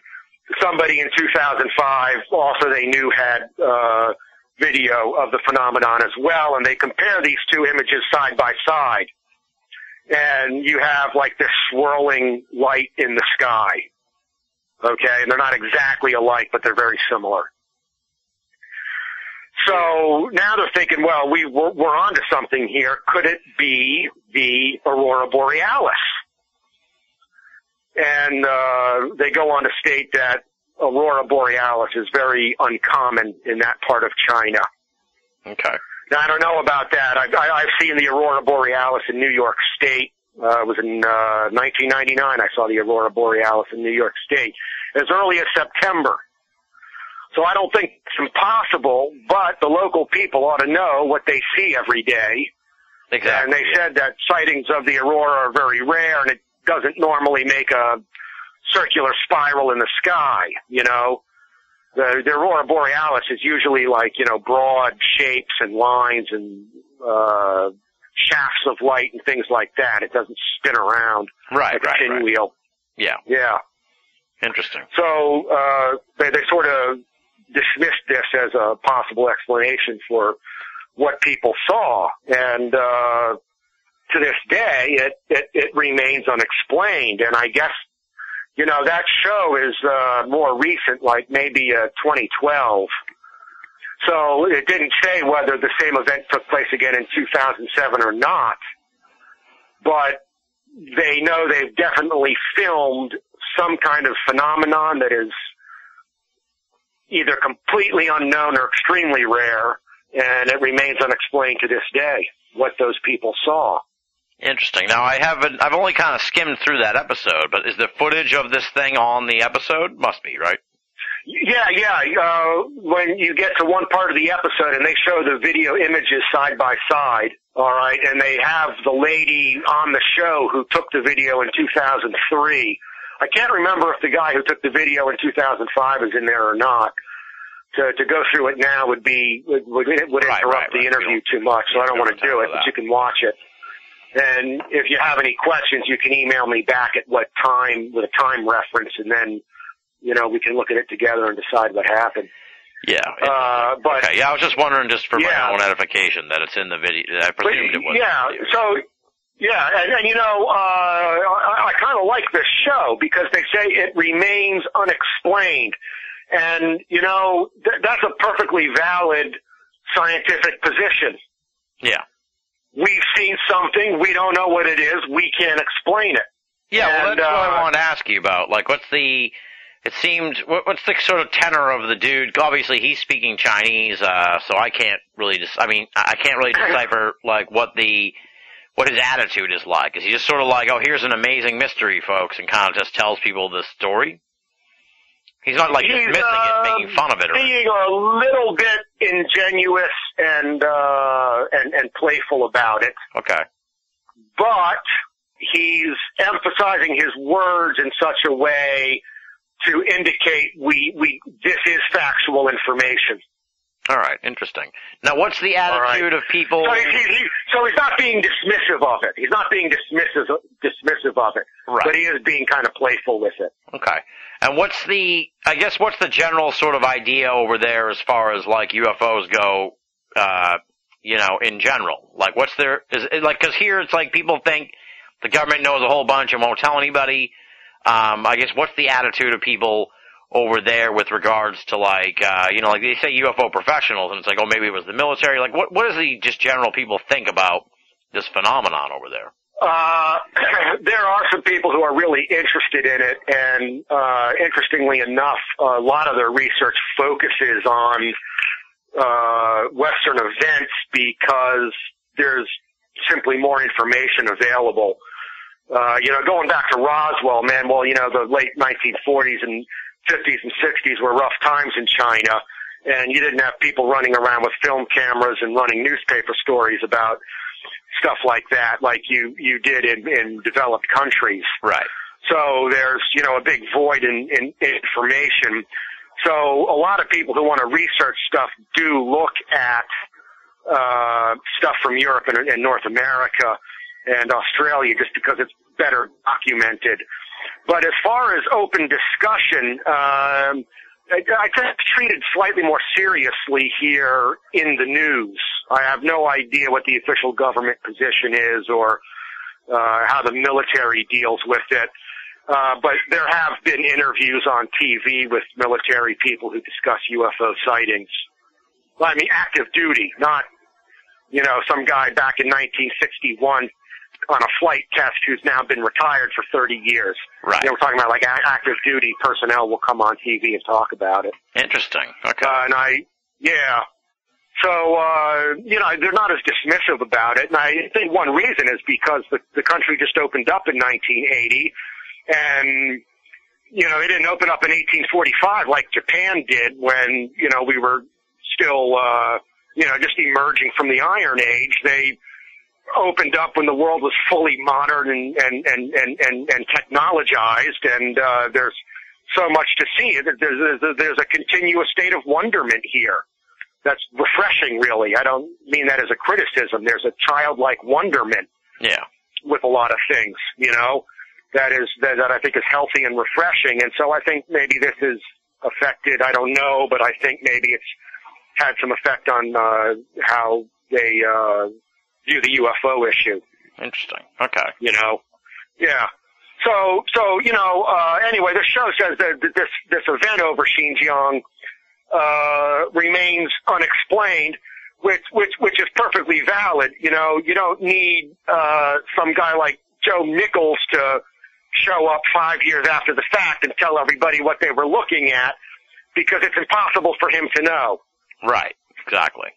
somebody in 2005 also they knew had uh, video of the phenomenon as well. And they compare these two images side by side. And you have like this swirling light in the sky. Okay, and they're not exactly alike, but they're very similar. So now they're thinking, well, we we're, we're onto something here. Could it be the aurora borealis? And uh, they go on to state that aurora borealis is very uncommon in that part of China. Okay. Now I don't know about that. I've, I, I've seen the aurora borealis in New York State. Uh, it was in uh, 1999. I saw the aurora borealis in New York State as early as September. So I don't think it's impossible, but the local people ought to know what they see every day. Exactly. And they said that sightings of the aurora are very rare and it doesn't normally make a circular spiral in the sky, you know. The, the aurora borealis is usually like, you know, broad shapes and lines and, uh, shafts of light and things like that. It doesn't spin around right, like right, a right. Yeah, Yeah. interesting. So uh, they, they sort of dismissed this as a possible explanation for what people saw, and uh, to this day, it, it it remains unexplained. And I guess you know that show is uh, more recent, like maybe uh, 2012. So it didn't say whether the same event took place again in 2007 or not, but they know they've definitely filmed some kind of phenomenon that is either completely unknown or extremely rare, and it remains unexplained to this day what those people saw. Interesting. Now I haven't. I've only kind of skimmed through that episode, but is the footage of this thing on the episode? Must be right. Yeah, yeah. Uh, when you get to one part of the episode and they show the video images side by side, all right, and they have the lady on the show who took the video in 2003. I can't remember if the guy who took the video in 2005 is in there or not. To to go through it now would be would would, would interrupt right, the right. interview too much, so I don't want to do it. But you can watch it. And if you have any questions, you can email me back at what time with a time reference, and then you know we can look at it together and decide what happened. Yeah. Uh, but okay. Yeah, I was just wondering, just for Yeah. my own edification, that it's in the video. I But, presumed it was. yeah, so yeah, and, and you know, uh, I, I kind of like this show because they say it remains unexplained, and you know th- that's a perfectly valid scientific position. Yeah. We've seen something, we don't know what it is, we can't explain it. Yeah, well, And, that's what I uh, wanted to ask you about. Like, what's the? It seemed. What, what's the sort of tenor of the dude? Obviously, he's speaking Chinese, uh, so I can't really. Dis- I mean, I I can't really decipher like what the what his attitude is like. Is he just sort of like, oh, here's an amazing mystery, folks, and kind of just tells people this story? He's not like He's, dismissing uh, it, making fun of it, or Being a little bit ingenuous and uh, and and playful about it. okay, but he's emphasizing his words in such a way to indicate we, we, this is factual information. All right, interesting. Now, what's the All right. attitude of people? So, he, he, he, so he's not being dismissive of it. He's not being dismissive, dismissive of it. Right. But he is being kind of playful with it. Okay. And what's the, I guess, what's the general sort of idea over there as far as like UFOs go, uh, you know, in general? Like, what's their, is it like, cause here it's like people think the government knows a whole bunch and won't tell anybody. Um, I guess what's the attitude of people over there with regards to like, uh, you know, like they say UFO professionals and it's like, oh, maybe it was the military. Like, what, what does the just general people think about this phenomenon over there? Uh, there are some people who are really interested in it, and uh, interestingly enough, a lot of their research focuses on uh, Western events because there's simply more information available. Uh, you know, going back to Roswell, man, well, you know, the late 1940s and 50s and 60s were rough times in China, and you didn't have people running around with film cameras and running newspaper stories about stuff like that, like you you did in in developed countries. Right. So there's you know a big void in, in information. So a lot of people who want to research stuff do look at uh, stuff from Europe and, and North America and Australia just because it's better documented. But as far as open discussion, um, I, think it's treated slightly more seriously here in the news. I have no idea what the official government position is or uh, how the military deals with it. Uh, but there have been interviews on TV with military people who discuss UFO sightings. I mean, active duty, not, you know, some guy back in 1961 on a flight test who's now been retired for 30 years. Right. You know, we're talking about like active duty personnel will come on TV and talk about it. Interesting. Okay. Uh, and I, yeah. So, uh, you know, they're not as dismissive about it. And I think one reason is because the, the country just opened up in 1980 and you know, it didn't open up in 1845 like Japan did when, you know, we were still, uh, you know, just emerging from the Iron Age. They opened up when the world was fully modern and, and, and, and, and, and technologized and, uh, there's so much to see. There's, there's, there's a continuous state of wonderment here. That's refreshing, really. I don't mean that as a criticism. There's a childlike wonderment Yeah. with a lot of things, you know, that is, that, that I think is healthy and refreshing. And so I think maybe this is affected, I don't know, but I think maybe it's had some effect on, uh, how they, uh, view the UFO issue, Interesting. Okay. you know? Yeah. So, so, you know, uh, anyway, the show says that that this, this event over Xinjiang, uh, remains unexplained, which, which, which is perfectly valid. You know, you don't need, uh, some guy like Joe Nichols to show up five years after the fact and tell everybody what they were looking at because it's impossible for him to know. Right. Exactly.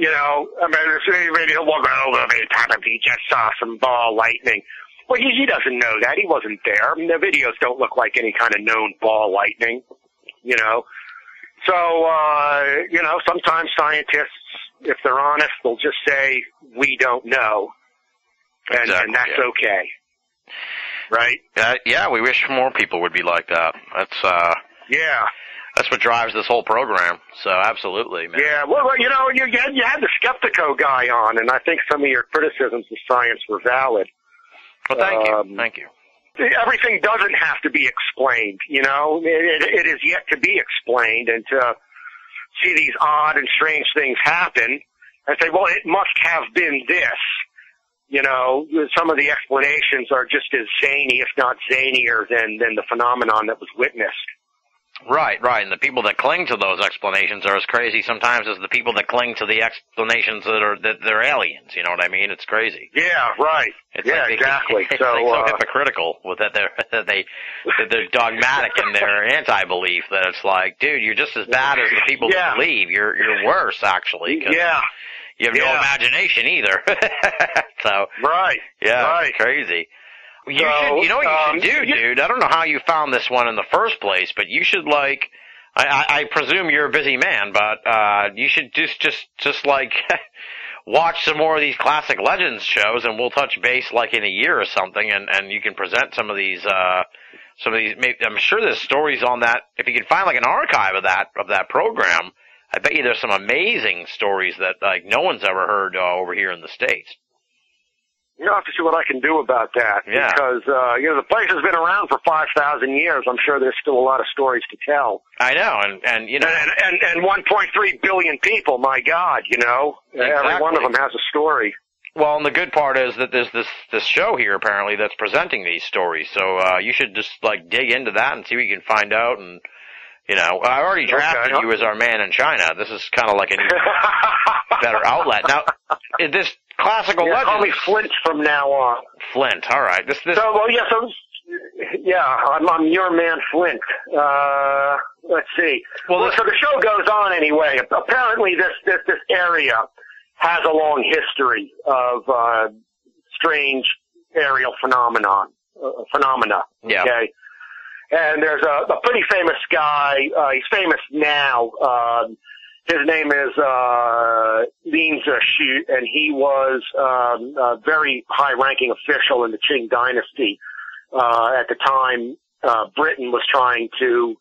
You know, I mean, there's maybe he'll walk around over every time if he just saw some ball lightning. Well, he, he doesn't know that. He wasn't there. I mean, the videos don't look like any kind of known ball lightning, you know. So, uh, you know, sometimes scientists, if they're honest, they'll just say, we don't know. And, Exactly, and that's yeah. okay. Right? Uh, yeah, we wish more people would be like that. That's uh, Yeah. That's what drives this whole program. So absolutely, man. Yeah, well, well, you know, you, you had, you had the Skeptiko guy on, and I think some of your criticisms of science were valid. Well, thank you, Um, thank you. everything doesn't have to be explained, you know. It, it, it is yet to be explained, and to see these odd and strange things happen, and say, well, it must have been this. You know, some of the explanations are just as zany, if not zanier, than than the phenomenon that was witnessed. Right, right. And the people that cling to those explanations are as crazy sometimes as the people that cling to the explanations that are that they're aliens. You know what I mean? It's crazy. Yeah, right. It's yeah, like they- exactly. It's so, like so uh, hypocritical with that they're that they that they're dogmatic in their anti-belief. That it's like, dude, you're just as bad as the people Yeah. that believe. You're you're worse actually. 'cause yeah, you have no imagination either. so right. yeah, Right. crazy. You So, should, you know what you um, should do, dude. I don't know how you found this one in the first place, but you should like. I, I, I presume you're a busy man, but uh, you should just just just like watch some more of these classic legends shows, and we'll touch base like in a year or something, and and you can present some of these. uh some of these, maybe, I'm sure there's stories on that. If you can find like an archive of that of that program, I bet you there's some amazing stories that like no one's ever heard uh, over here in the states. You'll have to see what I can do about that. Yeah. Because, uh, you know, the place has been around for 5,000 years. I'm sure there's still a lot of stories to tell. I know, and and you know, And, and, and 1.3 billion people, my God, you know? Every one of them has a story. Well, and the good part is that there's this this show here apparently that's presenting these stories. So uh, you should just like dig into that and see what you can find out. And you know, I already drafted Okay. you as our man in China. This is kind of like a better outlet. Now, is this classical yeah, call me Flint from now on. Flint. All right, this this So, well, yeah, so, yeah, I'm, I'm your man Flint. Uh, let's see. Well, Well, so the show goes on anyway. Apparently, this this this area has a long history of uh, strange aerial phenomenon uh, phenomena. Yeah. And there's a, a pretty famous guy. Uh, he's famous now. Um, his name is uh, Lin Zexu, and he was um, a very high-ranking official in the Qing dynasty. Uh, at the time, uh, Britain was trying to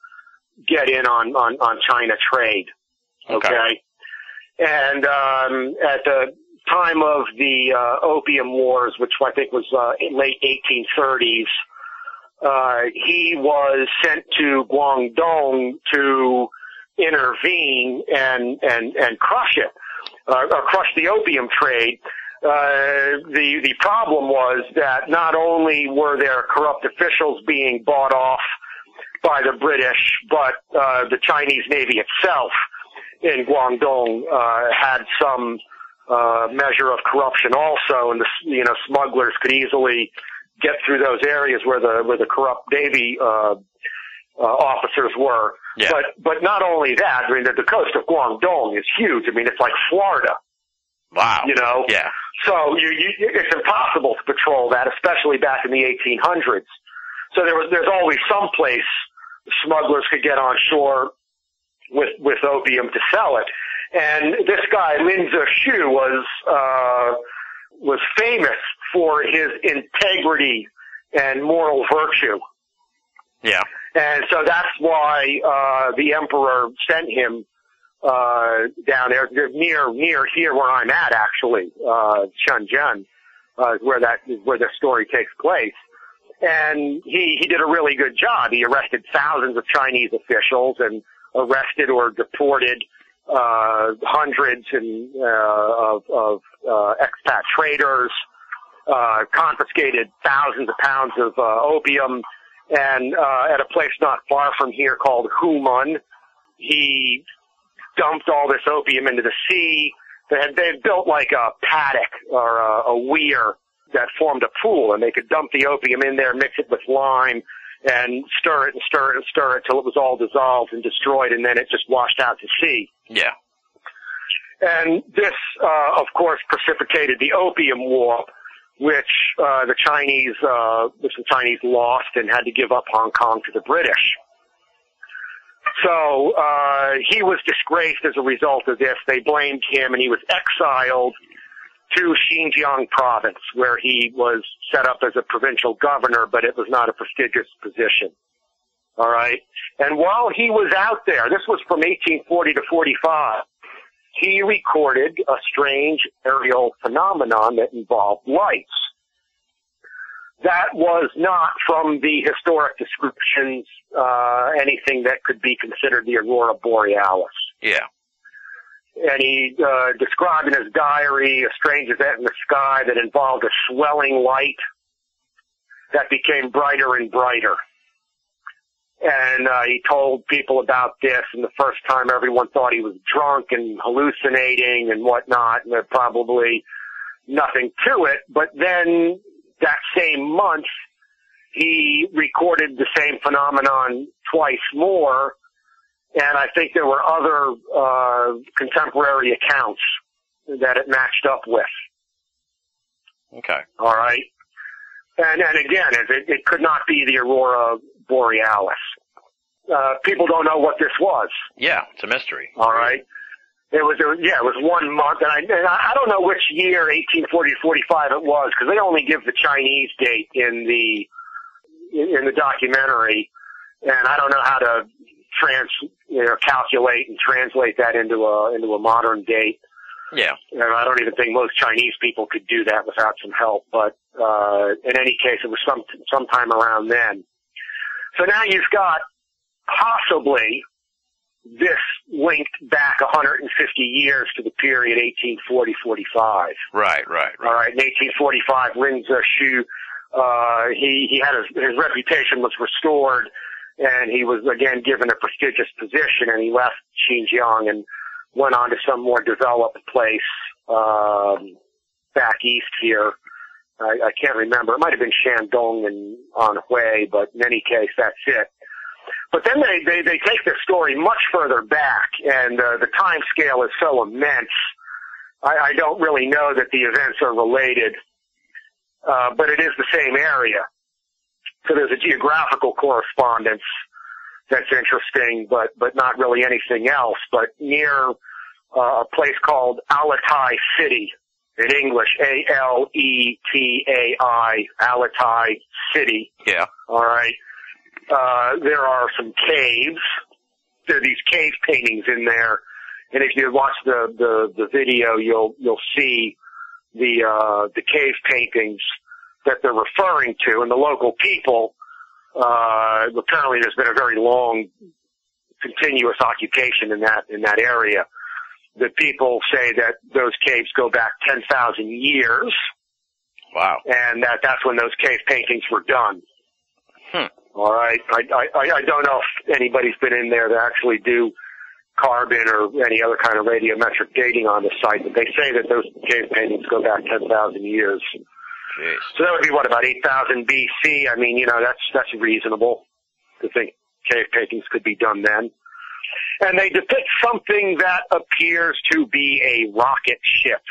get in on on, on China trade. Okay. Okay. And um, at the time of the uh, Opium Wars, which I think was uh, late 1830s, uh, he was sent to Guangdong to intervene and and and crush it, uh, or crush the opium trade. Uh, the the problem was that not only were there corrupt officials being bought off by the British, but uh, the Chinese Navy itself in Guangdong uh, had some uh, measure of corruption also, and the you know smugglers could easily get through those areas where the where the corrupt Navy uh, uh, officers were. Yeah. But but not only that, I mean the, the coast of Guangdong is huge. I mean it's like Florida. wow. You know. Yeah. So you, you, it's impossible to patrol that, especially back in the 1800s. So there was, there's always some place smugglers could get on shore with with opium to sell it. And this guy Lin Shu was uh, was famous for his integrity and moral virtue. Yeah. And so that's why uh, the emperor sent him uh, down there near near here where I'm at actually, uh, Shenzhen, uh, is where that is where the story takes place. And he he did a really good job. He arrested thousands of Chinese officials and arrested or deported uh, hundreds and uh, of, of uh, expat traders, uh, confiscated thousands of pounds of uh, opium, and uh, at a place not far from here called Humen, he dumped all this opium into the sea. They had they had built like a paddock or a, a weir that formed a pool, and they could dump the opium in there, mix it with lime, and stir it and stir it and stir it till it was all dissolved and destroyed, and then it just washed out to sea. Yeah. And this, uh, of course, precipitated the Opium War, which uh, the Chinese, uh, which the Chinese lost and had to give up Hong Kong to the British. So uh, he was disgraced as a result of this. They blamed him, and he was exiled to Xinjiang province, where he was set up as a provincial governor, but it was not a prestigious position. All right. And while he was out there, this was from 1840 to 45, he recorded a strange aerial phenomenon that involved lights. That was not from the historic descriptions, uh, anything that could be considered the aurora borealis Yeah. and he uh, described in his diary a strange event in the sky that involved a swelling light that became brighter and brighter. And uh, he told people about this, and the first time everyone thought he was drunk and hallucinating and whatnot, and there's probably nothing to it. But then that same month, he recorded the same phenomenon twice more, and I think there were other uh, contemporary accounts that it matched up with. Okay. All right, and and again, it, it could not be the aurora borealis. Uh, people don't know what this was. Yeah, it's a mystery. All right. It was, a, yeah, it was one month, and I, and I don't know which year, 1840 to 45 it was, because they only give the Chinese date in the, in the documentary, and I don't know how to trans, you know, calculate and translate that into a, into a modern date. Yeah. And I don't even think most Chinese people could do that without some help, but, uh, in any case, it was some, sometime around then. So now you've got possibly this linked back 150 years to the period 1840-45. Right, right, All right. right, in 1845, Lin Shu, uh, he, he had his, his reputation was restored and he was again given a prestigious position and he left Xinjiang and went on to some more developed place, um, back east here. I, I can't remember. It might have been Shandong and Anhui, but in any case, that's it. But then they, they, they take the story much further back, and uh, the time scale is so immense. I, I don't really know that the events are related, uh, but it is the same area. So there's a geographical correspondence that's interesting, but but not really anything else. But near uh, a place called Alatai City, in English, A L E T A I, Alatai City. Yeah. All right. Uh, there are some caves. There are these cave paintings in there, and if you watch the the, the video, you'll you'll see the uh, the cave paintings that they're referring to, and the local people. Uh, apparently, there's been a very long, continuous occupation in that in that area. The people say that those caves go back ten thousand years, Wow. and that that's when those cave paintings were done. Hmm. All right. I, I, I don't know if anybody's been in there to actually do carbon or any other kind of radiometric dating on the site, but they say that those cave paintings go back 10,000 years. Jeez. So that would be what, about 8,000 BC? I mean, you know, that's, that's reasonable to think cave paintings could be done then. And they depict something that appears to be a rocket ship.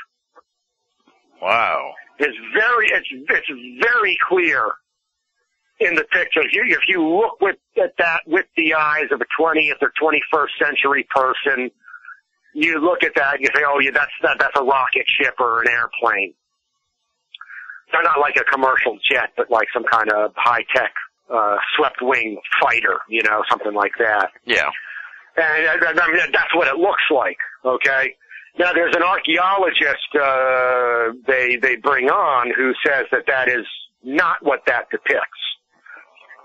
Wow. It's very, it's, it's very clear in the picture. If you, if you look with, at that with the eyes of a 20th or 21st century person, you look at that and you say, oh yeah, that's, that, that's a rocket ship or an airplane. They're not like a commercial jet, but like some kind of high tech, uh, swept wing fighter, you know, something like that. Yeah. And I, mean, that's what it looks like, okay? Now there's an archaeologist, uh, they, they bring on who says that that is not what that depicts.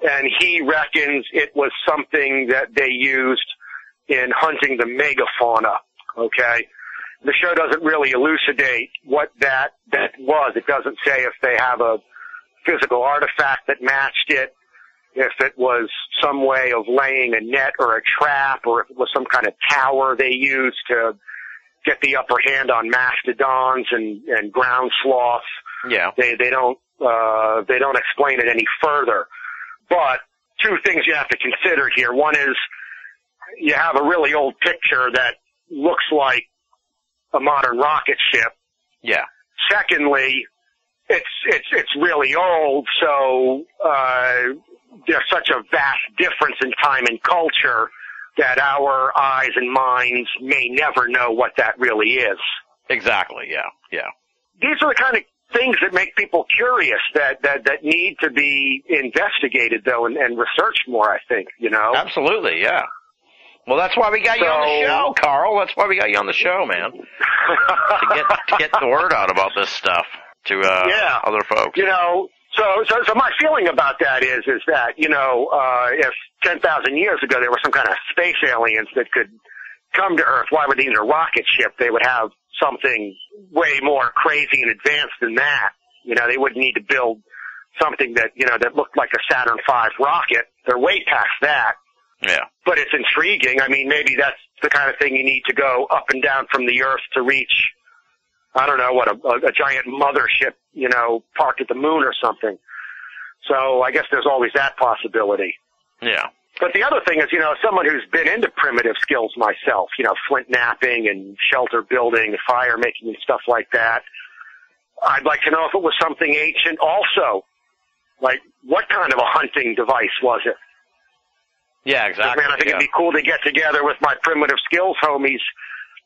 And he reckons it was something that they used in hunting the megafauna, okay? The show doesn't really elucidate what that, that was. It doesn't say if they have a physical artifact that matched it, if it was some way of laying a net or a trap, or if it was some kind of tower they used to get the upper hand on mastodons and, and ground sloths. Yeah. They, they don't, uh, they don't explain it any further. But two things you have to consider here. One is you have a really old picture that looks like a modern rocket ship. Yeah. Secondly, it's it's it's really old, so uh, there's such a vast difference in time and culture that our eyes and minds may never know what that really is. Exactly. Yeah. Yeah. These are the kind of things that make people curious that that that need to be investigated though and, and researched more. I think you know. Absolutely. Yeah. Well, that's why we got you on the show, Carl. That's why we got you on the show, man. to get to get the word out about this stuff to uh, Yeah. other folks. you know, so, so, so my feeling about that is, is that, you know, uh, if 10,000 years ago there were some kind of space aliens that could come to Earth, why would they need a rocket ship? They would have something way more crazy and advanced than that. You know, they wouldn't need to build something that, you know, that looked like a Saturn V rocket. They're way past that. Yeah. But it's intriguing. I mean, maybe that's the kind of thing you need to go up and down from the Earth to reach I don't know what a, a, a giant mothership, you know, parked at the moon or something. So I guess there's always that possibility. Yeah. But the other thing is, you know, someone who's been into primitive skills myself, you know, flint knapping and shelter building, fire making and stuff like that. I'd like to know if it was something ancient also. Like, what kind of a hunting device was it? Yeah, Exactly. man, I think yeah. it'd be cool to get together with my primitive skills homies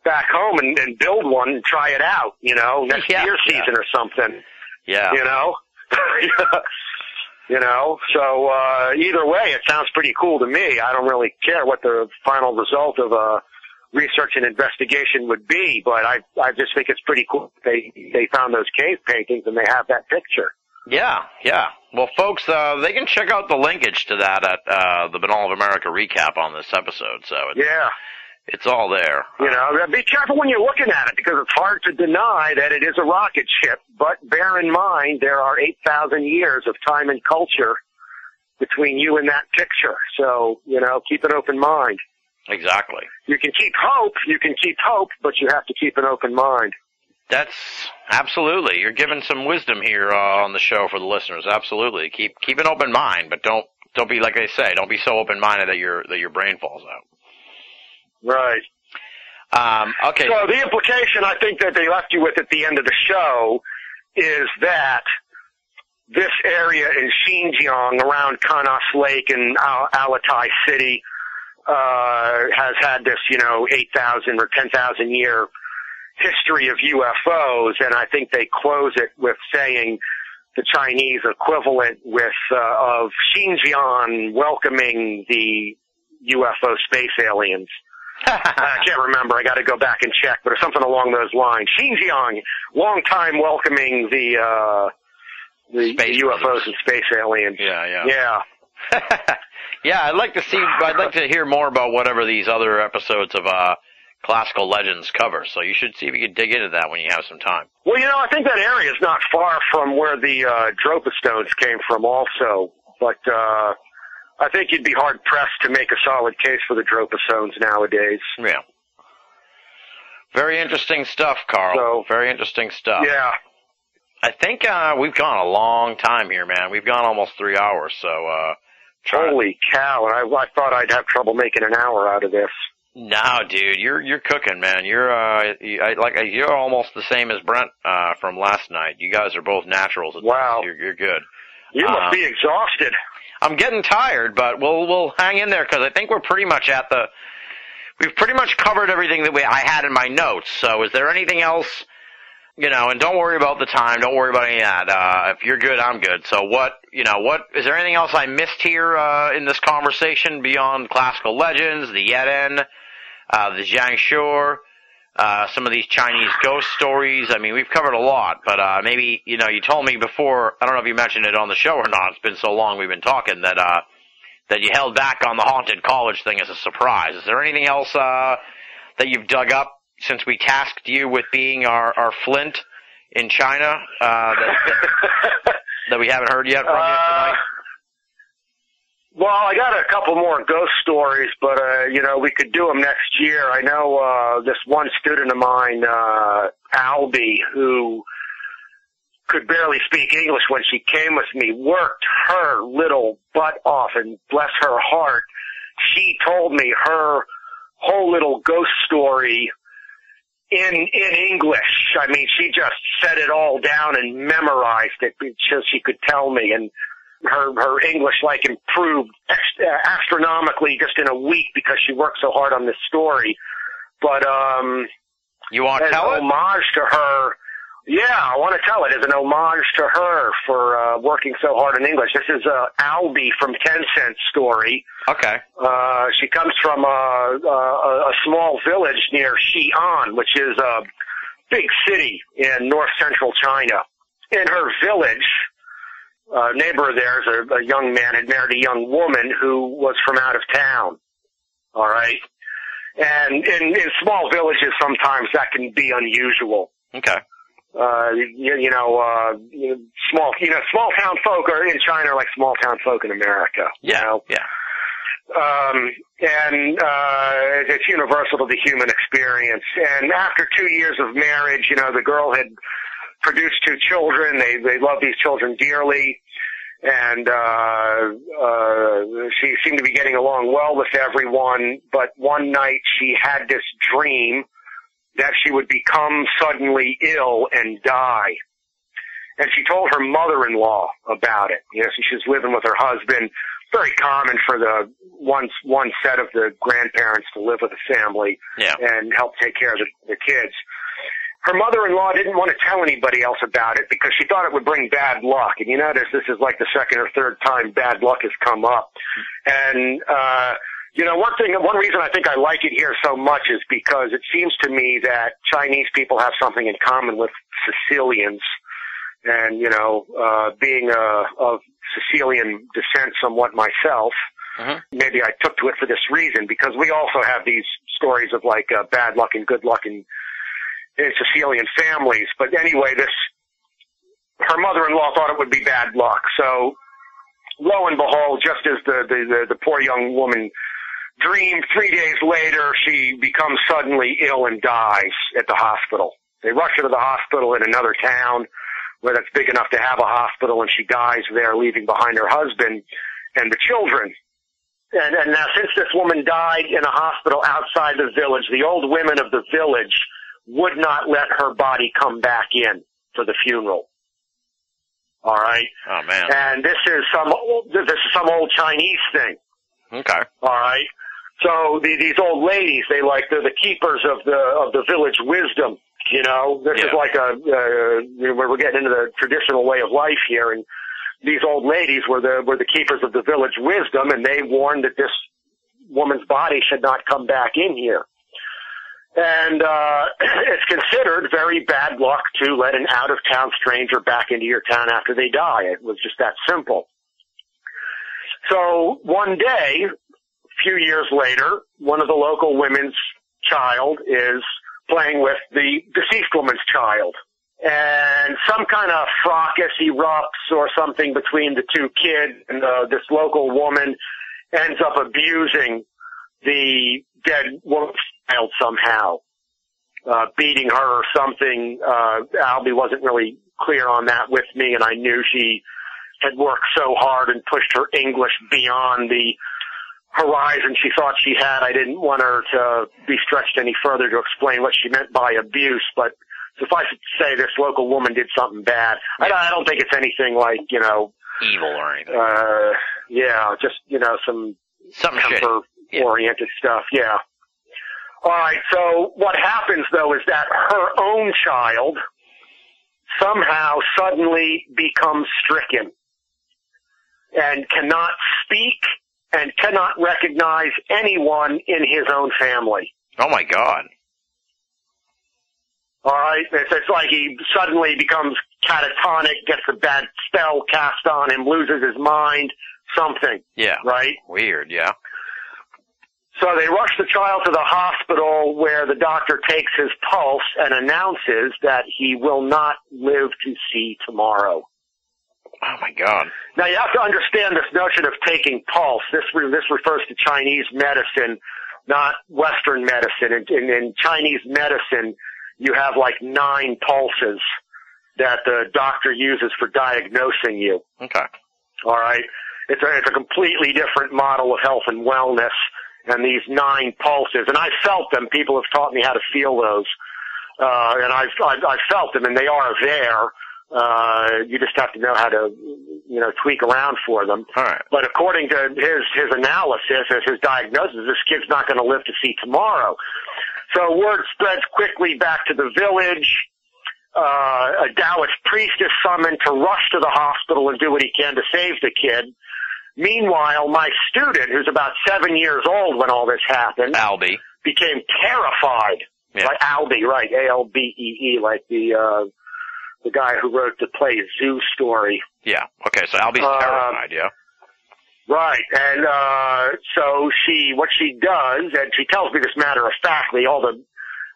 back home and, and build one and try it out, you know, next Yeah, yeah. season or something, yeah. you know? you know, so, uh, either way, it sounds pretty cool to me. I don't really care what the final result of, a research and investigation would be, but I, I just think it's pretty cool they, they found those cave paintings and they have that picture. Yeah, yeah. Well, folks, uh, they can check out the linkage to that at uh, the Binnall of America recap on this episode. So it's, Yeah. It's all there. You know, be careful when you're looking at it because it's hard to deny that it is a rocket ship. But bear in mind there are 8,000 years of time and culture between you and that picture. So, you know, keep an open mind. Exactly. You can keep hope, you can keep hope, but you have to keep an open mind. That's absolutely. You're giving some wisdom here uh, on the show for the listeners. Absolutely. Keep keep an open mind, but don't don't be like I say. Don't be so open minded that your that your brain falls out. Right. Um, okay. So the implication I think that they left you with at the end of the show is that this area in Xinjiang around Kanas Lake and Al- Alatai City uh, has had this, you know, 8,000 or 10,000 year history of UFOs, and I think they close it with saying the Chinese equivalent with uh, of Xinjiang welcoming the UFO space aliens. I can't remember. I got to go back and check, but it's something along those lines. Xinjiang, long time welcoming the uh, the, Space UFOs and space aliens. yeah, yeah. Yeah. yeah, I'd like to see. I'd like to hear more about whatever these other episodes of uh, classical legends cover. So you should see if you can dig into that when you have some time. Well, you know, I think that area is not far from where the uh, Dropa stones came from, also. But uh, I think you'd be hard pressed to make a solid case for the Dropa stones nowadays. Yeah. Very interesting stuff, Carl. So- Very interesting stuff. Yeah. I think uh, we've gone a long time here, man. We've gone almost three hours. So uh, Holy cow! And I, I thought I'd have trouble making an hour out of this. No, dude, you're you're cooking, man. You're uh, you, I, like you're almost the same as Brent uh, from last night. You guys are both naturals. Wow. You're, you're good. You must be exhausted. I'm getting tired, but we'll we'll hang in there because I think we're pretty much at the. We've pretty much covered everything that we I had in my notes. So, is there anything else? You know, and don't worry about the time. Don't worry about any of that. Uh, if you're good, I'm good. So, what you know, what is there anything else I missed here uh, in this conversation beyond classical legends, the Yeren, uh, the jiangshi, uh, some of these Chinese ghost stories? I mean, we've covered a lot, but uh, maybe you know, you told me before. I don't know if you mentioned it on the show or not. It's been so long we've been talking that uh, that you held back on the haunted college thing as a surprise. Is there anything else uh, that you've dug up since we tasked you with being our, our Flint in China uh, that, that, that we haven't heard yet from you Uh, tonight? Well, I got a couple more ghost stories, but uh, you know we could do them next year. I know uh, this one student of mine, uh, Albie, who could barely speak English when she came with me, worked her little butt off, and bless her heart, she told me her whole little ghost story in in English. I mean, she just set it all down and memorized it so she could tell me and her her English like improved uh, astronomically just in a week because she worked so hard on this story. But um, You want to tell an it? homage to her, yeah, I want to tell it as an homage to her for uh, working so hard in English. This is uh, Albie from Ten Cent Story. Okay. Uh, she comes from a, a, a small village near Xi'an, which is a big city in north central China. In her village, a neighbor of theirs, a, a young man, had married a young woman who was from out of town. All right. And in, in small villages, sometimes that can be unusual Okay. uh, you, you know, uh, you know, small, you know, small town folk are in China are like small town folk in America. You Yeah. know? Yeah. Um, and, uh, it's universal to the human experience. And after two years of marriage, you know, the girl had produced two children. They, they love these children dearly. And, uh, uh, she seemed to be getting along well with everyone. But one night she had this dream that she would become suddenly ill and die. And she told her mother-in-law about it. You know, so she's living with her husband. Very common for the one one set of the grandparents to live with a family Yeah. and help take care of the, the kids. Her mother-in-law didn't want to tell anybody else about it because she thought it would bring bad luck. And you notice this is like the second or third time bad luck has come up. And, uh, you know, one thing, one reason I think I like it here so much is because it seems to me that Chinese people have something in common with Sicilians. And, you know, uh, being, uh, of Sicilian descent somewhat myself, Mhm. maybe I took to it for this reason because we also have these stories of like, uh, bad luck and good luck in, in Sicilian families. But anyway, this, her mother-in-law thought it would be bad luck. So, lo and behold, just as the, the, the, the poor young woman dreamed, three days later, she becomes suddenly ill and dies at the hospital. They rush her to the hospital in another town where that's big enough to have a hospital and she dies there, leaving behind her husband and the children. And, and now since this woman died in a hospital outside the village, the old women of the village would not let her body come back in for the funeral. All right. Oh man. And this is some old, this is some old Chinese thing. Okay. All right. So the, these old ladies, they like they're the keepers of the of the village wisdom. You know, this Yeah. is like a uh, where we're getting into the traditional way of life here, and these old ladies were the were the keepers of the village wisdom, and they warned that this woman's body should not come back in here. And uh, it's considered very bad luck to let an out of town stranger back into your town after they die. It was just that simple. So one day, a few years later, one of the local women's child is playing with the deceased woman's child. And some kind of fracas erupts or something between the two kids and uh, this local woman ends up abusing the dead woman's child somehow, uh, beating her or something. Uh, Albie wasn't really clear on that with me and I knew she had worked so hard and pushed her English beyond the horizon she thought she had. I didn't want her to be stretched any further to explain what she meant by abuse, but suffice it to say this local woman did something bad. I, I don't think it's anything like, you know, evil or anything. Uh, yeah, just you know some shitty. temper oriented stuff. Yeah. All right. So what happens though is that her own child somehow suddenly becomes stricken and cannot speak and cannot recognize anyone in his own family. Oh my god. All right. It's, it's like he suddenly becomes catatonic, gets a bad spell cast on him, loses his mind, something, Yeah. right? Weird. Yeah. So they rush the child to the hospital where the doctor takes his pulse and announces that he will not live to see tomorrow. Oh my god. Now you have to understand this notion of taking pulse. This re- this refers to Chinese medicine, not Western medicine. In, in, in Chinese medicine, you have like nine pulses that the doctor uses for diagnosing you. Okay. All right. It's a, it's a completely different model of health and wellness and these nine pulses. And I felt them. People have taught me how to feel those. Uh, and I've, I've, I've felt them and they are there. Uh, you just have to know how to, you know, tweak around for them. All right. But according to his, his analysis, as his diagnosis, this kid's not going to live to see tomorrow. So word spreads quickly back to the village. Uh, a Taoist priest is summoned to rush to the hospital and do what he can to save the kid. Meanwhile, my student, who's about seven years old when all this happened, Albee. became terrified. Yeah. Like Albee, right? A-L-B-E-E, like the, uh, the guy who wrote the play Zoo Story. Yeah. Okay. So Albee's Uh, terrified. Yeah. Right, and uh so she, what she does, and she tells me this matter of factly. All the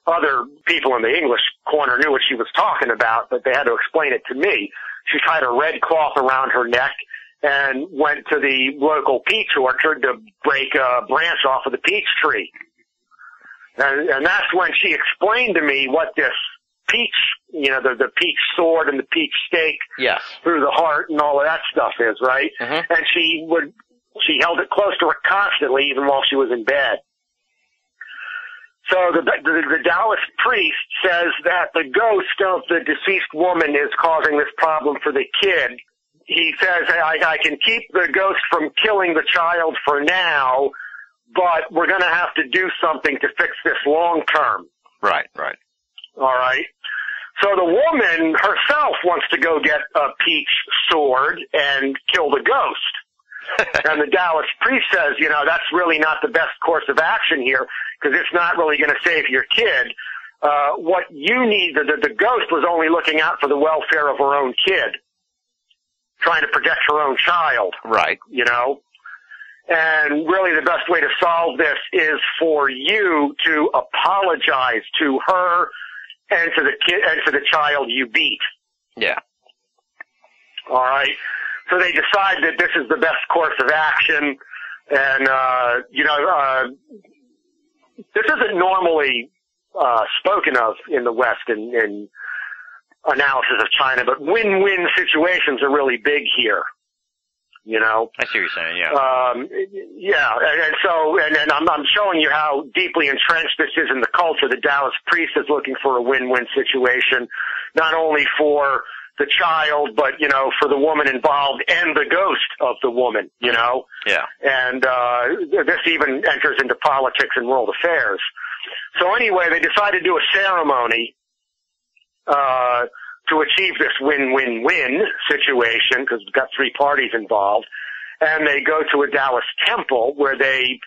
other people in the English corner knew what she was talking about, but they had to explain it to me. She tied a red cloth around her neck and went to the local peach orchard to break a branch off of the peach tree. And, and that's when she explained to me what this peach, you know, the, the peach sword and the peach stake Yes. through the heart and all of that stuff is, right? Mhm. And she would, she held it close to her constantly, even while she was in bed. So the, the, the Taoist priest says that the ghost of the deceased woman is causing this problem for the kid. He says, I, I can keep the ghost from killing the child for now, but we're gonna have to do something to fix this long term. Right. Right. All right. So the woman herself wants to go get a peach sword and kill the ghost. and the Taoist priest says, you know, that's really not the best course of action here because it's not really going to save your kid. Uh, what you need, the, the, the ghost was only looking out for the welfare of her own kid, trying to protect her own child Right. you know? And really the best way to solve this is for you to apologize to her and to the kid and to the child you beat. Yeah. All right. So they decide that this is the best course of action, and uh, you know, uh, this isn't normally uh, spoken of in the West in, in analysis of China, but win-win situations are really big here. You know, I see what you're saying. Yeah. um, yeah, and, and so, and, and I'm, I'm showing you how deeply entrenched this is in the culture. The Taoist priest is looking for a win-win situation, not only for the child, but you know, for the woman involved and the ghost of the woman. You know, yeah. and uh, this even enters into politics and world affairs. So anyway, they decided to do a ceremony uh, to achieve this win-win-win situation because we've got three parties involved, and they go to a Taoist temple where they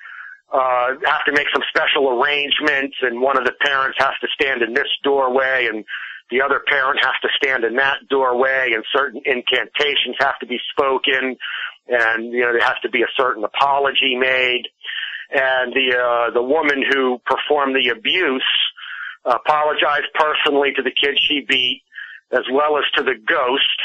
uh, have to make some special arrangements, and one of the parents has to stand in this doorway, and the other parent has to stand in that doorway, and certain incantations have to be spoken, and you know there has to be a certain apology made, and the uh, the woman who performed the abuse apologized personally to the kid she beat, as well as to the ghost.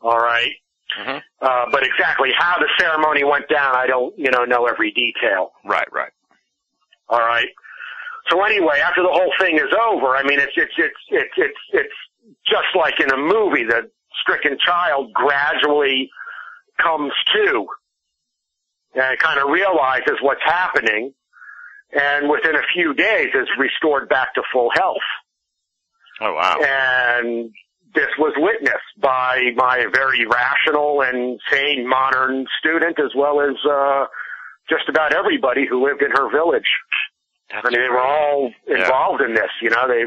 All right. Mhm. Uh, but exactly how the ceremony went down, I don't, you know, know every detail. Right. Right. All right. So anyway, after the whole thing is over, I mean, it's it's it's it's it's it's just like in a movie. The stricken child gradually comes to and kind of realizes what's happening, and within a few days is restored back to full health. Oh wow. And this was witnessed by my very rational and sane modern student as well as, uh, just about everybody who lived in her village. That's I mean, they were all Yeah. involved in this, you know, they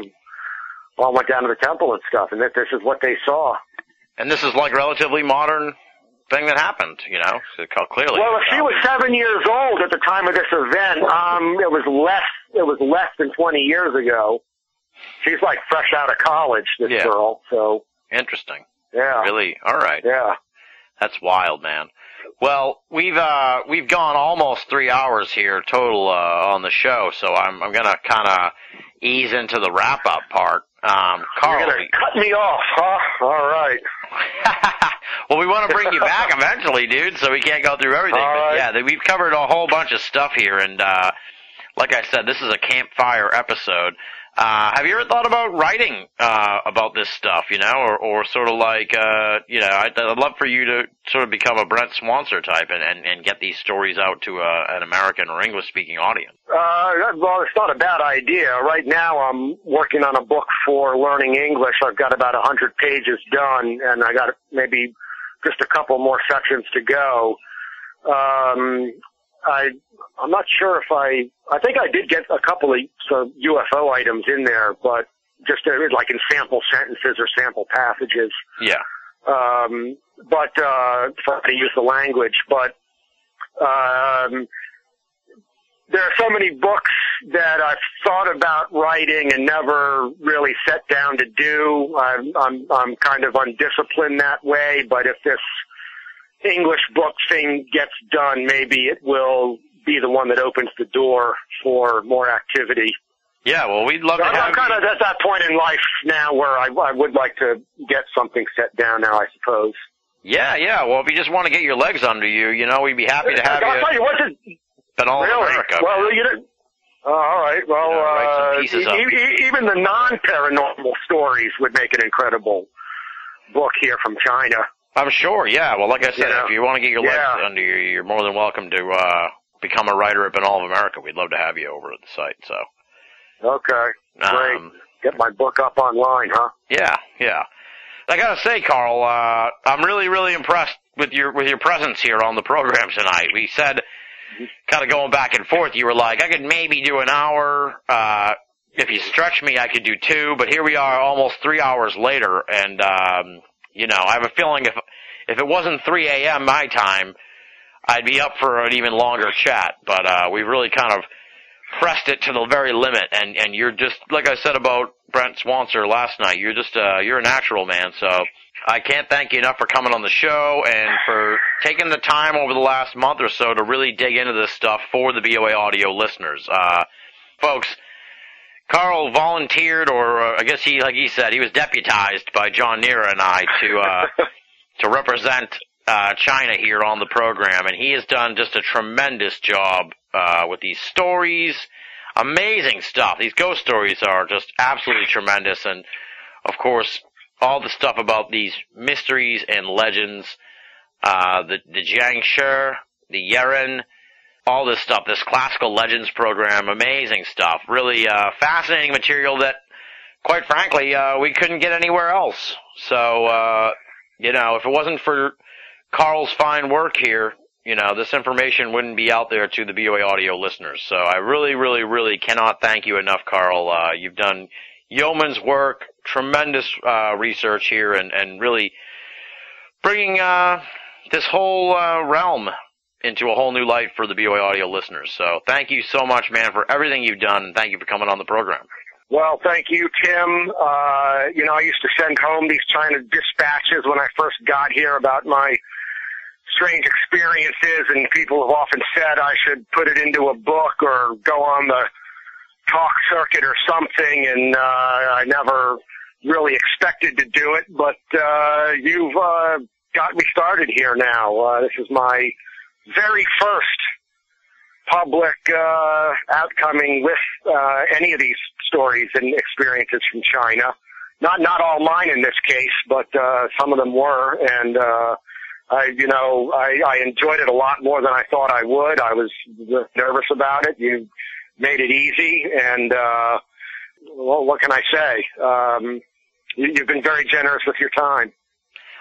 all went down to the temple and stuff and that this is what they saw. And this is like relatively modern thing that happened, you know, clearly. Well, if she was seven years old at the time of this event, um, it was less, it was less than 20 years ago. She's like fresh out of college, this Yeah. girl, so, Interesting. yeah. Really? All right. Yeah. That's wild, man. Well, we've uh we've gone almost three hours here total uh, on the show, so I'm I'm gonna kind of ease into the wrap up part. Um, Carl, You're gonna cut me off, huh? All right. well, we want to bring you back eventually, dude. So we can't go through everything. All but right. yeah, we've covered a whole bunch of stuff here, and uh, like I said, this is a campfire episode. Uh, have you ever thought about writing uh, about this stuff? You know, or, or sort of like, uh, you know, I'd, I'd love for you to sort of become a Brent Swancer type and, and, and get these stories out to uh, an American or English speaking audience. Uh, well, it's not a bad idea. Right now, I'm working on a book for learning English. I've got about a hundred pages done, and I got maybe just a couple more sections to go. Um, I, I'm not sure if I, I think I did get a couple of some UFO items in there, but just uh, like in sample sentences or sample passages Yeah. um, but uh, to use the language. But um, there are so many books that I've thought about writing and never really set down to do. I'm I'm, I'm kind of undisciplined that way. But if this English book thing gets done, maybe it will be the one that opens the door for more activity. Yeah, well, we'd love So to I'm, have I'm kind of at that point in life now where I, I would like to get something set down now, I suppose. Yeah, yeah. Well, if you just want to get your legs under you, you know, we'd be happy to have I'll you. tell you what, in all really? America. Well, you did. Uh, all right. Well, You know, uh, e- e- even the non-paranormal stories would make an incredible book here from China. I'm sure, yeah. Well, like I said, Yeah. if you want to get your legs Yeah. under you, you're more than welcome to uh become a writer at Binnall of America. We'd love to have you over at the site. So, Okay. Great. um, Get my book up online, huh? yeah, yeah. I gotta say, Carl, uh, I'm really, really impressed with your with your presence here on the program tonight. We said, kind of going back and forth. You were like, I could maybe do an hour. Uh, if you stretch me, I could do two. But here we are, almost three hours later, and um, you know, I have a feeling if if it wasn't 3 a.m. my time, I'd be up for an even longer chat. But uh, we've really kind of pressed it to the very limit, and and you're just like I said about Brent Swancer last night. You're just uh, you're a natural man. So I can't thank you enough for coming on the show and for taking the time over the last month or so to really dig into this stuff for the BOA audio listeners, uh, folks. Carl volunteered, or uh, I guess he, like he said, he was deputized by John Nera and I to uh, to represent uh, China here on the program, and he has done just a tremendous job uh, with these stories. Amazing stuff. These ghost stories are just absolutely tremendous, and of course, all the stuff about these mysteries and legends, uh, the the Jiangshi, the Yeren, all this stuff, this classical legends program, amazing stuff. Really uh, fascinating material that, quite frankly, uh, we couldn't get anywhere else. So, uh, you know, if it wasn't for Carl's fine work here, you know, this information wouldn't be out there to the BOA audio listeners. So I really, really, really cannot thank you enough, Carl. Uh, you've done yeoman's work, tremendous uh, research here, and, and really bringing uh, this whole uh, realm into a whole new light for the BOA audio listeners. So thank you so much, man, for everything you've done, and thank you for coming on the program. Well, thank you, Tim. Uh, you know, I used to send home these China dispatches when I first got here about my strange experiences, and people have often said I should put it into a book or go on the talk circuit or something, and uh, I never really expected to do it, but uh, you've uh, got me started here now. Uh, this is my very first public uh, outcoming with uh, any of these stories and experiences from China. Not not all mine in this case, but uh, some of them were, and uh, I you know I, I enjoyed it a lot more than I thought I would. I was nervous about it. You made it easy, and uh, well, what can I say? Um, you, you've been very generous with your time.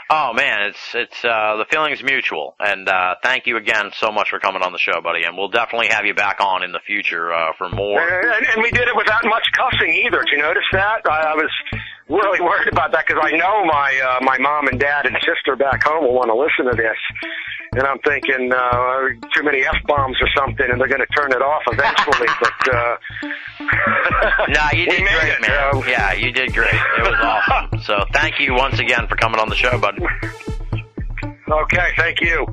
Oh man, it's it's uh, the feeling's mutual, and uh, thank you again so much for coming on the show, buddy. And we'll definitely have you back on in the future uh, for more. And, and we did it without much cussing either. Did you notice that? I, I was really worried about that because I know my uh, my mom and dad and sister back home will want to listen to this, and I'm thinking uh, too many f bombs or something, and they're going to turn it off eventually. but uh, nah, you did great, it, man. uh, yeah, you did great. It was awesome. So thank you once again for coming on the show, buddy. okay, thank you.